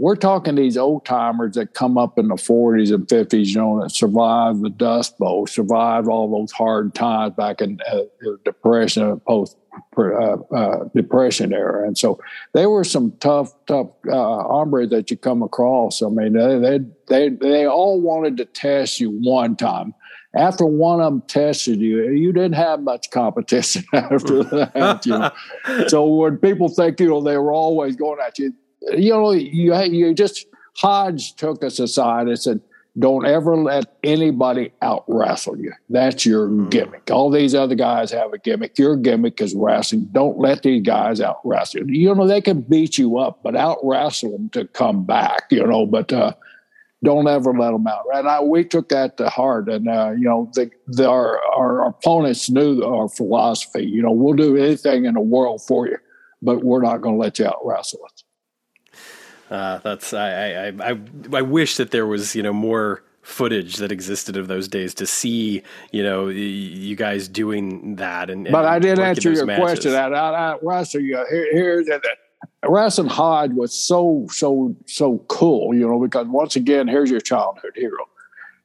we're talking these old timers that come up in the 40s and 50s, you know, that survived the Dust Bowl, survived all those hard times back in uh, depression, post uh, uh, depression era, and so they were some tough, tough uh, hombres that you come across. I mean, they, they they they all wanted to test you one time. After one of them tested you, you didn't have much competition <laughs> after that. You know, <laughs> so when people think you know they were always going at you, you know, you you just Hodge took us aside and said, don't ever let anybody out wrestle you. That's your mm. gimmick. All these other guys have a gimmick. Your gimmick is wrestling. Don't let these guys out wrestle you. You know, they can beat you up, but out wrestle them to come back, you know, but uh, don't ever let them out. And I, we took that to heart. And, uh, you know, the, the, our, our opponents knew our philosophy. You know, we'll do anything in the world for you, but we're not going to let you out wrestle us. Uh, that's I, I I I wish that there was you know more footage that existed of those days to see you know you guys doing that and, and but I did answer your matches. question. I, I, I Russell you here, here's that Wrestling Hyde was so so so cool you know because once again here's your childhood hero.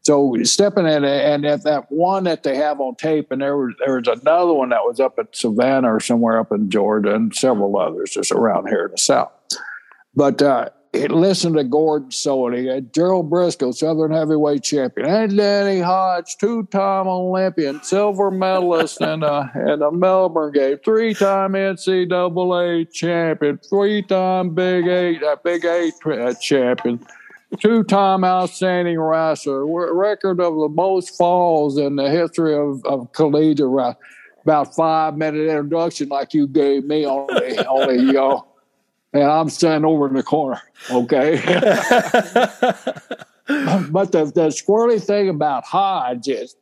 So stepping in and if that one that they have on tape and there was there was another one that was up at Savannah or somewhere up in Georgia and several others just around here in the south but uh, listen to Gordon Solie, Gerald Brisco, Southern Heavyweight Champion, and Danny Hodge, two-time Olympian, silver medalist in a, in a Melbourne game, three-time NCAA champion, three-time Big Eight, uh, Big Eight uh, champion, two-time outstanding wrestler, record of the most falls in the history of, of collegiate wrestling. About five-minute introduction like you gave me on the, uh, and I'm standing over in the corner. Okay. <laughs> but the, the squirrely thing about Hodge is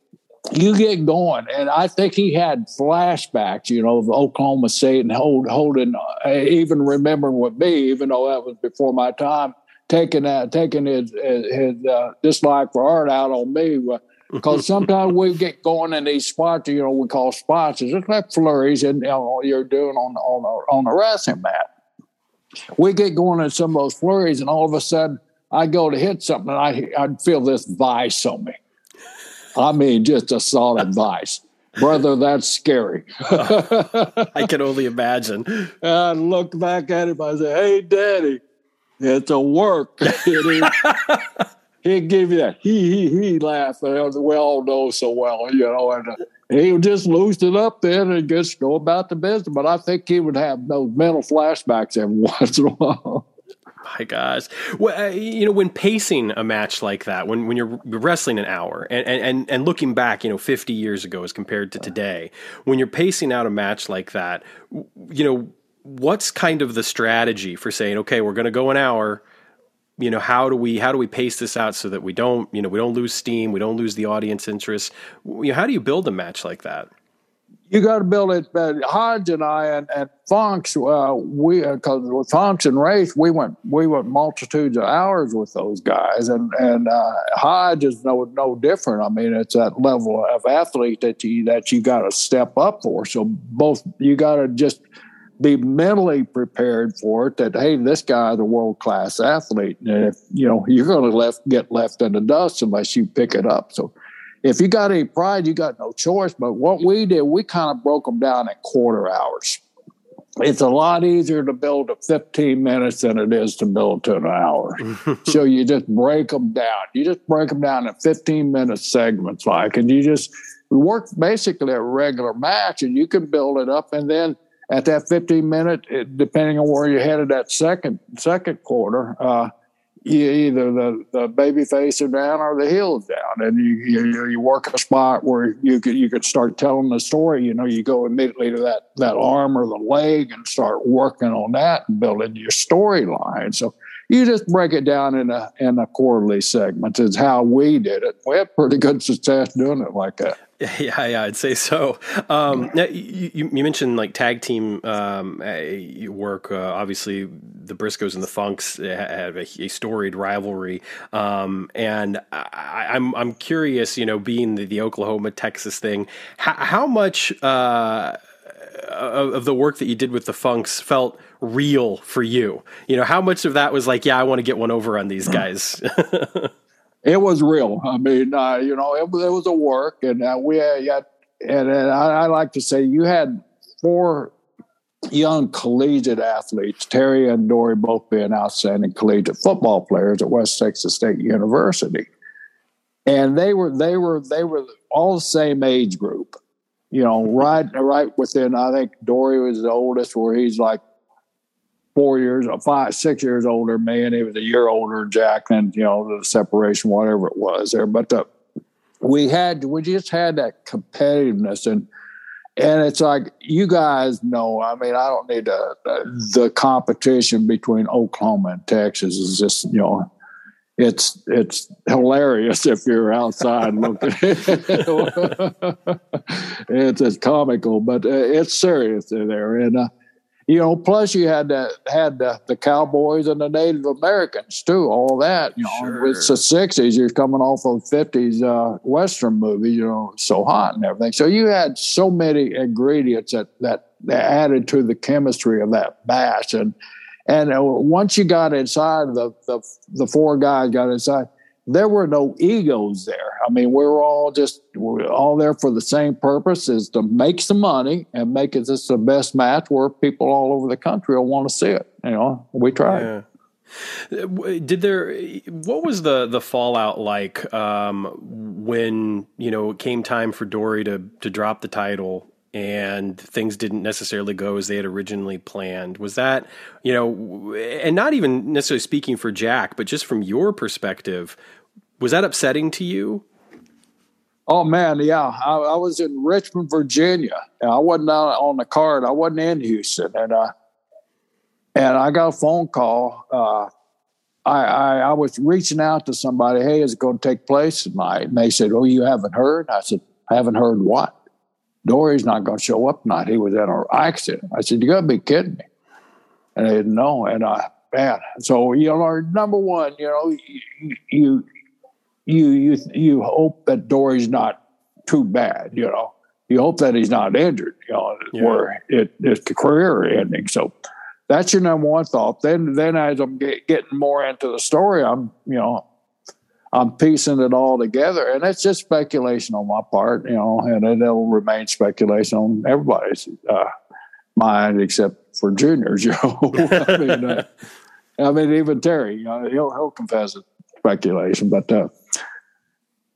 you get going, and I think he had flashbacks, you know, of Oklahoma State and hold, holding, uh, even remembering with me, even though that was before my time, taking that, taking his his, his uh, dislike for art out on me. Because <laughs> sometimes we get going in these spots, you know, we call spots. It's like flurries, and you know, you're doing on on on the wrestling mat we get going in some of those flurries, and all of a sudden I go to hit something, and I I'd feel this vice on me. I mean, just a solid <laughs> vice. Brother, that's scary. <laughs> I can only imagine. And <laughs> I look back at him. I say, "Hey, Daddy, it's a work." He'd give you that he he he laugh. We all know so well, you know. And uh, he would just lose it up then and just go about the business. But I think he would have those mental flashbacks every <laughs> once in a while. My gosh, well, uh, you know, when pacing a match like that, when when you're wrestling an hour, and, and and looking back, you know, 50 years ago as compared to today, when you're pacing out a match like that, you know, what's kind of the strategy for saying, okay, we're going to go an hour you know how do we how do we pace this out so that we don't you know we don't lose steam we don't lose the audience interest? You know, how do you build a match like that? You got to build it but hodge and i and, and Funks uh, we because uh, with Funks and Race we went we went multitudes of hours with those guys. And and uh, hodge is no no different. I mean it's that level of athlete that you that you got to step up for. So both you got to just be mentally prepared for it that hey this guy's a world class athlete and if you know you're going to left get left in the dust unless you pick it up so if you got any pride, you got no choice. But what we did, we kind of broke them down in quarter hours. It's a lot easier to build to 15 minutes than it is to build to an hour. <laughs> so you just break them down. You just break them down in 15 minute segments, like, and you just work basically a regular match, and you can build it up, and then at that 15 minute, it, depending on where you're headed that second second quarter, uh, you, either the, the baby face are down or the heels down, and you, you you work a spot where you could you could start telling the story. You know, you go immediately to that that arm or the leg and start working on that and building your storyline. So you just break it down in a in a quarterly segment. Is how we did it. We had pretty good success doing it like that. <laughs> Yeah, yeah, I'd say so. Um, now, you, you, mentioned like tag team um, work. Uh, obviously, the Briscos and the Funks have a, a storied rivalry, um, and I, am I'm, I'm curious. You know, being the, the Oklahoma Texas thing, how, how much uh, of the work that you did with the Funks felt real for you? You know, how much of that was like, yeah, I want to get one over on these guys. <laughs> it was real. I mean, uh, you know, it, it, was a work, and uh, we had, and, and I, I, like to say you had four young collegiate athletes, Terry and Dory both being outstanding collegiate football players at West Texas State University, and they were they were they were all the same age group. You know, right right within. I think Dory was the oldest, where he's like four years, five, six years older man. He was a year older Jack than, you know, the separation, whatever it was there. But the, we had, we just had that competitiveness and, and it's like you guys know. I mean, I don't need to. the competition between Oklahoma and Texas is just you know, it's it's hilarious if you're outside <laughs> looking. <laughs> it's it's comical, but uh, it's serious there, and uh, you know, plus you had the, had the, the Cowboys and the Native Americans too, all that. You know, sure. it's the '60s. You're coming off of '50s uh, Western movie. You know, so hot and everything. So you had so many ingredients that that, added to the chemistry of that batch. And and uh, once you got inside, the the the four guys got inside there were no egos there. I mean, we were all just we are all there for the same purpose: is to make some money and make it just the best match where people all over the country will want to see it. You know, we tried. Yeah. Did there? What was the the fallout like um, when you know it came time for Dory to to drop the title and things didn't necessarily go as they had originally planned. Was that, you know, and not even necessarily speaking for Jack, but just from your perspective, was that upsetting to you? Oh man, yeah. I, I was in Richmond, Virginia. I wasn't out on the card. I wasn't in Houston, and uh, and I got a phone call. Uh, I, I, I was reaching out to somebody. Hey, is it going to take place tonight? And they said, "Oh, you haven't heard?" I said, "I haven't heard what." Dory's not going to show up tonight. He was in an accident. I said, You got to be kidding me. And they didn't know. And I, man, so, you know, number one, you know, you, you, you, you hope that Dory's not too bad, you know. You hope that he's not injured, you know, yeah. where it, it's the career ending. So that's your number one thought. Then, then as I'm get, getting more into the story, I'm, you know, I'm piecing it all together, and it's just speculation on my part, you know, and it'll remain speculation on everybody's uh, mind except for juniors, <laughs> you know. I mean, uh, I mean, even Terry, you know, he'll he'll confess it's speculation, but uh,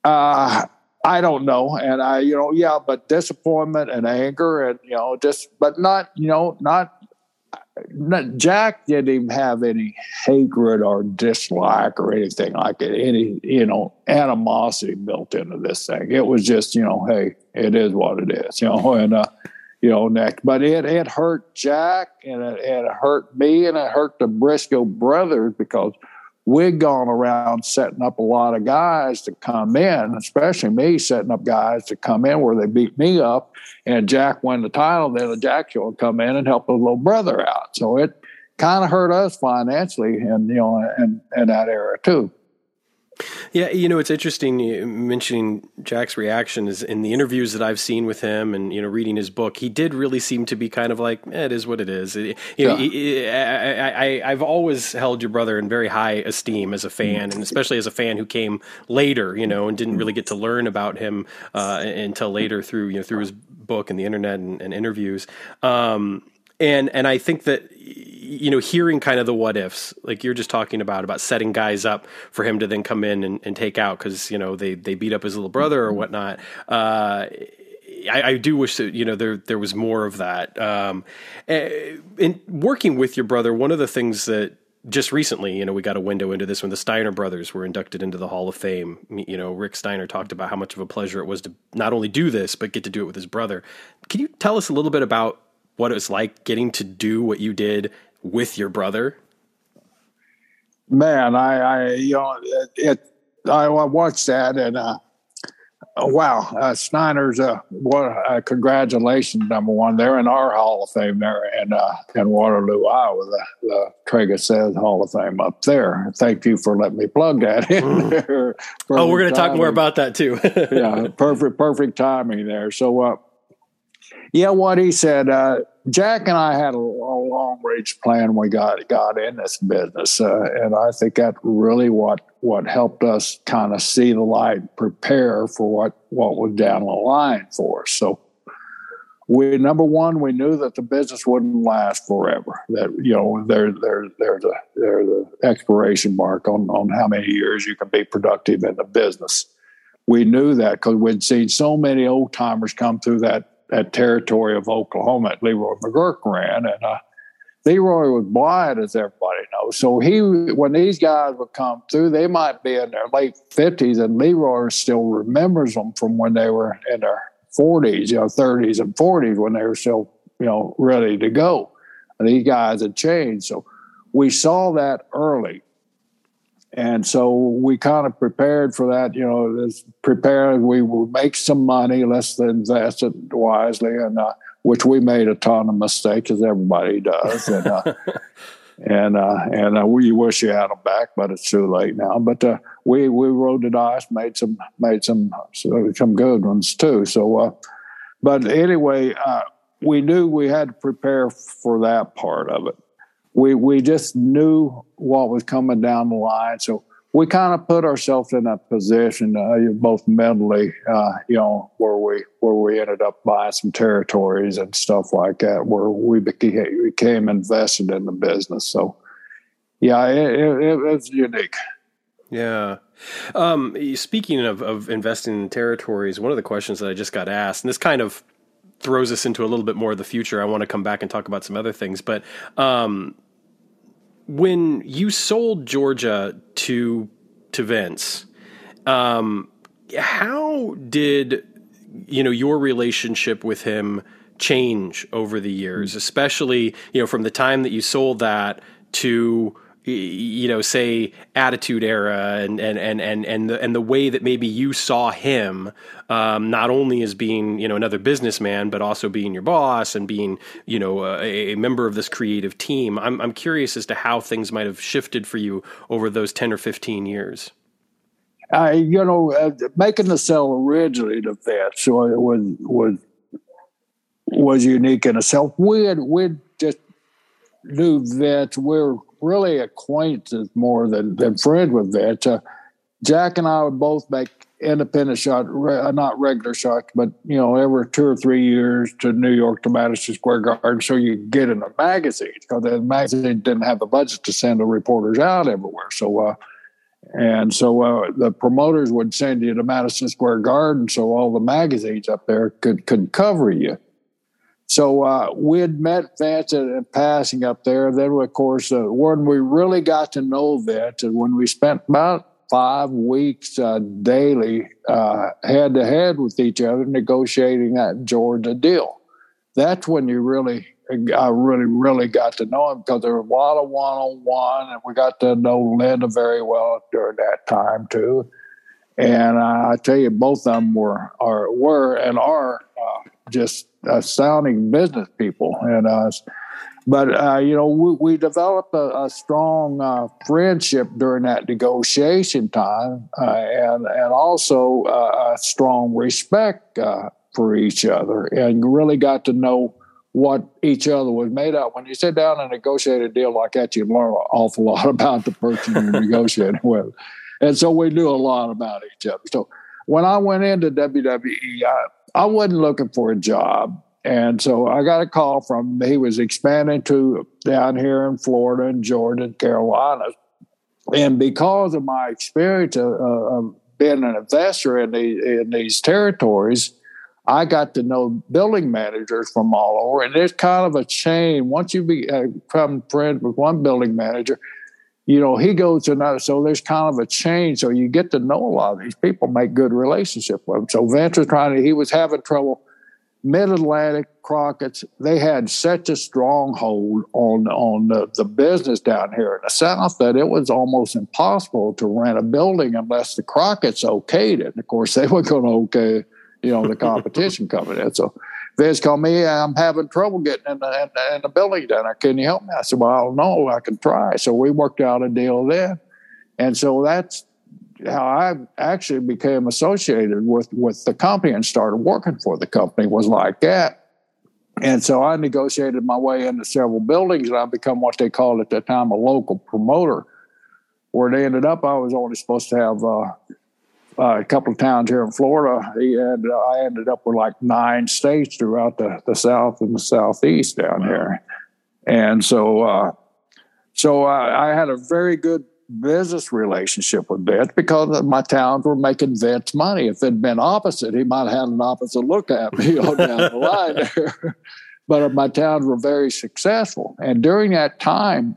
uh, I don't know, and I, you know, yeah, but disappointment and anger, and you know, just, but not, you know, not Jack didn't even have any hatred or dislike or anything like it, any, you know, animosity built into this thing. It was just, you know, hey, it is what it is, you know, and, uh, you know, next, but it, it hurt Jack and it, it hurt me and it hurt the Brisco brothers because we'd gone around setting up a lot of guys to come in, especially me setting up guys to come in where they beat me up, and Jack won the title. Then the Jack would come in and help his little brother out. So it kind of hurt us financially, and you know, in, in that era too. Yeah, you know, it's interesting mentioning Jack's reaction is in the interviews that I've seen with him and, you know, reading his book, he did really seem to be kind of like, eh, it is what it is. You know, yeah. I, I, have always held your brother in very high esteem as a fan, and especially as a fan who came later, you know, and didn't really get to learn about him uh, until later through, you know, through his book and the internet and, and interviews. Um, and and I think that you know hearing kind of the what ifs like you're just talking about about setting guys up for him to then come in and, and take out because you know they they beat up his little brother or whatnot. Uh, I, I, do wish that you know there there was more of that. Um, eh, in working with your brother, one of the things that just recently, you know, we got a window into this when the Steiner brothers were inducted into the Hall of Fame. You know, Rick Steiner talked about how much of a pleasure it was to not only do this but get to do it with his brother. Can you tell us a little bit about what it was like getting to do what you did with your brother? Man, I, I you know, it, it I watched that and uh, wow, uh, Steiner's uh, what uh, congratulations number one. They're in our Hall of Fame there in uh, in Waterloo, Iowa, the, the Tragos/Thesz Hall of Fame up there. Thank you for letting me plug that in mm. <laughs> there. oh, we're going to talk more about that too. <laughs> yeah, perfect, perfect timing there. So, uh, yeah, what he said. Uh, Jack and I had a, a long range plan when we got got in this business, uh, and I think that really what what helped us kind of see the light, prepare for what what was down the line for us. So, we number one, we knew that the business wouldn't last forever. That you know there there there's a there's a expiration mark on on how many years you can be productive in the business. We knew that because we'd seen so many old timers come through that that territory of Oklahoma that Leroy McGuirk ran. And uh, Leroy was blind, as everybody knows. So he, when these guys would come through, they might be in their late fifties, and Leroy still remembers them from when they were in their forties, you know, thirties and forties, when they were still, you know, ready to go. And these guys had changed. So we saw that early. And so we kind of prepared for that, you know, prepared. We would make some money, let's invest it wisely, and uh, which we made a ton of mistakes, as everybody does. And uh, <laughs> and uh, and uh, we wish you had them back, but it's too late now. But uh, we we rode the dice, made some made some some good ones too. So, uh, but anyway, uh, we knew we had to prepare for that part of it we we just knew what was coming down the line. So we kind of put ourselves in a position, uh, both mentally, uh, you know, where we where we ended up buying some territories and stuff like that, where we became, invested in the business. So, yeah, it, it, it was unique. Yeah. Um, speaking of, of investing in territories, one of the questions that I just got asked, and this kind of throws us into a little bit more of the future. I want to come back and talk about some other things, but um, when you sold Georgia to to Vince, um, how did you know your relationship with him change over the years, especially you know from the time that you sold that to you know, say attitude era and and and and and the and the way that maybe you saw him, um, not only as being you know another businessman, but also being your boss and being you know a, a, member of this creative team. I'm I'm curious as to how things might have shifted for you over those ten or fifteen years. I, you know, uh, making the sell originally to that, so it was was was unique in itself. We had we just knew that we're really acquainted more than, than friend with that. Uh, Jack and I would both make independent shot, re, not regular shots, but you know, every two or three years to New York to Madison Square Garden, so you get in a magazine because the magazine didn't have the budget to send the reporters out everywhere. So, uh, and so uh, the promoters would send you to Madison Square Garden, so all the magazines up there could could cover you. So uh, we had met Vince in passing up there. Then, of course, uh, when we really got to know Vince, and when we spent about five weeks uh, daily head to head with each other negotiating that Georgia deal. That's when you really, I really, really got to know him because there was a lot of one on one, and we got to know Linda very well during that time too. And I tell you, both of them were are were and are uh, just astounding business people. And uh, but uh, you know, we, we developed a, a strong uh, friendship during that negotiation time, uh, and and also uh, a strong respect for each other, and really got to know what each other was made of. When you sit down and negotiate a deal like that, you learn an awful lot <laughs> about the person you're negotiating <laughs> with, and so we knew a lot about each other. So when I went into WWE, I, I wasn't looking for a job. And so I got a call from he was expanding to down here in Florida and Georgia and Carolina. And because of my experience of, of being an investor in, the, in these territories, I got to know building managers from all over. And there's kind of a chain. Once you become uh, friends with one building manager, you know, he goes to another. So there's kind of a chain. So you get to know a lot of these people, make good relationship with them. So was trying to, he was having trouble Mid Atlantic Crockett's, they had such a stronghold on on the, the business down here in the South that it was almost impossible to rent a building unless the Crockett's okayed it. And of course, <laughs> they were going to okay, you know, the <laughs> competition coming in. So Vince called me, I'm having trouble getting in the, in the, in the building down there. Can you help me? I said, Well, I don't know. I can try. So we worked out a deal then. And so that's how I actually became associated with with the company and started working for the company was like that. And so I negotiated my way into several buildings, and I become what they called at that time a local promoter. Where they ended up, I was only supposed to have uh, uh, a couple of towns here in Florida. He had, uh, I ended up with like nine states throughout the, the South and the Southeast down wow. here. And so, uh, so I, I had a very good business relationship with Vince because my towns were making Vince money. If it had been opposite, he might have had an opposite look at me <laughs> all down the line there. <laughs> but my towns were very successful. And during that time,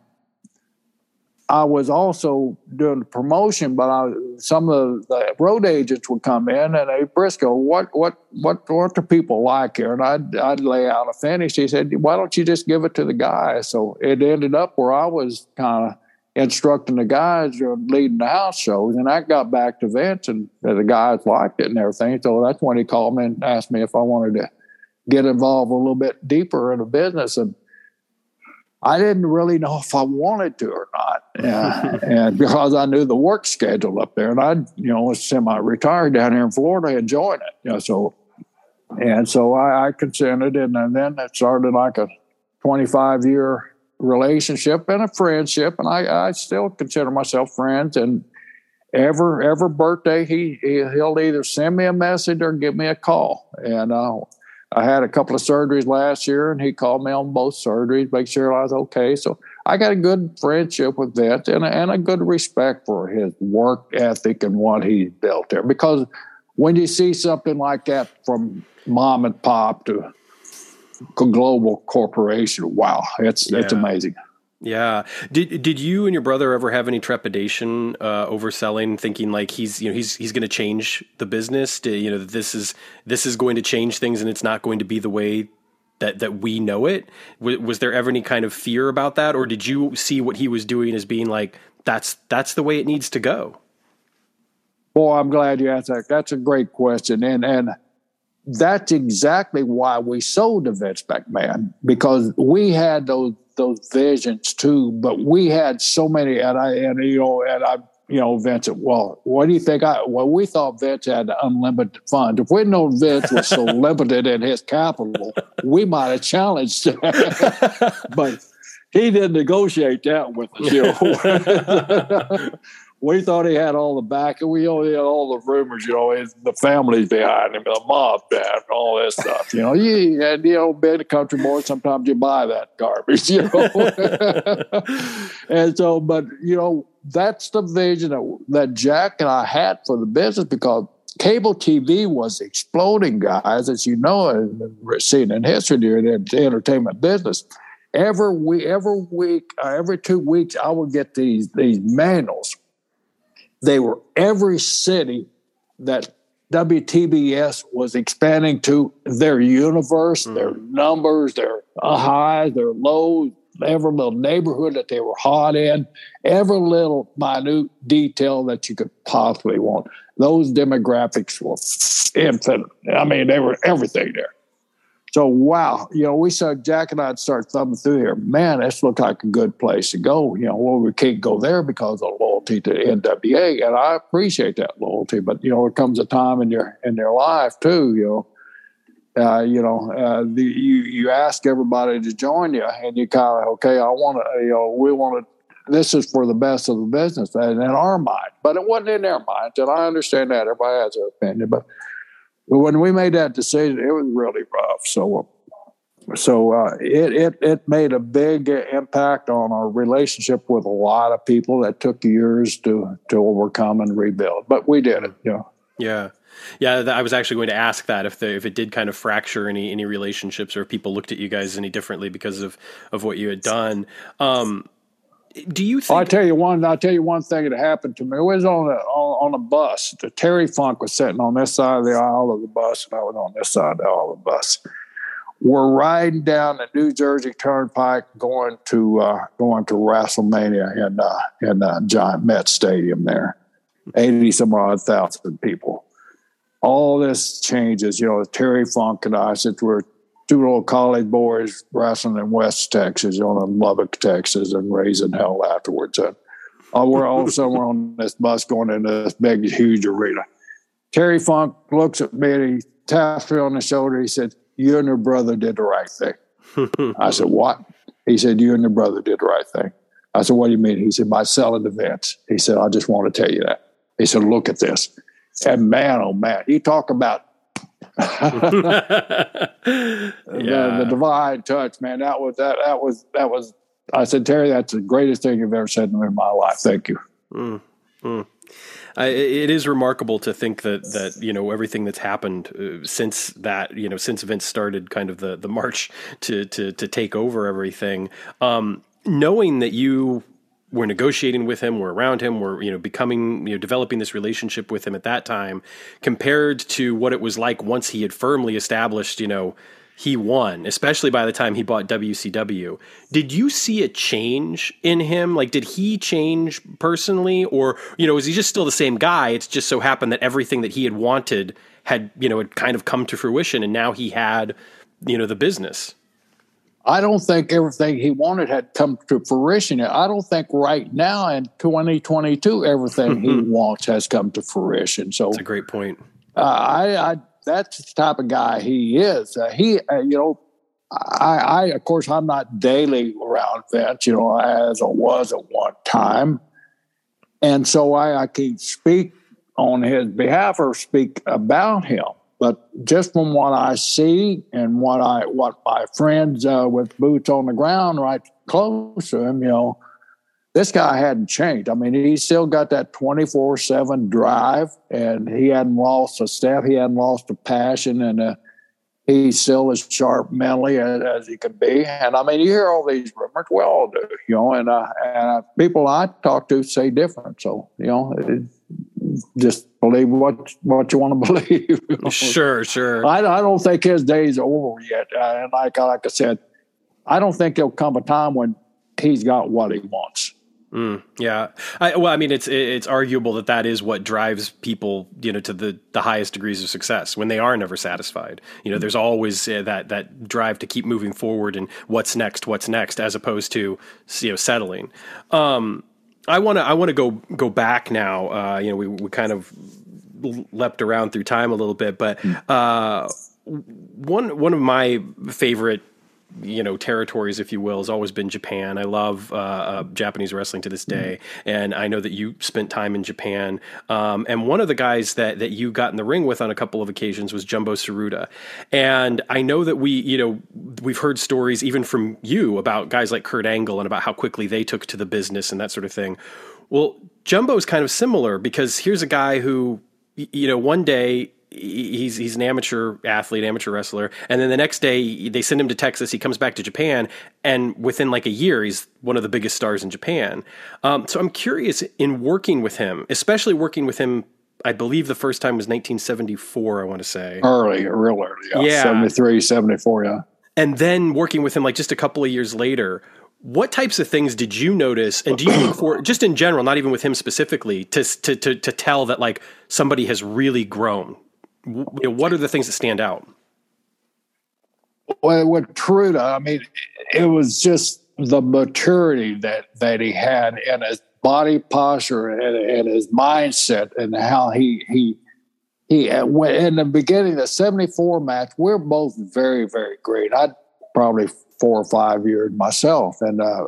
I was also doing the promotion, but I, some of the road agents would come in and hey Brisco, what what what what do people like here? And I'd I'd lay out a finish. He said, why don't you just give it to the guy? So it ended up where I was kind of instructing the guys and leading the house shows. And I got back to Vince and the guys liked it and everything. So that's when he called me and asked me if I wanted to get involved a little bit deeper in the business. And I didn't really know if I wanted to or not. <laughs> Yeah. and because I knew the work schedule up there and I, you know, was semi-retired down here in Florida enjoying it. You know, so, and so I, I consented and, and then it started like a 25 year relationship and a friendship, and I, I still consider myself friends. And ever every birthday, he, he will either send me a message or give me a call. And uh, I had a couple of surgeries last year, and he called me on both surgeries, make sure I was okay. So I got a good friendship with Vince and a, and a good respect for his work ethic and what he's built there. Because when you see something like that from mom and pop to global corporation. Wow, it's yeah. it's amazing. Yeah. Did did you and your brother ever have any trepidation uh, overselling, thinking like he's you know he's he's going to change the business? To, you know this is this is going to change things, and it's not going to be the way that that we know it. W- was there ever any kind of fear about that, or did you see what he was doing as being like that's that's the way it needs to go? Boy, I'm glad you asked that. That's a great question, and and that's exactly why we sold to Vince McMahon because we had those those visions too, but we had so many, and I and you know, and I you know, Vince, well, what do you think? I well, we thought Vince had unlimited funds. If we'd known Vince was so <laughs> limited in his capital, we might have challenged <laughs> but he didn't negotiate that with us. You know? <laughs> we thought he had all the back, and we only had all the rumors, you know, the families behind him, the mob and all this stuff. You know, you and you know, being a country boy, sometimes you buy that garbage, <laughs> you know. <laughs> and so, but you know, that's the vision that, that Jack and I had for the business because cable TV was exploding, guys, as you know, and seen in history during the entertainment business. Every week, every week, uh, every two weeks, I would get these these manuals they were every city that WTBS was expanding to their universe, mm-hmm. their numbers, their highs, their lows, every little neighborhood that they were hot in, every little minute detail that you could possibly want. Those demographics were infinite. I mean, they were everything there. So wow, you know, we saw Jack and I'd start thumbing through here. Man, this looked like a good place to go. You know, well, we can't go there because of loyalty to NWA, and I appreciate that loyalty. But you know, it comes a time in your in their life too. You know, uh, you know, uh, the, you you ask everybody to join you, and you kind of okay, I want to, you know, we want to. This is for the best of the business, and in our mind, but it wasn't in their minds, and I understand that everybody has their opinion, but when we made that decision, it was really rough. So, so uh, it it it made a big impact on our relationship with a lot of people that took years to to overcome and rebuild, but we did it. Know. Yeah. Yeah, I was actually going to ask that if the, if it did kind of fracture any any relationships or if people looked at you guys any differently because of of what you had done. Um, do you think? I'll tell you one. I'll tell you one thing that happened to me. It was on a on, on a bus. The Terry Funk was sitting on this side of the aisle of the bus, and I was on this side of the aisle of the bus. We're riding down the New Jersey Turnpike, going to uh, going to WrestleMania in uh, in uh, Giant Met Stadium. There, eighty some odd thousand people. All this changes. You know, Terry Funk and I, since we're two little college boys wrestling in West Texas, on in Lubbock, Texas, and raising hell afterwards. And uh, we're all <laughs> somewhere on this bus going into this big, huge arena. Terry Funk looks at me and he taps me on the shoulder. He said, You and your brother did the right thing. I said, What? He said, You and your brother did the right thing. I said, What do you mean? He said, By selling the vents. He said, I just want to tell you that. He said, Look at this. And man, oh man, you talk about <laughs> <laughs> yeah. the, the divine touch, man. That was that that was that was. I said, Terry, that's the greatest thing you've ever said to me in my life. Thank you. Mm, mm. I, it is remarkable to think that that you know everything that's happened uh, since that you know since Vince started kind of the the march to to to take over everything. Um, knowing that you we're negotiating with him, we're around him, we're you know becoming you know developing this relationship with him at that time, compared to what it was like once he had firmly established you know he won, especially by the time he bought WCW. Did you see a change in him? Like, did he change personally, or you know, is he just still the same guy? It's just so happened that everything that he had wanted had you know had kind of come to fruition, and now he had you know the business. I don't think everything he wanted had come to fruition. I don't think right now in 2022 everything he wants has come to fruition. So that's a great point. Uh, I, I, that's the type of guy he is. Uh, he, uh, you know, I, I, of course, I'm not daily around Vince, you know, as I was at one time, and so I, I can speak on his behalf or speak about him. But just from what I see and what I what my friends uh, with boots on the ground right close to him, you know, this guy hadn't changed. I mean, he still got that twenty four seven drive, and he hadn't lost a step. He hadn't lost a passion, and uh, he's still as sharp mentally as, as, he could be. And I mean, you hear all these rumors. We all do, you know. And uh, and uh, people I talk to say different. So you know. It, just believe what what you want to <laughs> believe. Sure, sure. I, I don't think his days are over yet. Uh, and like like I said, I don't think there'll come a time when he's got what he wants. Mm, yeah. I, well, I mean, it's it's arguable that that is what drives people, you know, to the, the highest degrees of success when they are never satisfied. You know, there's always uh, that that drive to keep moving forward and what's next, what's next, as opposed to you know settling. Um, I want to I want to go go back now. Uh, you know, we we kind of leapt around through time a little bit, but hmm. uh, one one of my favorite you know territories, if you will, has always been Japan. I love uh, uh, Japanese wrestling to this mm-hmm. day, mm-hmm. and I know that you spent time in Japan. Um, and one of the guys that that you got in the ring with on a couple of occasions was Jumbo Tsuruta. And I know that we, you know, we've heard stories even from you about guys like Kurt Angle and about how quickly they took to the business and that sort of thing. Well, Jumbo is kind of similar because here's a guy who, you know, one day he's he's an amateur athlete, amateur wrestler, and then the next day they send him to Texas. He comes back to Japan, and within like a year, he's one of the biggest stars in Japan. Um, so I'm curious in working with him, especially working with him. I believe the first time was 1974. I want to say early, real early, yeah, yeah. 73, 74, yeah. And then working with him like just a couple of years later, what types of things did you notice and do you look for <coughs> just in general not even with him specifically to, to to to tell that like somebody has really grown you know, what are the things that stand out? well, with Tsuruta, I mean, it was just the maturity that that he had in his body posture and, and his mindset and how he he he uh, in the beginning the 74 match we're both very very great i probably four or five years myself and uh,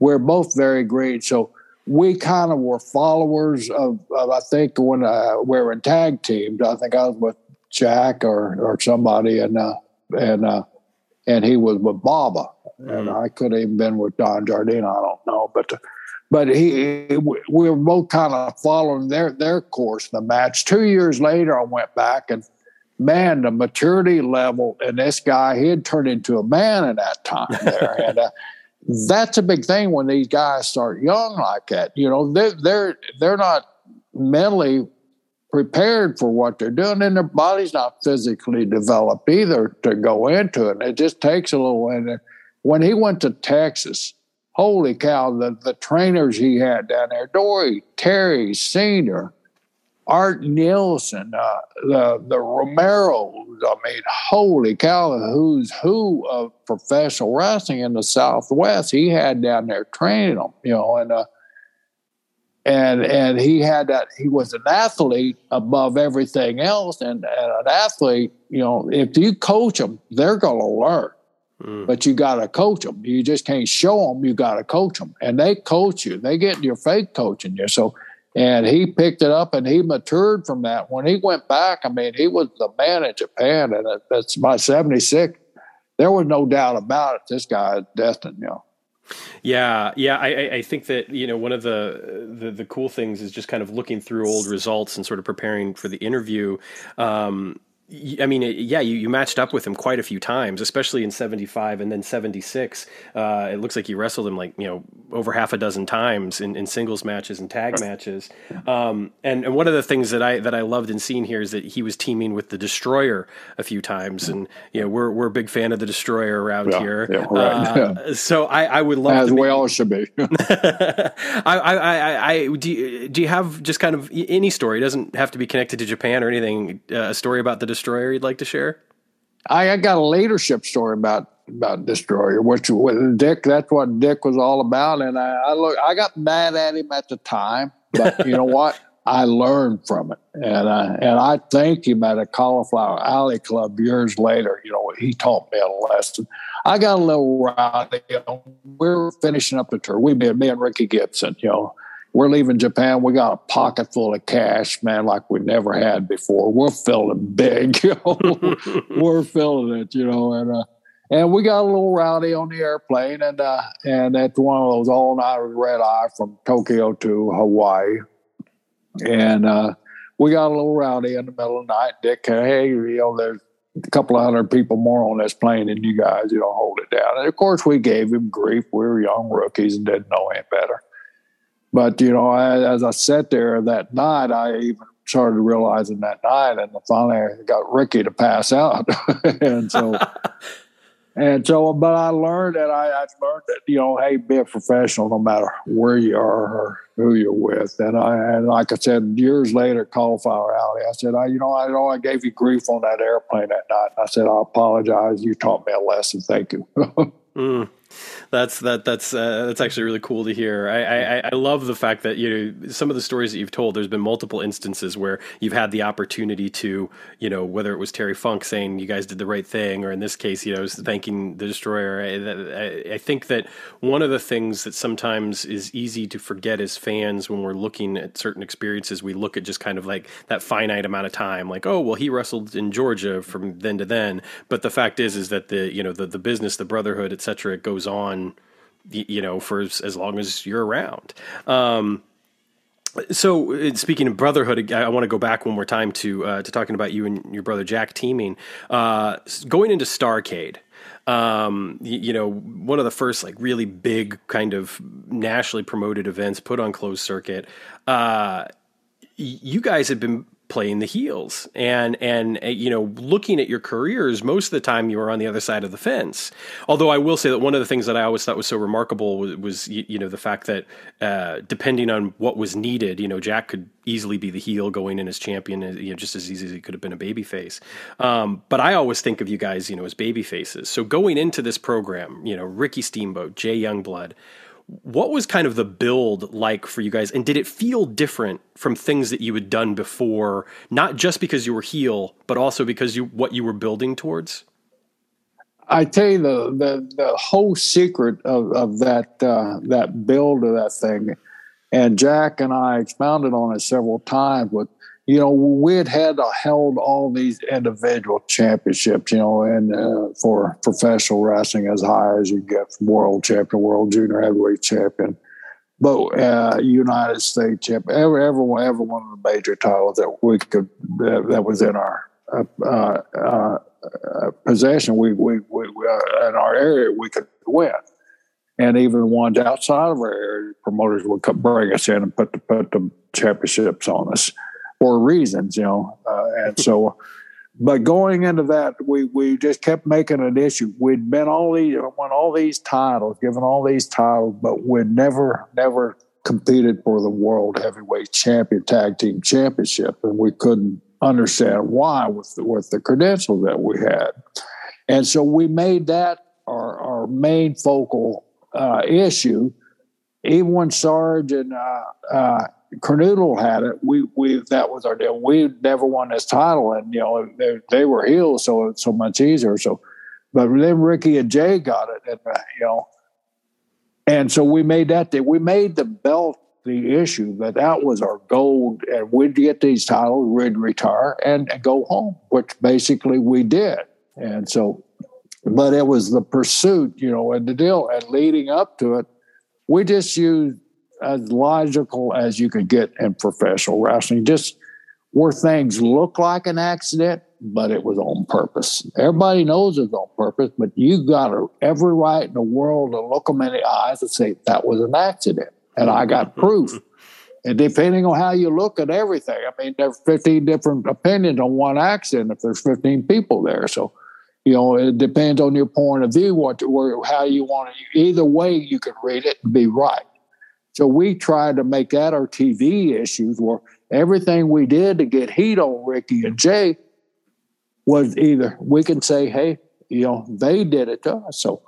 we're both very great so we kind of were followers of, of i think when uh, we were in tag teams i think i was with jack or or somebody and uh, and uh, and he was with baba mm-hmm. and i could have even been with don jardine i don't know but but he, we were both kind of following their their course in the match. Two years later, I went back and man, the maturity level in this guy, he had turned into a man in that time there, <laughs> and uh, that's a big thing when these guys start young like that. You know, they're they're they're not mentally prepared for what they're doing, and their body's not physically developed either to go into it. It just takes a little. And when he went to Texas holy cow, the, the trainers he had down there, Dory, Terry, Senior, Art Nielsen, uh, the the Romero. I mean, holy cow, who's who of professional wrestling in the Southwest he had down there training them, you know, and uh, and and he had that he was an athlete above everything else, and, and an athlete, you know, if you coach them, they're going to learn. Mm. But you got to coach them. You just can't show them. You got to coach them, and they coach you. They get your fake coaching you. So, and he picked it up and he matured from that. When he went back, I mean, he was the man in Japan, and that's by '76. There was no doubt about it. This guy is destined, you know. Yeah, yeah, I, I think that you know one of the, the, the cool things is just kind of looking through old results and sort of preparing for the interview. Um, I mean, yeah, you, you matched up with him quite a few times, especially in 75 and then 76. Uh, it looks like you wrestled him like, you know, over half a dozen times in, in singles matches and tag matches. Um, and, and one of the things that I, that I loved in seeing here is that he was teaming with the Destroyer a few times. And, you know, we're, we're a big fan of the Destroyer around yeah, here. Yeah, right. Uh, <laughs> <laughs> so I, I would love As to. we all should be. <laughs> I, I, I, I, do, you, do you have just kind of any story? It doesn't have to be connected to Japan or anything. Uh, a story about the Destroyer Destroyer you'd like to share? I, I got a leadership story about about Destroyer, which with Dick, that's what Dick was all about. And I, I look, I got mad at him at the time, but <laughs> you know what? I learned from it, and I and I thank him at a Cauliflower Alley Club years later. You know, he taught me a lesson. I got a little rowdy. You know, we are finishing up the tour. We, me, me and Ricky Gibson. You know, we're leaving Japan. We got a pocket full of cash, man, like we never had before. We're feeling big, <laughs> you know. <laughs> we're feeling it, you know, and uh, and we got a little rowdy on the airplane, and uh, and that's one of those all night red eye from Tokyo to Hawaii, and uh, we got a little rowdy in the middle of the night. Dick, hey, you know, there's a couple of hundred people more on this plane than you guys, you know, hold it down. And of course, we gave him grief. We were young rookies and didn't know any better. But you know, as I sat there that night, I even started realizing that night, and finally I got Ricky to pass out, <laughs> and so. <laughs> and so, but I learned that I, I, learned that you know, hey, be a professional no matter where you are or who you're with. And I, and like I said, years later, Cauliflower Alley, I said, I, you know, I know I gave you grief on that airplane that night. And I said, I apologize. You taught me a lesson. Thank you. <laughs> mm that's that that's uh, that's actually really cool to hear. I, I, I love the fact that you know some of the stories that you've told. There's been multiple instances where you've had the opportunity to you know whether it was Terry Funk saying you guys did the right thing, or in this case you know thanking the destroyer. I, I, I think that one of the things that sometimes is easy to forget as fans when we're looking at certain experiences, we look at just kind of like that finite amount of time, like oh well he wrestled in Georgia from then to then. But the fact is is that the you know the the business, the brotherhood, etc. It goes on you know, for as, as long as you're around. Um, so, uh, speaking of brotherhood, I want to go back one more time to uh, to talking about you and your brother Jack teaming. Uh, going into Starcade, um, you, you, know, one of the first like really big kind of nationally promoted events put on closed circuit. Uh, you guys had been playing the heels. And and uh, you know looking at your careers most of the time you were on the other side of the fence. Although i will say that one of the things that i always thought was so remarkable was, was you know the fact that uh, depending on what was needed you know jack could easily be the heel going in as champion you know just as easy as he could have been a baby face um, but i always think of you guys you know as baby faces so going into this program you know ricky steamboat jay youngblood what was kind of the build like for you guys? And did it feel different from things that you had done before not just because you were heel but also because you what you were building towards? I tell you the the, the whole secret of, of that uh, that build of that thing and jack and i expounded on it several times with you know, we had had held all these individual championships, you know, and uh, for professional wrestling as high as you get from world champion, world junior heavyweight champion, but uh, United States champion, every, every, every one of the major titles that we could that, that was in our uh, uh, uh possession, we we, we uh, in our area we could win. And even the ones outside of our area, promoters would come, bring us in and put the, put the championships on us for reasons, you know. Uh, and so, but going into that, we we just kept making an issue. We'd been all these won all these titles, given all these titles, but we'd never never competed for the world heavyweight champion tag team championship, and we couldn't understand why with the, with the credentials that we had. And so we made that our, our main focal uh, issue. Even when Sarge and uh, uh, Kernodle had it. We we that was our deal. We never won this title, and you know they, they were heels, so it's so much easier. So, but then Ricky and Jay got it, and uh, you know, and so we made that. Deal. We made the belt the issue but that was our goal, and we'd get these titles, we'd retire and, and go home, which basically we did. And so, but it was the pursuit, you know, and the deal, and leading up to it, we just used as logical as you could get in professional wrestling. Just where things look like an accident, but it was on purpose. Everybody knows it's on purpose, but you got every right in the world to look them in the eyes and say that was an accident, and I got <laughs> proof. And depending on how you look at everything, I mean, there's 15 different opinions on one accident if there's 15 people there. So, you know, it depends on your point of view, what, where, how you want to. Either way, you can read it and be right. So we tried to make that our TV issues where everything we did to get heat on Ricky and Jay was either we can say, hey, you know, they did it to us. So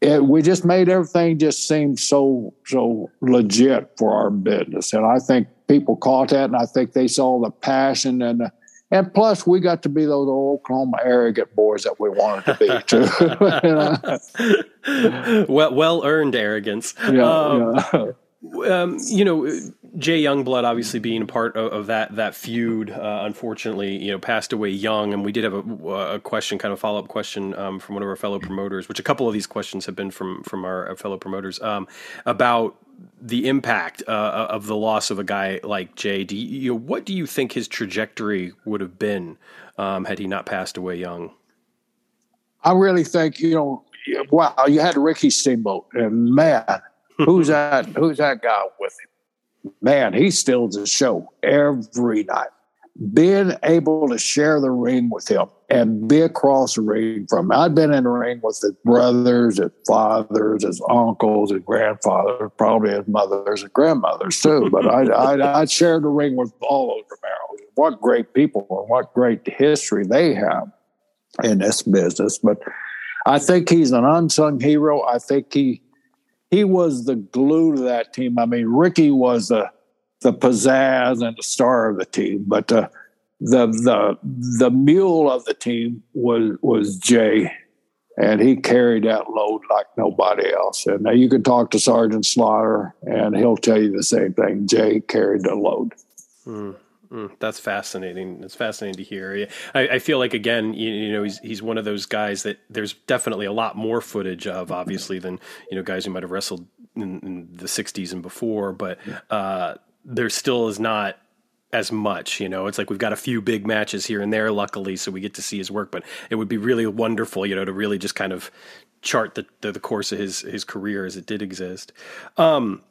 it, we just made everything just seem so so legit for our business, and I think people caught that, and I think they saw the passion and the, and plus, we got to be those old Oklahoma arrogant boys that we wanted to be too. <laughs> well, well earned arrogance. Yeah, um, yeah. Um, you know, Jay Youngblood obviously being a part of, of that that feud. Uh, unfortunately, you know, passed away young, and we did have a, a question, kind of follow up question um, from one of our fellow promoters, which a couple of these questions have been from from our fellow promoters um, about the impact uh, uh, of the loss of a guy like Jay. Do you, you know, what do you think his trajectory would have been um, had he not passed away young? I really think you know. Wow, you had Ricky Steamboat, and man, <laughs> who's that? Who's that guy with him? Man, he steals the show every night being able to share the ring with him and be across the ring from him. I'd been in the ring with his brothers, his fathers, his uncles, his grandfathers, probably his mothers and grandmothers too. But I, I, I shared the ring with all of Romero's. What great people and what great history they have in this business. But I think he's an unsung hero. I think he he was the glue to that team. I mean, Ricky was the the pizzazz and the star of the team, but uh, the the the mule of the team was was Jay, and he carried that load like nobody else. And now you can talk to Sergeant Slaughter, and he'll tell you the same thing. Jay carried the load. Mm. Mm, that's fascinating. It's fascinating to hear. I, I feel like again, you, you, know, he's he's one of those guys that there's definitely a lot more footage of, obviously, than you know guys who might have wrestled in, in the '60s and before. But uh, there still is not as much. You know, it's like we've got a few big matches here and there, luckily, so we get to see his work. But it would be really wonderful, you know, to really just kind of chart the the, the course of his his career as it did exist. Um,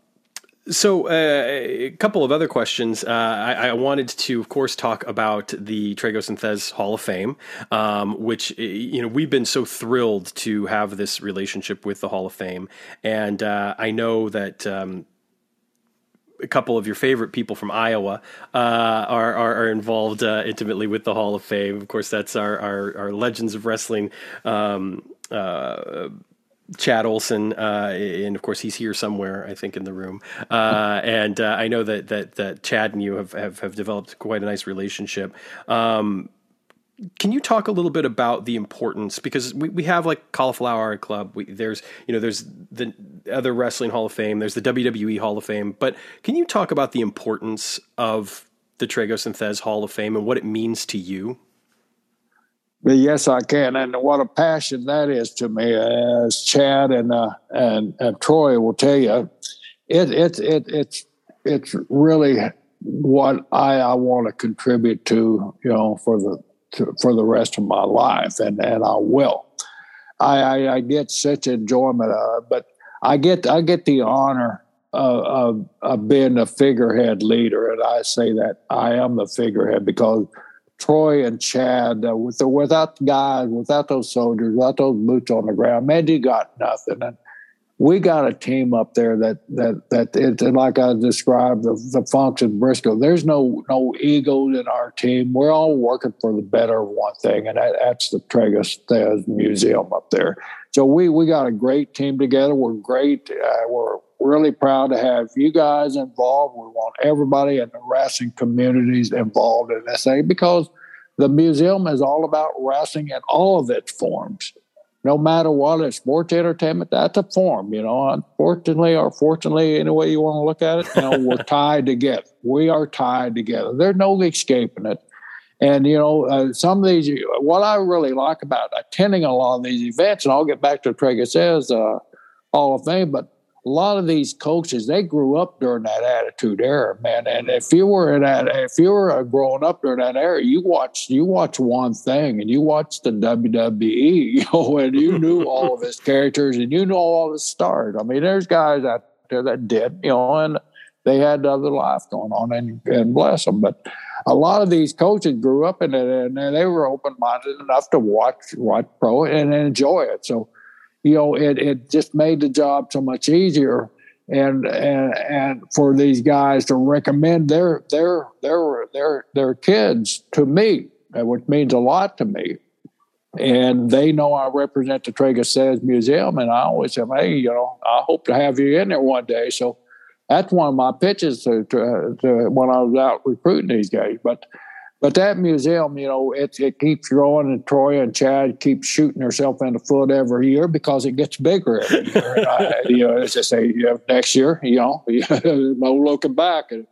So, uh, a couple of other questions. Uh, I, I, wanted to, of course, talk about the Tragos and Hall of Fame, um, which you know we've been so thrilled to have this relationship with the Hall of Fame, and uh, I know that. Um, a couple of your favorite people from Iowa uh, are, are, are involved uh, intimately with the Hall of Fame. Of course, that's our our, our Legends of Wrestling um, uh, Chad Olson, uh, and of course he's here somewhere, I think, in the room. Uh, and uh, I know that that that Chad and you have have, have developed quite a nice relationship. Um, can you talk a little bit about the importance? Because we, we have like cauliflower club. We, there's you know there's the other wrestling hall of fame. There's the wwe hall of fame. But can you talk about the importance of the tragos and Thesz hall of fame and what it means to you? Yes, I can, and what a passion that is to me. As Chad and uh, and, and Troy will tell you, it it it it's it's really what I, I want to contribute to, you know, for the to, for the rest of my life, and and I will. I, I, I get such enjoyment of it, but I get I get the honor of, of, of being a figurehead leader, and I say that I am the figurehead because Troy and Chad, uh, with the, without the guys, without those soldiers, without those boots on the ground, man, you got nothing. And we got a team up there that that that it's like I described the the and Brisco. There's no no egos in our team. We're all working for the better of one thing, and that, that's the Thesz Museum up there. So we we got a great team together. We're great. Uh, we're really proud to have you guys involved. We want everybody in the wrestling communities involved in this thing because the museum is all about wrestling in all of its forms. No matter what, it's sports entertainment. That's a form, you know. Unfortunately or fortunately, any way you want to look at it, you know, we're <laughs> tied together. We are tied together. There's no escaping it. And you know, uh, some of these, what I really like about attending a lot of these events, and I'll get back to Tragos Thesz uh, Hall of Fame, but a lot of these coaches they grew up during that attitude era man. And if you were in that if you were uh, growing up during that era you watched you watched one thing and you watched the wwe <laughs> you know and you knew <laughs> all of his characters and you know all of his stars. I mean there's guys out there that did you know and they had other life going on and, and bless them but a lot of these coaches grew up in it and uh, they were open-minded enough to watch watch pro and enjoy it. So you know, it, it just made the job so much easier. And, and and for these guys to recommend their their their their their kids to me, which means a lot to me. And they know I represent the Tragos Thesz Museum, and I always say, "Hey, you know, I hope to have you in there one day." So that's one of my pitches to, to, to when I was out recruiting these guys. But but that museum, you know, it, it keeps growing, and Troy and Chad keep shooting herself in the foot every year because it gets bigger every year. I, <laughs> you know, as I say, you know, next year, you know, <laughs> no looking back. And,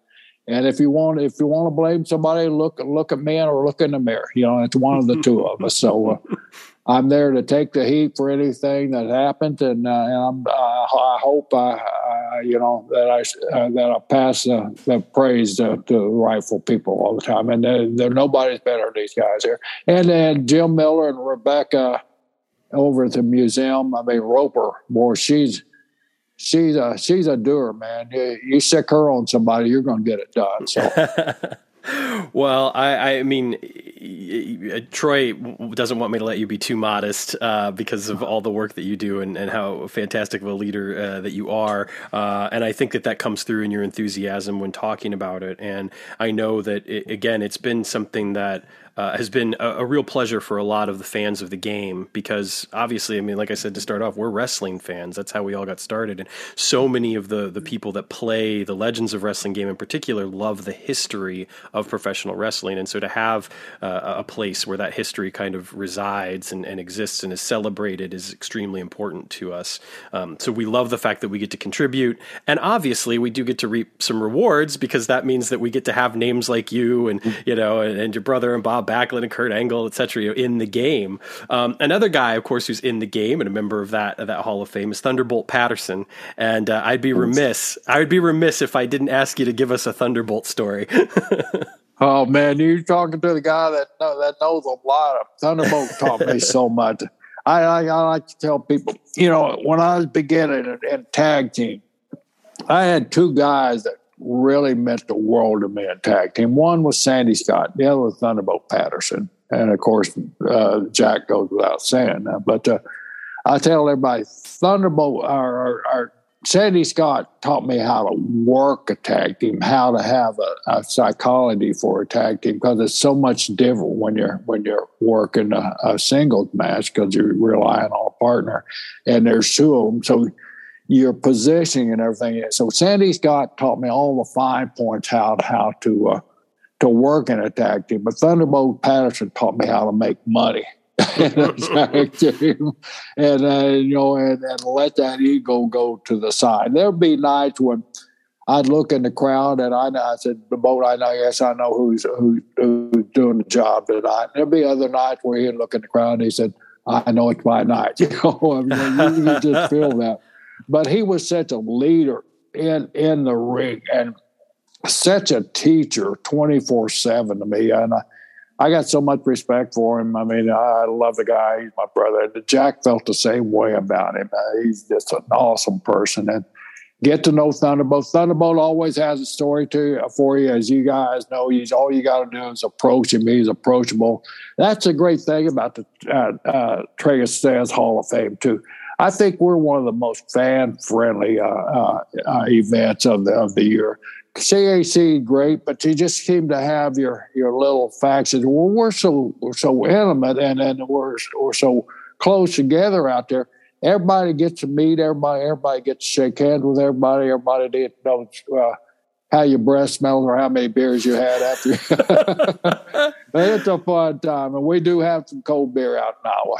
and if you want, if you want to blame somebody, look look at me or look in the mirror. You know, it's one of the two of us. So uh, <laughs> I'm there to take the heat for anything that happened, and, uh, and I'm, uh, I hope I, you know that I uh, that I pass the, the praise to, to, the rightful people all the time, and there nobody's better than these guys here. And then Jim Miller and Rebecca over at the museum. I mean Roper, boy, she's she's a she's a doer, man. You, sick her on somebody, you're going to get it done. So. <laughs> well, I, I mean, Troy doesn't want me to let you be too modest uh, because of all the work that you do and, and how fantastic of a leader uh, that you are. Uh, and I think that that comes through in your enthusiasm when talking about it. And I know that, it, again, it's been something that uh, has been a, a, real pleasure for a lot of the fans of the game because obviously, I mean, like I said to start off, we're wrestling fans. That's how we all got started, and so many of the the people that play the Legends of Wrestling game in particular love the history of professional wrestling, and so to have uh, a place where that history kind of resides and, and, exists and is celebrated is extremely important to us. Um, so we love the fact that we get to contribute, and obviously, we do get to reap some rewards because that means that we get to have names like you and you know and, and your brother and Bob Backlund and Kurt Angle, etc., in the game. Um, another guy, of course, who's in the game and a member of that of that Hall of Fame is Thunderbolt Patterson. And uh, I'd be remiss, I would be remiss if I didn't ask you to give us a Thunderbolt story. <laughs> oh man, you're talking to the guy that that knows a lot. Of Thunderbolt taught me <laughs> so much. I, I, I like to tell people, you know, when I was beginning in, in tag team, I had two guys that really meant the world to me team. One was Sandy Scott, the other was Thunderbolt Patterson, and of course uh, Jack goes without saying that. But uh, I tell everybody, Thunderbolt, our, Sandy Scott taught me how to work a tag team, how to have a, a psychology for a tag team because it's so much different when you're when you're working a, a singles match because you're relying on a partner, and there's two of them. So your positioning and everything. So Sandy Scott taught me all the fine points how how to uh, to work in a tag team. But Thunderbolt Patterson taught me how to make money <laughs> and uh, you know, and, and let that ego go to the side. There'd be nights when. I'd look in the crowd and I, I said, the boat, I know, yes, I know who's, who, who's doing the job tonight. There'd be other nights where he'd look in the crowd and he said, I know it's my night. <laughs> You know, I mean, you, you just feel that. But he was such a leader in in the ring and such a teacher 24 7 to me. And I, I got so much respect for him. I mean, I love the guy. He's my brother. Jack felt the same way about him. Uh, he's just an awesome person. And get to know Thunderbolt. Thunderbolt always has a story to for you, as you guys know. He's all you got to do is approach him. He's approachable. That's a great thing about the uh, uh, Tragos Hall of Fame too. I think we're one of the most fan friendly uh, uh, uh, events of the of the year. CAC great, but you just seem to have your your little factions. Well, we're so we're so intimate and and we're we're so close together out there. Everybody gets to meet everybody. Everybody gets to shake hands with everybody. Everybody knows uh, how your breath smells or how many beers you had after. <laughs> it's a fun time, and we do have some cold beer out in Iowa.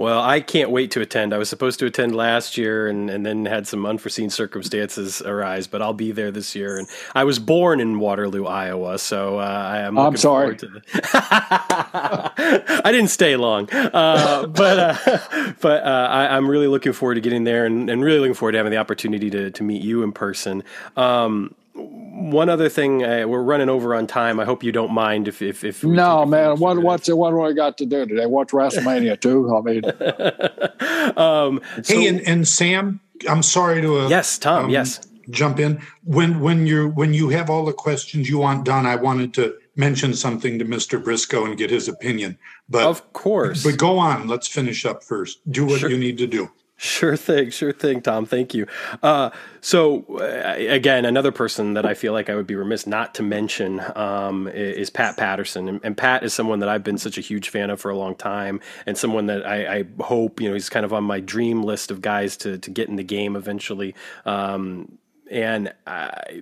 Well, I can't wait to attend. I was supposed to attend last year and, and then had some unforeseen circumstances arise, but I'll be there this year. And I was born in Waterloo, Iowa, so uh, I am. I'm sorry. The... <laughs> I didn't stay long, uh, but uh, but uh, I, am really looking forward to getting there and, and, really looking forward to having the opportunity to to meet you in person. Um, one other thing, uh, we're running over on time. I hope you don't mind if if, if no, man. What what's what do I got to do today? Watch WrestleMania too. I mean, <laughs> um, so, hey, and, and Sam, I'm sorry to uh, yes, Tom, um, yes, jump in when when you're when you have all the questions you want done. I wanted to mention something to Mr. Brisco and get his opinion. But of course, but go on. Let's finish up first. Do what sure. you need to do. Sure thing, sure thing, Tom. Thank you. Uh, so, uh, again, another person that I feel like I would be remiss not to mention um, is, Pat Patterson, and, and, Pat is someone that I've been such a huge fan of for a long time, and someone that I, I hope you know he's kind of on my dream list of guys to to get in the game eventually. Um, and I,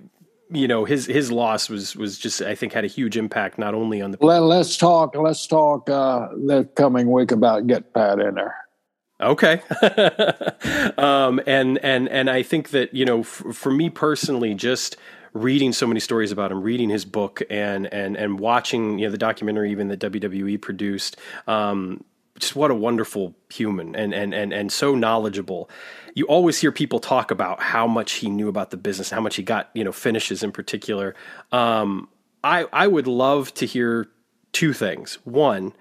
you know his his loss was was just I think had a huge impact not only on the. Let, us talk. Let's talk uh, the coming week about get Pat in there. Okay. <laughs> um, and and and I think that you know, f- for me personally, just reading so many stories about him, reading his book, and and and watching you know the documentary even that WWE produced. Um, just what a wonderful human and, and, and, and so knowledgeable. You always hear people talk about how much he knew about the business, how much he got, you know, finishes in particular. Um, I, I would love to hear two things. One,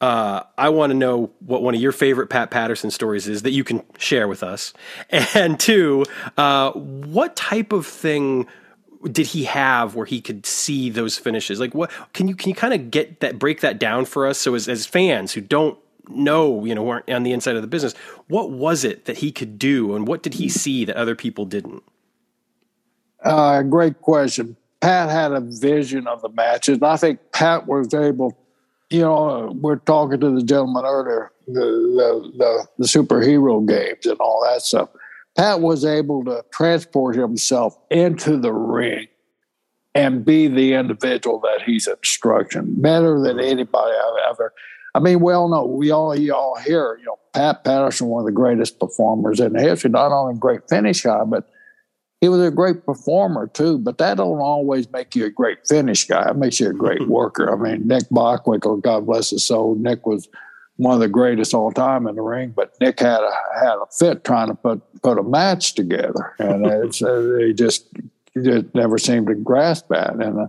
uh, I want to know what one of your favorite Pat Patterson stories is that you can share with us. And two, uh, what type of thing did he have where he could see those finishes? Like, what can you can you kind of get that break that down for us? So as as fans who don't know, you know, aren't on the inside of the business, what was it that he could do, and what did he see that other people didn't? Uh, great question. Pat had a vision of the matches. I think Pat was able you know, we're talking to the gentleman earlier, the, the, the, the superhero games and all that stuff. Pat was able to transport himself into the ring and be the individual that he's instruction better than anybody I've ever. I mean, we all know, we all, you all hear, you know, Pat Patterson, one of the greatest performers in history, not only great finish guy, but he was a great performer too, but that don't always make you a great finish guy. It makes you a great worker. I mean, Nick Bockwinkel, God bless his soul, Nick was one of the greatest all time in the ring, but Nick had a had a fit trying to put put a match together, and <laughs> it's, uh, he just just never seemed to grasp that, and uh,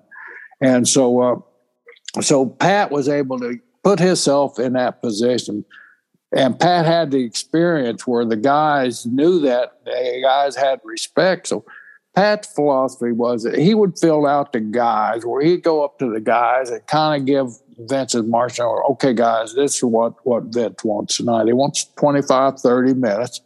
and so uh, so Pat was able to put himself in that position and Pat had the experience where the guys knew that the guys had respect. So Pat's philosophy was that he would fill out the guys where he'd go up to the guys and kind of give Vince's marching okay, guys, this is what, what Vince wants tonight. He wants 25, 30 minutes.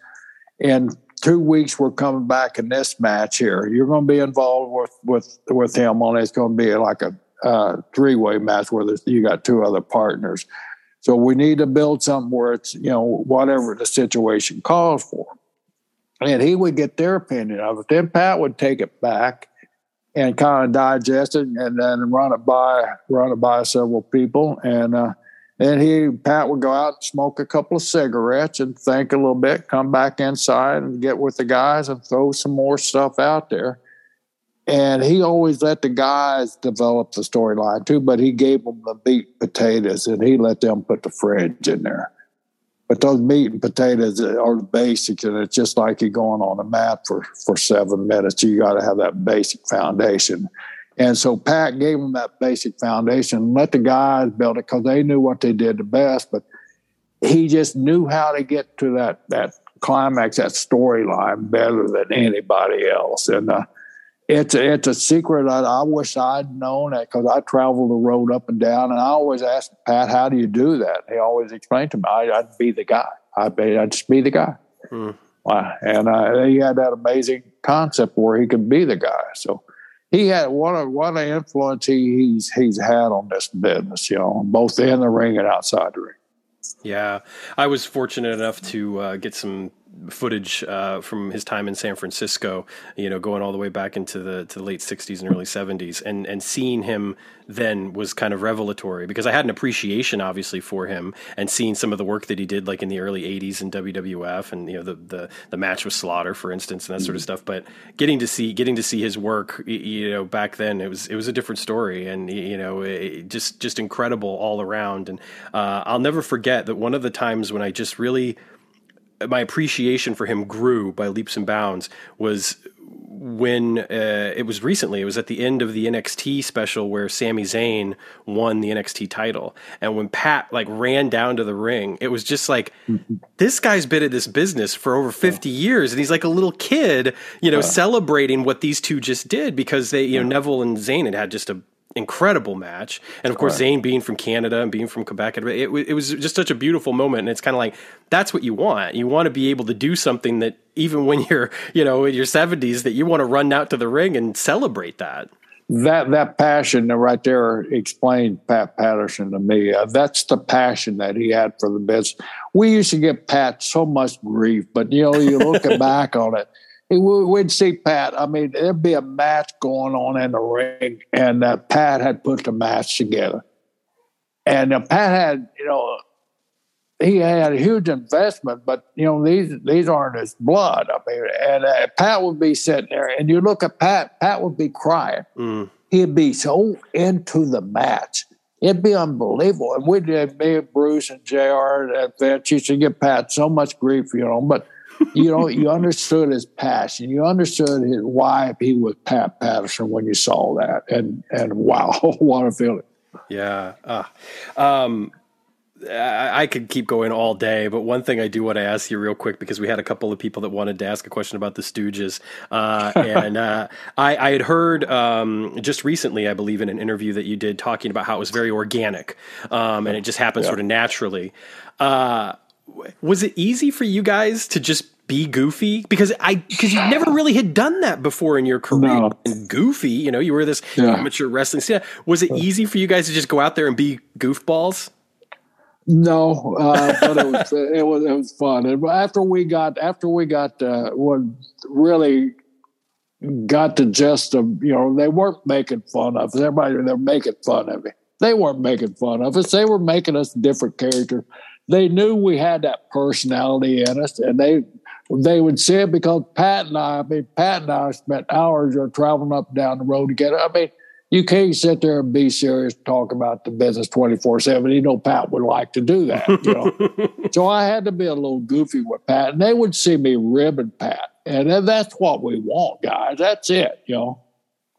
In two weeks, we're coming back in this match here. You're going to be involved with, with, with him on it. It's going to be like a uh, three way match where you got two other partners. So we need to build something where it's, you know, whatever the situation calls for. And he would get their opinion of it. Then Pat would take it back and kind of digest it and then run it by run it by several people. And uh, then he Pat would go out and smoke a couple of cigarettes and think a little bit, come back inside and get with the guys and throw some more stuff out there. And he always let the guys develop the storyline too, but he gave them the meat potatoes and he let them put the fridge in there. But those meat and potatoes are the basics, and it's just like you're going on a mat for, for seven minutes. You got to have that basic foundation. And so Pat gave them that basic foundation, let the guys build it because they knew what they did the best. But he just knew how to get to that that climax, that storyline better than anybody else. And uh, it's a, it's a secret. I, I wish I'd known that because I traveled the road up and down, and I always asked Pat, "How do you do that?" He always explained to me, I, would be the guy. I'd be, I'd just be the guy." Hmm. And uh, he had that amazing concept where he could be the guy. So he had what a what an influence he, he's he's had on this business, you know, both in the ring and outside the ring. Yeah, I was fortunate enough to uh, get some footage uh, from his time in San Francisco, you know, going all the way back into the to the late '60s and early '70s, and and seeing him then was kind of revelatory because I had an appreciation, obviously, for him, and seeing some of the work that he did, like in the early '80s in WWF, and you know the the the match with Slaughter, for instance, and that sort of mm-hmm. stuff. But getting to see getting to see his work, you know, back then it was it was a different story, and you know, just just incredible all around. And uh, I'll never forget that one of the times when I just really my appreciation for him grew by leaps and bounds was when uh, it was recently. It was at the end of the NXT special where Sami Zayn won the NXT title, and when Pat like ran down to the ring, it was just like mm-hmm. this guy's been in this business for over fifty yeah. years, and he's like a little kid, you know, yeah. celebrating what these two just did because they, you know, Neville and Zayn had had just a incredible match. And of course, Zayn being from Canada and being from Quebec, it, it was just such a beautiful moment. And it's kind of like that's what you want. You want to be able to do something that even when <laughs> you're, you know, in your 70s, that you want to run out to the ring and celebrate that. That that passion right there explained Pat Patterson to me. Uh, that's the passion that he had for the business. We used to give Pat so much grief, but you know, you look <laughs> back on it, we'd see Pat. I mean, there'd be a match going on in the ring, and uh, Pat had put the match together. And uh, Pat had, you know, he had a huge investment, but you know these these aren't his blood. I mean, and uh, Pat would be sitting there, and you look at Pat. Pat would be crying. Mm. He'd be so into the match. It'd be unbelievable. And we'd have me, Bruce, and Jr. and Vince used to give Pat so much grief, you know, but you know, you understood his passion. You understood his, why he was Pat Patterson when you saw that, and and wow, <laughs> what a feeling! Yeah. Uh, um, I, I could keep going all day, but one thing I do want to ask you real quick because we had a couple of people that wanted to ask a question about the Stooges, uh, and uh, I, I, had heard um, just recently, I believe, in an interview that you did talking about how it was very organic, um, and it just happened yeah. sort of naturally. Uh, was it easy for you guys to just be goofy because I because you never really had done that before in your career. No. And goofy, you know, you were this yeah. amateur wrestling. Yeah, was it easy for you guys to just go out there and be goofballs? No, uh, but it was <laughs> it was it was fun. And after we got after we got uh, what really got the gist of you know they weren't making fun of us. Everybody they're making fun of me. They weren't making fun of us. They were making us different characters they knew we had that personality in us, and they they would see it because Pat and I, I mean, Pat and I spent hours or traveling up and down the road together. I mean, you can't sit there and be serious, talk about the business twenty four seven. You know, Pat would like to do that. You know, <laughs> so I had to be a little goofy with Pat, and they would see me ribbing Pat, and that's what we want, guys. That's it. You know.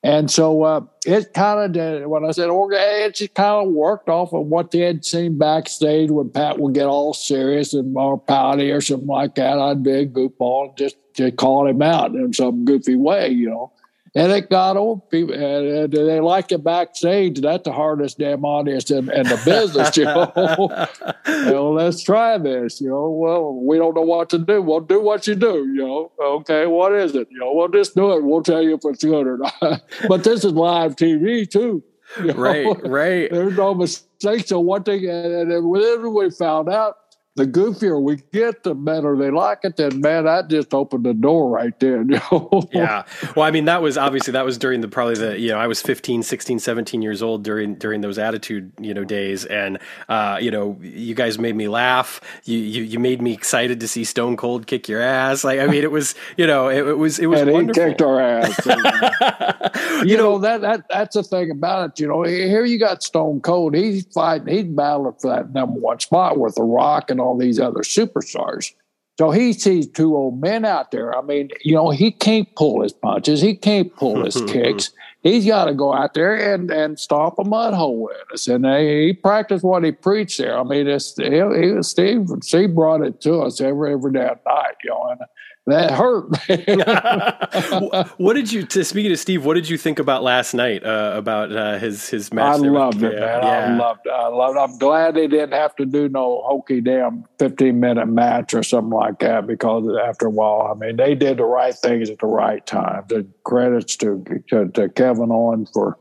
And so uh, it kind of did. When I said okay, it just kind of worked off of what they had seen backstage when Pat would get all serious and more pouty or something like that. I'd be a goofball and just, just call him out in some goofy way, you know. And it got old people, and, they like it backstage. That's the hardest damn audience in, in the business, you know. <laughs> well, let's try this, you know. Well, we don't know what to do. Well, do what you do, you know. Okay, what is it? You know, well, just do it. We'll tell you if it's good or not. <laughs> but this is live TV too. You know? Right, right. <laughs> There's no mistakes. So one thing, and, and we found out, the goofier we get, the better they like it. Then, man, I just opened the door right there. <laughs> You know? yeah. Well, I mean, that was obviously that was during the probably the you know I was 15, 16, 17 years old during during those attitude you know days, and uh, you know you guys made me laugh. You, you you made me excited to see Stone Cold kick your ass. Like I mean, it was you know it, it was it was and wonderful. he kicked our ass. <laughs> <laughs> you, you know, know that that that's the thing about it. You know, here you got Stone Cold. He's fighting. He's battling for that number one spot with The Rock and all these other superstars. So he sees two old men out there. I mean, you know, he can't pull his punches. He can't pull his <laughs> kicks. He's got to go out there and, and stomp a mud hole in us. And they, he practiced what he preached there. I mean, it's, he, he, Steve, Steve brought it to us every, every day at night, you know, and that hurt. <laughs> what did you? To, speaking to Steve, what did you think about last night? Uh, about uh, his his match? I loved it, man. Yeah. I loved. It. I loved. It. I'm glad they didn't have to do no hokey damn 15 minute match or something like that because after a while, I mean, they did the right things at the right time. The credits to to, to Kevin Owens for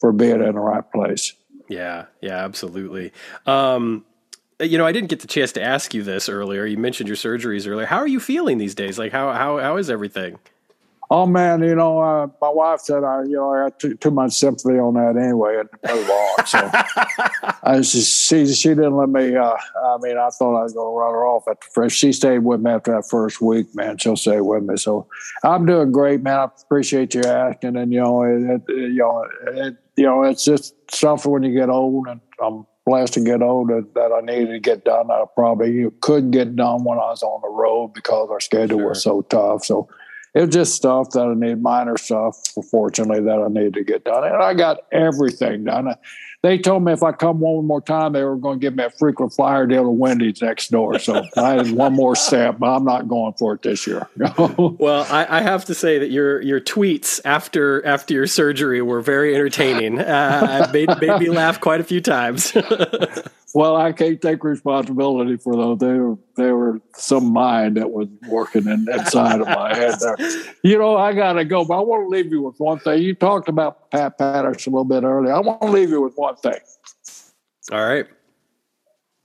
for being in the right place. Yeah, yeah, absolutely. Um, you know, I didn't get the chance to ask you this earlier. You mentioned your surgeries earlier. How are you feeling these days? Like, how how how is everything? Oh man, you know, uh, my wife said I, you know, I got too, too much sympathy on that anyway, and move on. So <laughs> I just, she she didn't let me. Uh, I mean, I thought I was going to run her off at the first. She stayed with me after that first week, man. She'll stay with me. So I'm doing great, man. I appreciate you asking, and you know, it, it, you know, it, you know, it's just something when you get old, and I'm blessed to get older that I needed to get done. I probably couldn't get done when I was on the road because our schedule sure. was so tough. So it was just stuff that I need, minor stuff, fortunately, that I needed to get done. And I got everything done they told me if I come one more time, they were going to give me a frequent flyer deal to Wendy's next door. So <laughs> I had one more step, but I'm not going for it this year. <laughs> well, I, I, have to say that your your tweets after after your surgery were very entertaining. Uh, made made me laugh quite a few times. <laughs> well, I can't take responsibility for those. They were they were some mind that was working in, inside of my head there. <laughs> You know, I got to go, but I want to leave you with one thing. You talked about Pat Patterson a little bit earlier. I want to leave you with one thing. All right.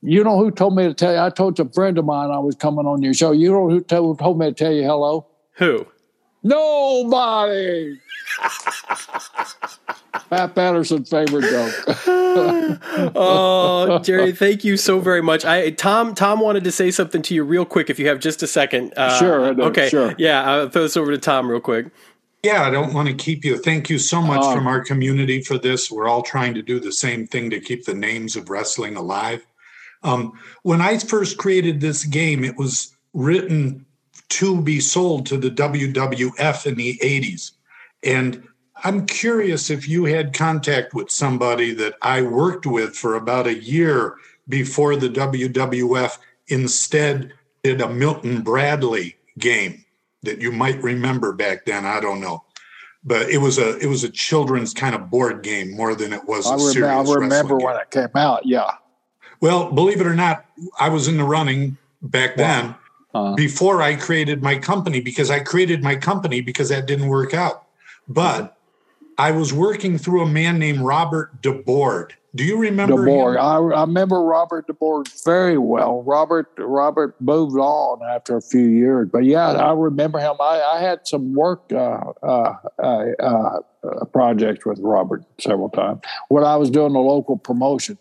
You know who told me to tell you? I told a friend of mine I was coming on your show. You know who told, told me to tell you hello? Who? Nobody. Pat Patterson's favorite joke. <laughs> oh, Jerry, thank you so very much. I Tom Tom wanted to say something to you real quick. If you have just a second, uh, sure. Okay, sure. Yeah, I'll throw this over to Tom real quick. Yeah, I don't want to keep you. Thank you so much uh, from our community for this. We're all trying to do the same thing to keep the names of wrestling alive. Um, when I first created this game, it was written to be sold to the WWF in the 80s. And I'm curious if you had contact with somebody that I worked with for about a year before the WWF instead did a Milton Bradley game that you might remember back then. I don't know. But it was a it was a children's kind of board game more than it was. I, remember, I remember when it came out. Yeah. Well, believe it or not, I was in the running back then uh, before I created my company because I created my company because that didn't work out. But I was working through a man named Robert DeBoard. Do you remember DeBoard? I, I, remember Robert DeBoard very well. Robert Robert moved on after a few years, but yeah, I remember him. I, I had some work uh, uh, uh, uh projects with Robert several times when I was doing the local promotion.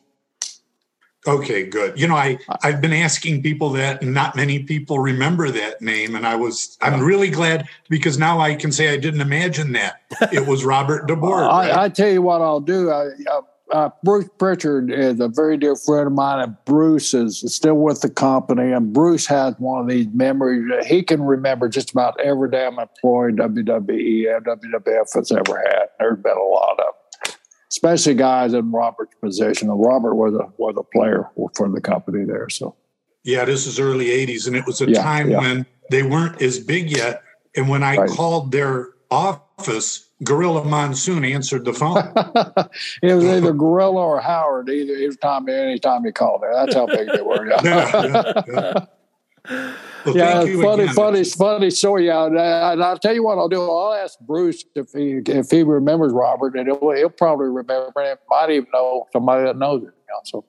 Okay, good. You know, I I've been asking people that, and not many people remember that name, and I was I'm really glad because now I can say I didn't imagine that it was Robert DeBoard. <laughs> Right? I, I, tell you what I'll do. I, uh, Bruce Prichard is a very dear friend of mine, and Bruce is still with the company. And Bruce has one of these memories that he can remember just about every damn employee WWE and WWF has ever had. There's been a lot of them especially guys in Robert's position. And Robert was a was a player for the company there. So yeah, this is early '80s, and it was a yeah, time yeah. when they weren't as big yet. And when I right. called their office, Gorilla Monsoon answered the phone. <laughs> it was either Gorilla or Howard. Either every time, anytime he called there. That's how big they were. Yeah, <laughs> yeah. Well, yeah funny, again. funny, funny story. Yeah, and I'll tell you what I'll do. I'll ask Bruce if he if he remembers Robert, and he'll, he'll probably remember. Him. Might even know somebody that knows it. You know, so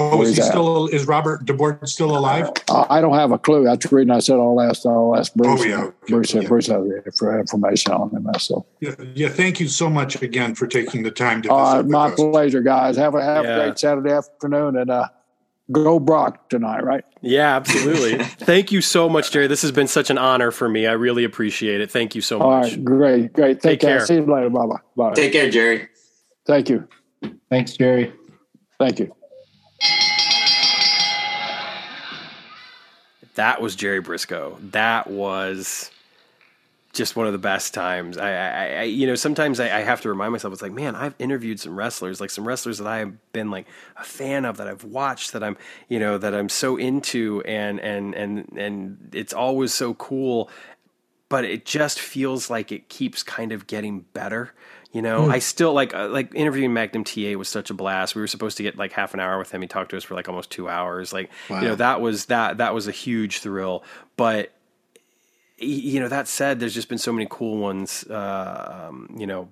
Oh, is he still? Is Robert DeBoard still alive? Uh, I don't have a clue. That's the reason I said I'll ask. I'll ask Bruce. Oh, yeah. Okay. Bruce, yeah. Bruce has information on him. So yeah, yeah. Thank you so much again for taking the time to. Uh, my pleasure, guys. Have a have yeah. a great Saturday afternoon and uh, go Brock tonight, right? Yeah, absolutely. <laughs> Thank you so much, Jerry. This has been such an honor for me. I really appreciate it. Thank you so much. All right, great, great. Take, Take care. care. See you later. Bye bye. Take care, Jerry. Thank you. Thanks, Jerry. Thank you. That was Jerry Brisco. That was just one of the best times. I, I, I you know, sometimes I, I, have to remind myself. It's like, man, I've interviewed some wrestlers, like some wrestlers that I have been like a fan of, that I've watched, that I'm, you know, that I'm so into, and and and and it's always so cool. But it just feels like it keeps kind of getting better. You know, mm. I still like uh, like interviewing Magnum TA was such a blast. We were supposed to get like half an hour with him. He talked to us for like almost two hours. Like wow. you know that was that that was a huge thrill. But you know that said, there's just been so many cool ones. Uh, um, you know,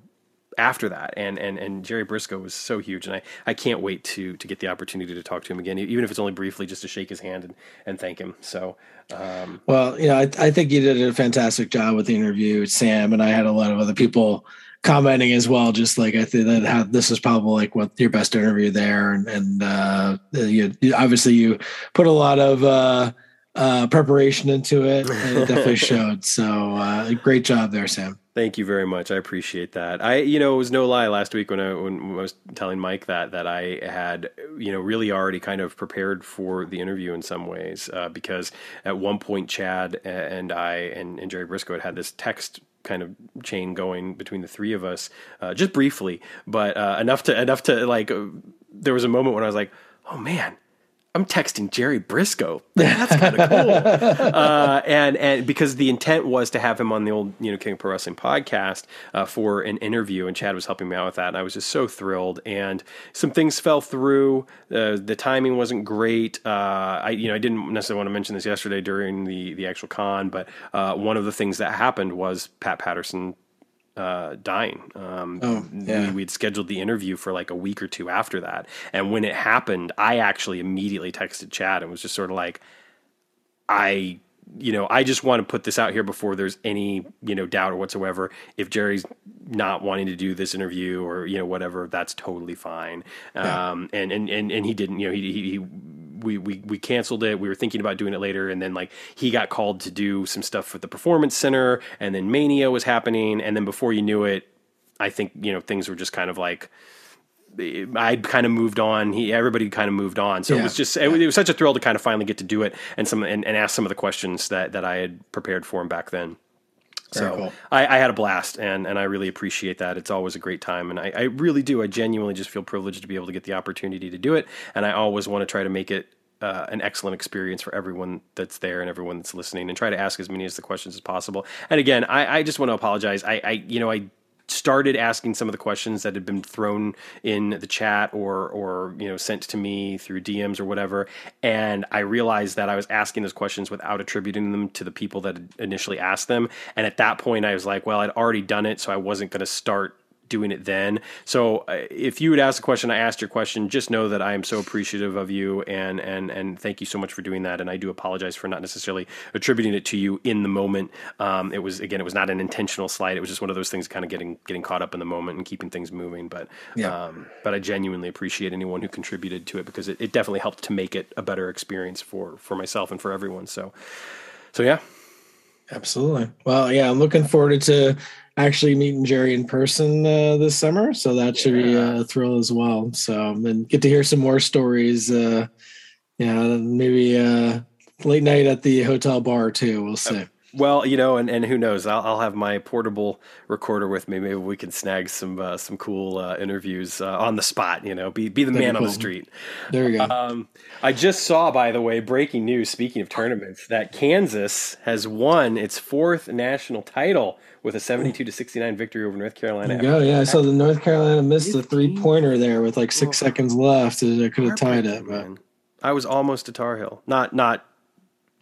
after that and and and Jerry Brisco was so huge and I, I can't wait to to get the opportunity to talk to him again even if it's only briefly just to shake his hand and, and thank him so um, well you know I, I think you did a fantastic job with the interview Sam and I had a lot of other people commenting as well. Just like I think that how, this is probably like what your best interview there, and and uh, you, obviously you put a lot of uh, uh, preparation into it, and <laughs> it definitely showed. So uh, great job there, Sam. Thank you very much. I appreciate that. I, you know, it was no lie last week when I when I was telling Mike that that I had, you know, really already kind of prepared for the interview in some ways uh, because at one point Chad and I and, and Jerry Brisco had had this text kind of chain going between the three of us, uh, just briefly, but uh, enough to enough to like. Uh, there was a moment when I was like, "Oh man, I'm texting Jerry Brisco. That's kind of cool. <laughs> uh, and and because the intent was to have him on the old you know King Pro Wrestling podcast uh, for an interview, and Chad was helping me out with that, and I was just so thrilled. And some things fell through. Uh, the timing wasn't great. Uh, I you know I didn't necessarily want to mention this yesterday during the the actual con, but uh, one of the things that happened was Pat Patterson uh, dying. Um, oh, yeah. we, would scheduled the interview for like a week or two after that. And when it happened, I actually immediately texted Chad and was just sort of like, I, you know, I just want to put this out here before there's any, you know, doubt or whatsoever. If Jerry's not wanting to do this interview or, you know, whatever, that's totally fine. Yeah. Um, and, and, and, and he didn't, you know, he, he, he we, we we canceled it. We were thinking about doing it later, and then like he got called to do some stuff with the performance center, and then Mania was happening, and then before you knew it, I think you know things were just kind of like I'd kind of moved on. He, everybody kind of moved on. So yeah. it was just, it, it, was such a thrill to kind of finally get to do it and some, and, and ask some of the questions that, that I had prepared for him back then. Very so cool. I, I, had a blast and, and I really appreciate that. It's always a great time. And I, I really do. I genuinely just feel privileged to be able to get the opportunity to do it. And I always want to try to make it uh, an excellent experience for everyone that's there and everyone that's listening and try to ask as many as the questions as possible. And again, I, I just want to apologize. I, I, you know, I started asking some of the questions that had been thrown in the chat or or you know sent to me through DMs or whatever and I realized that I was asking those questions without attributing them to the people that initially asked them and at that point I was like well I'd already done it so I wasn't going to start doing it then. So uh, if you would ask a question, I asked your question. Just know that I am so appreciative of you and and and thank you so much for doing that. And I do apologize for not necessarily attributing it to you in the moment. Um, it was again, it was not an intentional slide. It was just one of those things, kind of getting getting caught up in the moment and keeping things moving. But yeah. um, but I genuinely appreciate anyone who contributed to it because it, it definitely helped to make it a better experience for for myself and for everyone. So so yeah. Absolutely. Well, yeah, I'm looking forward to actually meeting Jerry in person uh, this summer, so that should yeah. be a thrill as well. So and get to hear some more stories. Uh, yeah, maybe uh, late night at the hotel bar too. We'll see. Well, you know, and, and who knows? I'll, I'll have my portable recorder with me. Maybe we can snag some uh, some cool uh, interviews uh, on the spot. You know, be be the That'd man cool. on the street. There you go. Um, I just saw, by the way, breaking news. Speaking of tournaments, that Kansas has won its fourth national title with a seventy-two to sixty-nine victory over North Carolina. There you go. Yeah, so the North Carolina missed a three-pointer there with like six oh. seconds left. It could have tied it. But. I was almost a Tar Heel. Not not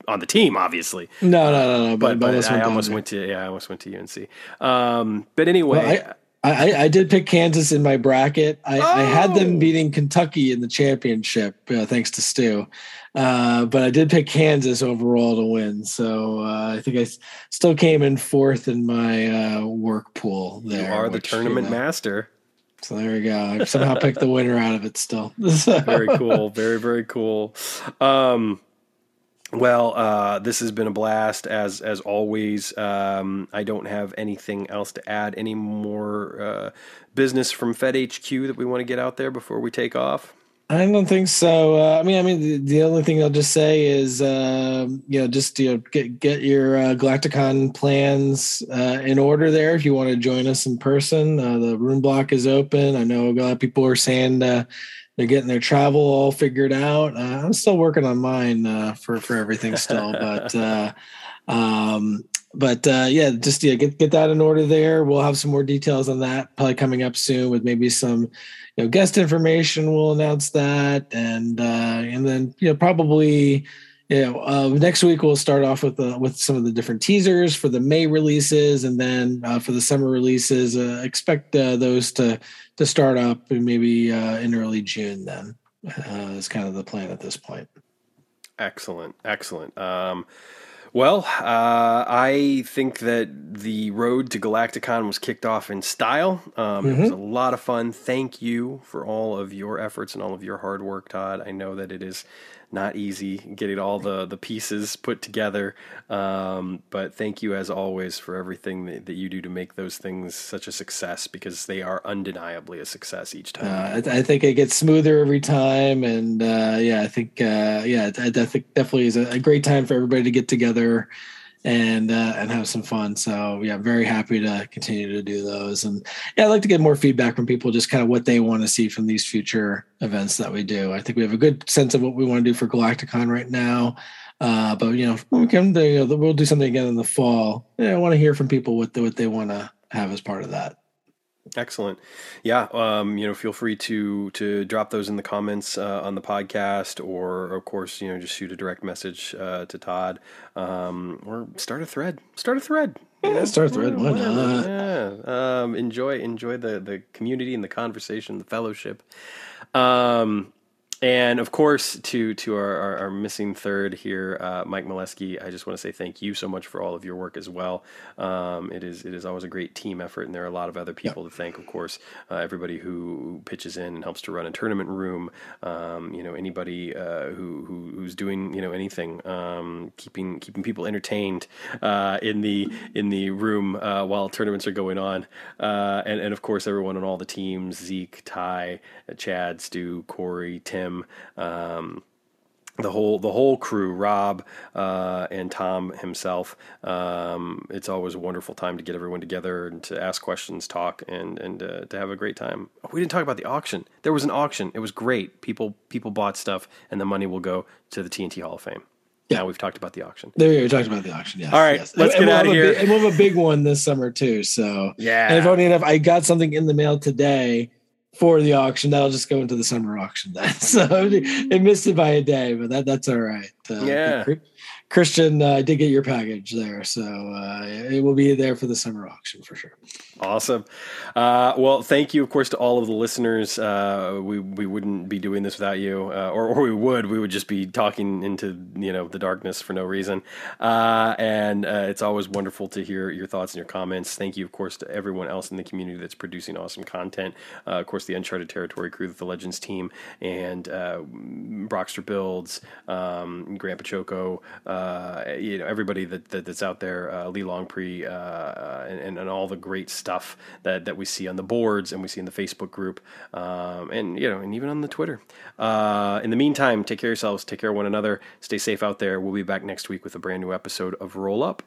on the team, obviously. No, no, no, no. But, but, but I almost went to yeah, I almost went to UNC. Um, but anyway. Well, I, I, I, did pick Kansas in my bracket. I, oh. I had them oh! beating Kentucky in the championship, uh, thanks to Stu. Uh, but I did pick Kansas overall to win. So uh, I think I s- still came in fourth in my uh, work pool. There, you are the which, tournament you know, master. So there we go. I somehow picked the winner out of it. Still, <laughs> very cool. Very very cool. Um, well, uh, this has been a blast as as always. Um, I don't have anything else to add. Any more uh, business from Fed HQ that we want to get out there before we take off? I don't think so. Uh, I mean, I mean, the, the, only thing I'll just say is, uh, you know, just you know, get get your uh, Galacticon plans uh, in order there if you want to join us in person. Uh, the room block is open. I know a lot of people are saying uh, they're getting their travel all figured out. Uh, I'm still working on mine uh, for for everything <laughs> still, but uh, um, but uh, yeah, just yeah, get get that in order there. We'll have some more details on that probably coming up soon with maybe some you know guest information. We'll announce that, and uh, and then you know probably yeah, uh, next week we'll start off with uh, with some of the different teasers for the May releases, and then uh, for the summer releases, uh, expect uh, those to to start up maybe uh, in early June. Then uh, is kind of the plan at this point. Excellent, excellent. Um, well, I think that the road to Galacticon was kicked off in style. Um, mm-hmm. It was mm-hmm. a lot of fun. Thank you for all of your efforts and all of your hard work, Todd. I know that it is not easy getting all the the pieces put together. Um, but thank you as always for everything that, that, you do to make those things such a success because they are undeniably a success each time. Uh, I, I, think it gets smoother every time, and uh, yeah, I think uh, yeah, I, think definitely is a great time for everybody to get together and uh, and have some fun. So yeah, very happy to continue to do those. And yeah, I'd like to get more feedback from people, just kind of what they want to see from these future events that we do. I think we have a good sense of what we want to do for Galacticon right now. Uh, but you know, we can you know, we'll do something again in the fall. Yeah, I want to hear from people what the, what they want to have as part of that. Excellent. Yeah. Um, you know, feel free to to drop those in the comments uh, on the podcast, or of course, you know, just shoot a direct message uh, to Todd, um, or start a thread. Start a thread. Yeah, start a thread. Why not? Yeah. Um, enjoy enjoy the the community and the conversation, the fellowship. Um, and of course, to to our, our, our missing third here, uh, Mike Molesky, I just want to say thank you so much for all of your work as well. Um, it is it is always a great team effort, and there are a lot of other people to thank. Of course, uh, everybody who pitches in and helps to run a tournament room. Um, you know, anybody uh, who, who, who's doing you know anything, um, keeping keeping people entertained uh, in the in the room uh, while tournaments are going on, uh, and and of course everyone on all the teams: Zeke, Ty, Chad, Stu, Corey, Tim. Um, the whole the whole crew, Rob uh, and Tom himself. Um, it's always a wonderful time to get everyone together and to ask questions, talk, and and uh, to have a great time. We didn't talk about the auction. There was an auction. It was great. People people bought stuff, and the money will go to the TNT Hall of Fame. Yeah, now we've talked about the auction. There we talked about the auction. Yeah. All right, yes. let's and, get out we'll of here. Big, and we'll have a big one this summer too. So yeah. And funny enough, I got something in the mail today for the auction. That'll just go into the summer auction then. <laughs> So it missed it by a day, but that that's all right. Uh, yeah. Christian uh, did get your package there, so uh, it will be there for the summer auction for sure. Awesome. Uh, well, thank you, of course, to all of the listeners. Uh, we we wouldn't be doing this without you, uh, or, or we would. We would just be talking into you know the darkness for no reason. Uh, and it's always wonderful to hear your thoughts and your comments. Thank you, of course, to everyone else in the community that's producing awesome content. of course, the Uncharted Territory crew, the Legends team, and Brockster Builds, um, Grandpa Choco uh, you know everybody that, that, that's out there, uh, Lee Longpre, uh, and, and, all the great stuff that, that we see on the boards and we see in the Facebook group, um, and you know, and even on the Twitter. Uh, in the meantime, take care of yourselves, take care of one another, stay safe out there. We'll be back next week with a brand new episode of Roll Up.